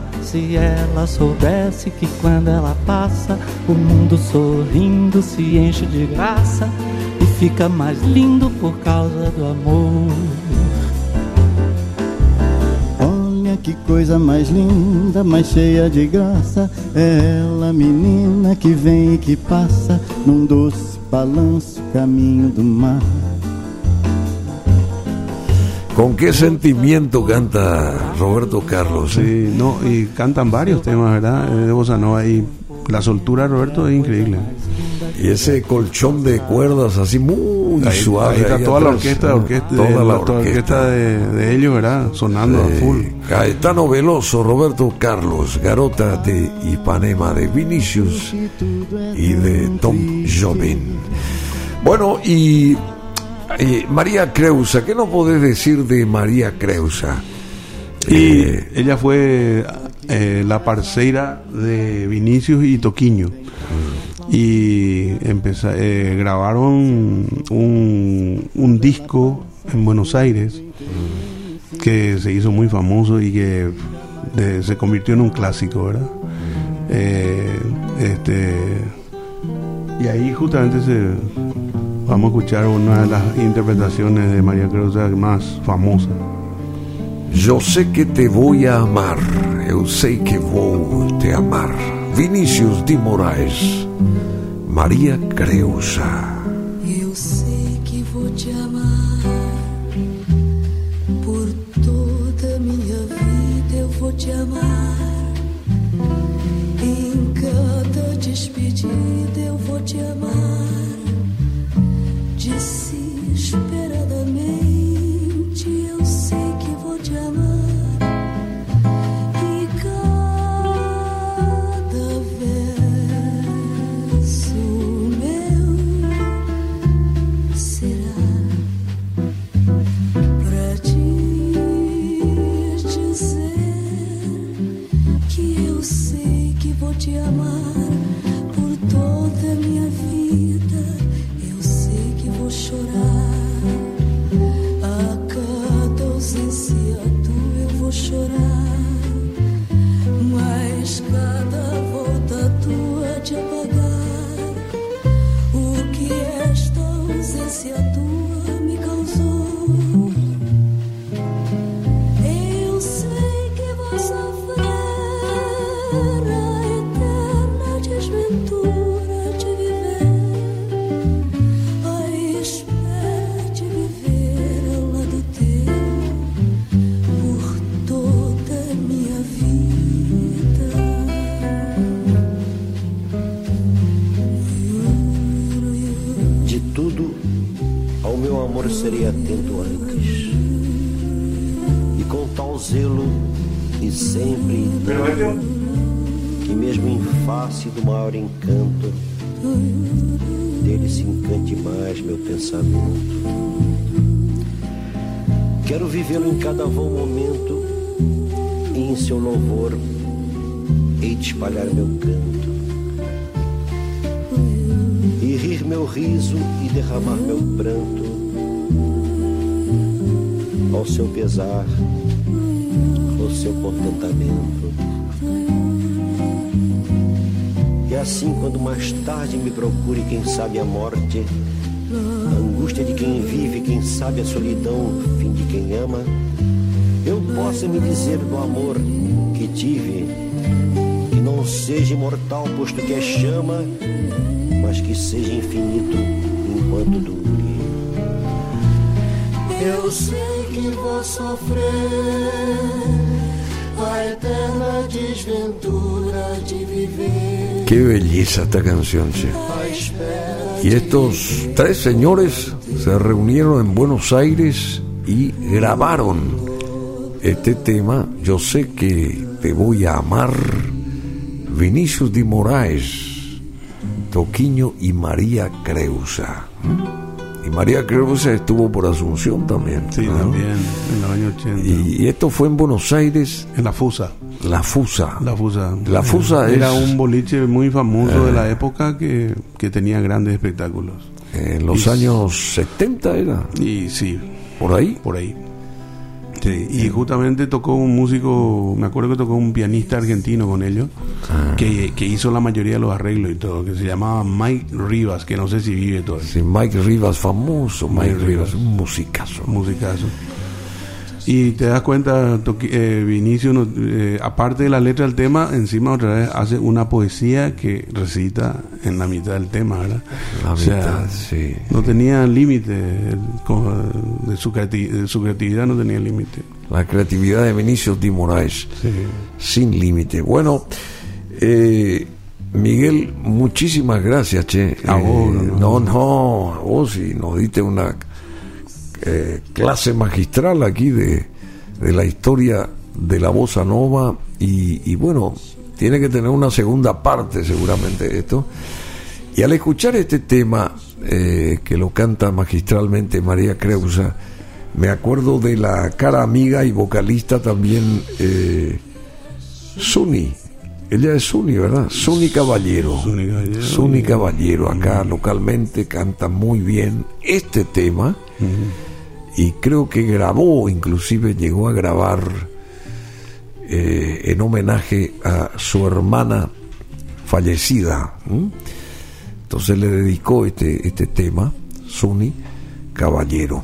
se ela soubesse que quando ela passa, o mundo sorrindo se enche de graça e fica mais lindo por causa do amor. Olha que coisa mais linda, mais cheia de graça. É ela, menina, que vem e que passa num doce balanço, caminho do mar. ¿Con qué sentimiento canta Roberto Carlos? eh? Sí, no, y cantan varios temas, ¿verdad? Eh, De bossa nova y la soltura de Roberto es increíble. Y ese colchón de cuerdas así muy Ahí, suave. ahí está ahí toda la orquesta, orquesta, toda de, la toda orquesta. orquesta de, de ellos, ¿verdad? Sonando Eh, a full. Caetano Veloso, Roberto Carlos, Garota de Ipanema, de Vinicius y de Tom Jobim. Bueno, y eh, María Creusa, ¿qué nos podés decir de María Creusa? Y Eh, ella fue eh, la parceira de Vinicius y Toquiño. y empeza- grabaron un, un disco en Buenos Aires que se hizo muy famoso y que de- se convirtió en un clásico, ¿verdad? Eh, este, y ahí justamente se, vamos a escuchar una de las interpretaciones de María Creusa más famosas. Yo sé que te voy a amar, eu sei que vou te amar. Vinícius de Moraes, Maria Creusa. Eu sei e sempre que mesmo em face do maior encanto, dele se encante mais meu pensamento. Quero vivê-lo em cada vão momento e em seu louvor hei de espalhar meu canto. E rir meu riso e derramar meu pranto. Ao seu pesar, seu contentamento. E assim, quando mais tarde me procure, quem sabe a morte, a angústia de quem vive, quem sabe a solidão, fim de quem ama, eu possa me dizer do amor que tive, que não seja imortal, posto que é chama, mas que seja infinito enquanto dure. Eu sei que vou sofrer Qué belleza esta canción, che. Y estos tres señores se reunieron en Buenos Aires y grabaron este tema, Yo sé que te voy a amar, Vinicius de Moraes, Toquiño y María Creusa. María Creusa estuvo por Asunción también. Sí, ¿no? también, en los años 80. Y, y esto fue en Buenos Aires. En la Fusa. La Fusa. La Fusa. La Fusa Era es- un boliche muy famoso de Eh. la época que, que tenía grandes espectáculos. En los Y- años 70 era. Y sí. ¿Por ahí? Por ahí. Sí, y justamente tocó un músico, me acuerdo que tocó un pianista argentino con ellos, Ah. que, que hizo la mayoría de los arreglos y todo, que se llamaba Mike Rivas, que no sé si vive todavía. Sí, Mike Rivas, famoso Mike, Mike Rivas, un musicazo. musicazo. Y te das cuenta, eh, Vinicio, no- eh, aparte de la letra del tema, encima otra vez hace una poesía que recita en la mitad del tema, ¿verdad? La O sea, mitad, sí. No tenía límite, de, su de su creatividad no tenía límite. La creatividad de Vinicius de Moraes, Sí. sin límite. Bueno, eh, Miguel, muchísimas gracias, che. A Eh, vos, no, no, no. no, a vos y nos diste una eh, clase magistral aquí de, de la historia de la bossa nova y, y bueno, tiene que tener una segunda parte seguramente esto. Y al escuchar este tema eh, que lo canta magistralmente María Creusa, me acuerdo de la cara amiga y vocalista también eh, Suni, Ella es Suni, ¿verdad? Suni Caballero. Suni Caballero. Suni Caballero, acá localmente canta muy bien este tema y creo que grabó, inclusive llegó a grabar eh, en homenaje a su hermana fallecida. Entonces le dedicó este, este tema, Suni Caballero.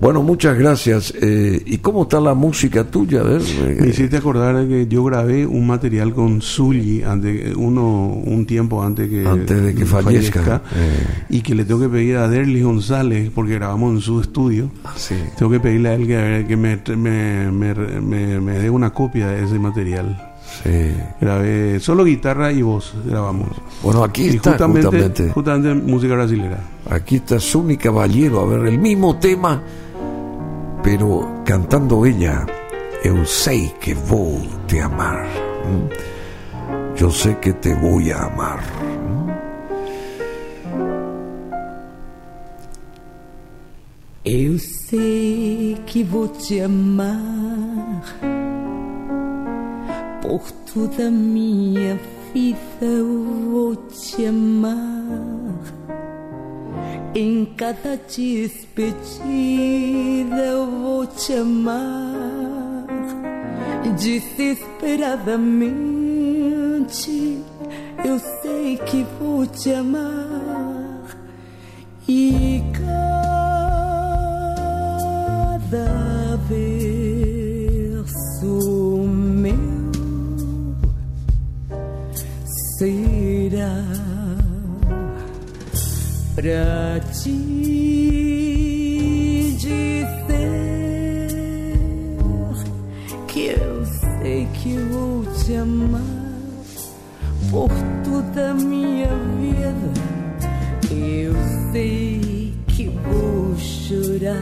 Bueno, muchas gracias. Eh, ¿Y cómo está la música tuya? A ver, eh, Me hiciste acordar de que yo grabé un material con Zully antes, uno, un tiempo antes que, Antes de que fallezca. Eh. y que le tengo que pedir a Derlis González, porque grabamos en su estudio. sí. Tengo que pedirle a él que, que me, me, me, me- me dé una copia de ese material. Sí. Grabé solo guitarra y voz, grabamos. Bueno, aquí Y está justamente, justamente. justamente música brasilera. Aquí está Suni Caballero, a ver, el mismo tema, pero cantando ella, Eu sei que vou te amar. ¿m? Yo sé que te voy a amar. Eu sei que vou te amar por toda a minha vida. Eu vou te amar em cada despedida. Eu vou te amar desesperadamente. Eu sei que vou te amar e cada verso meu será pra te dizer que eu sei que vou te amar por toda a minha vida. Eu sei que vou chorar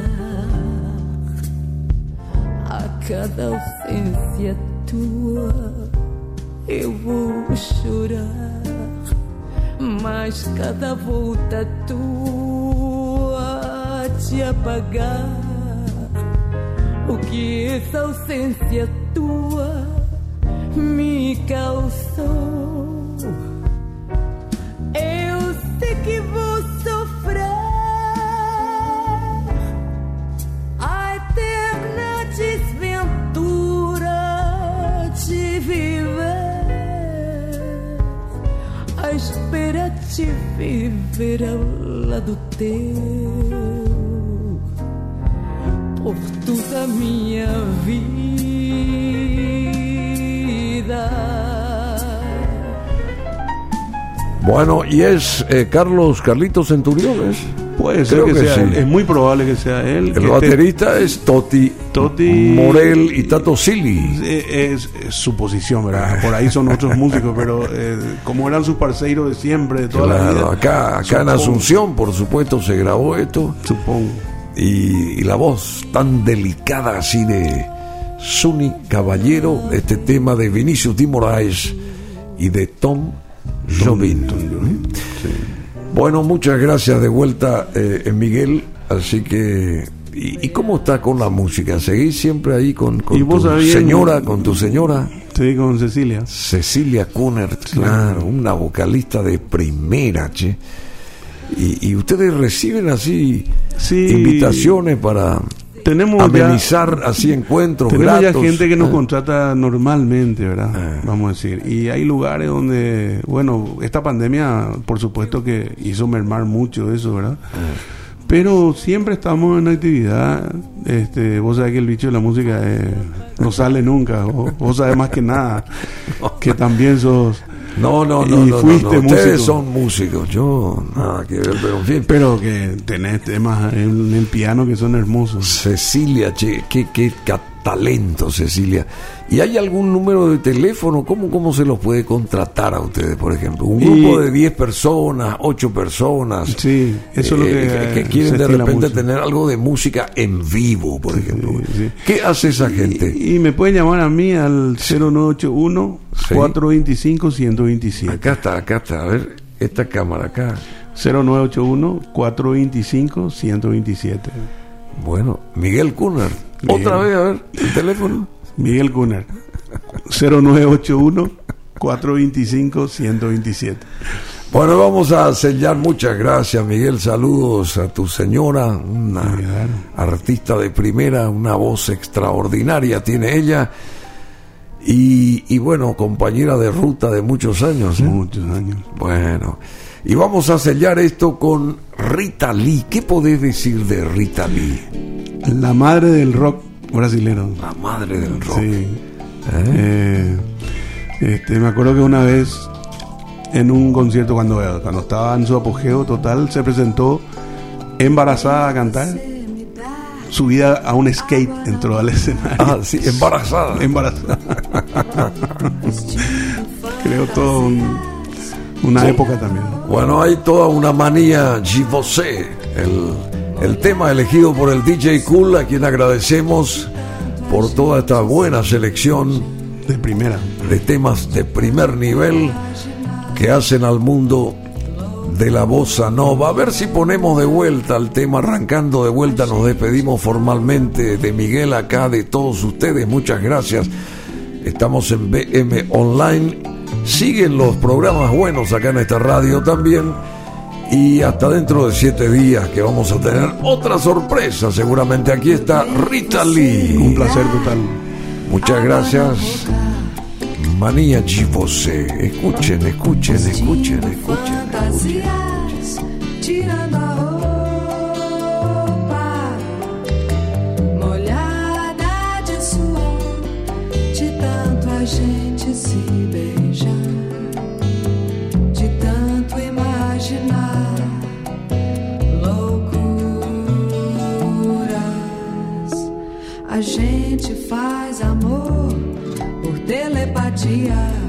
a cada ausência tua. Eu vou chorar, mas cada volta tua te apagar. O que essa ausência tua me causou. De viver ao lado teu por toda a minha vida. Bueno, y es eh, Carlos Carlitos Centuriones. Puede ser Creo que, que sea sí. él. Es muy probable que sea él. El baterista es Toti, Toti Morel y Tato Sili. Eh, Es, es su posición, ¿verdad? Por ahí son otros músicos, pero eh, como eran sus parceiros de siempre, de toda la vida. acá, acá en Asunción, por supuesto, se grabó esto. Supongo. Y, y la voz tan delicada así de Suni Caballero, este tema de Vinicius Di Moraes y de Tom Jobim. Bueno, muchas gracias de vuelta, eh, Miguel. Así que, ¿y, cómo está con la música? ¿Seguís siempre ahí con, con tu señora, con tu señora? Sí, con Cecilia. Cecilia Kunert, claro, una vocalista de primera, che. Y, y ustedes reciben así Sí. invitaciones para Tenemos ya- amenizar así encuentros Tenemos gratos. ya gente que nos Ah, contrata normalmente, ¿verdad? Vamos a decir. Y hay lugares donde, bueno, esta pandemia, por supuesto que hizo mermar mucho eso, ¿verdad? Pero siempre estamos en actividad. Este, vos sabés que el bicho de la música eh, no sale nunca. Vos, vos sabés más que nada que también sos. No, no, y no, no, no, fuiste no, Ustedes músico. son músicos, yo nada que ver, pero en fin. Pero que tenés temas en el piano que son hermosos. Cecilia, che, qué, qué ca- talento, Cecilia. ¿Y hay algún número de teléfono? ¿Cómo, ¿Cómo se los puede contratar a ustedes, por ejemplo? Un Y- grupo de 10 personas, 8 personas. Sí, eso es lo que, eh, que eh, quieren se de repente mucho. tener algo de música en vivo, por ejemplo. ¿Qué hace esa gente? Y, y me pueden llamar a mí al 0981 425 127. Acá está, acá está. A ver, esta cámara acá. 0981 425 127. Bueno, Miguel Kuner. Bien. Otra vez, a ver, el teléfono. Miguel Kuner. 0981 425 127. Bueno, vamos a sellar. Muchas gracias, Miguel. Saludos a tu señora, una artista de primera, una voz extraordinaria tiene ella. Y, y bueno, compañera de ruta de muchos años. ¿eh? Muchos años. Bueno, y vamos a sellar esto con Rita Lee. ¿Qué podés decir de Rita Lee? La madre del rock brasilero. La madre del rock. Sí. Eh, este, me acuerdo que una vez en un concierto cuando, cuando estaba en su apogeo total se presentó embarazada a cantar subida a un skate entró al escenario Ah, sí, embarazada. embarazada creo todo un- una Sí. época también Bueno, hay toda una manía Givosé, el, el tema elegido por el DJ Cool, a quien agradecemos por toda esta buena selección de primera de temas de primer nivel que hacen al mundo de la bossa nova. A ver si ponemos de vuelta el tema, arrancando de vuelta, nos despedimos formalmente de Miguel acá, de todos ustedes. Muchas gracias. Estamos en BM Online. Siguen los programas buenos acá en esta radio también. Y hasta dentro de siete días que vamos a tener otra sorpresa. Seguramente aquí está Rita Lee. un placer total Muchas gracias. Manía Givosé. Escuchen, escuchen, escuchen, escuchen. a roupa faz amor por telepatia.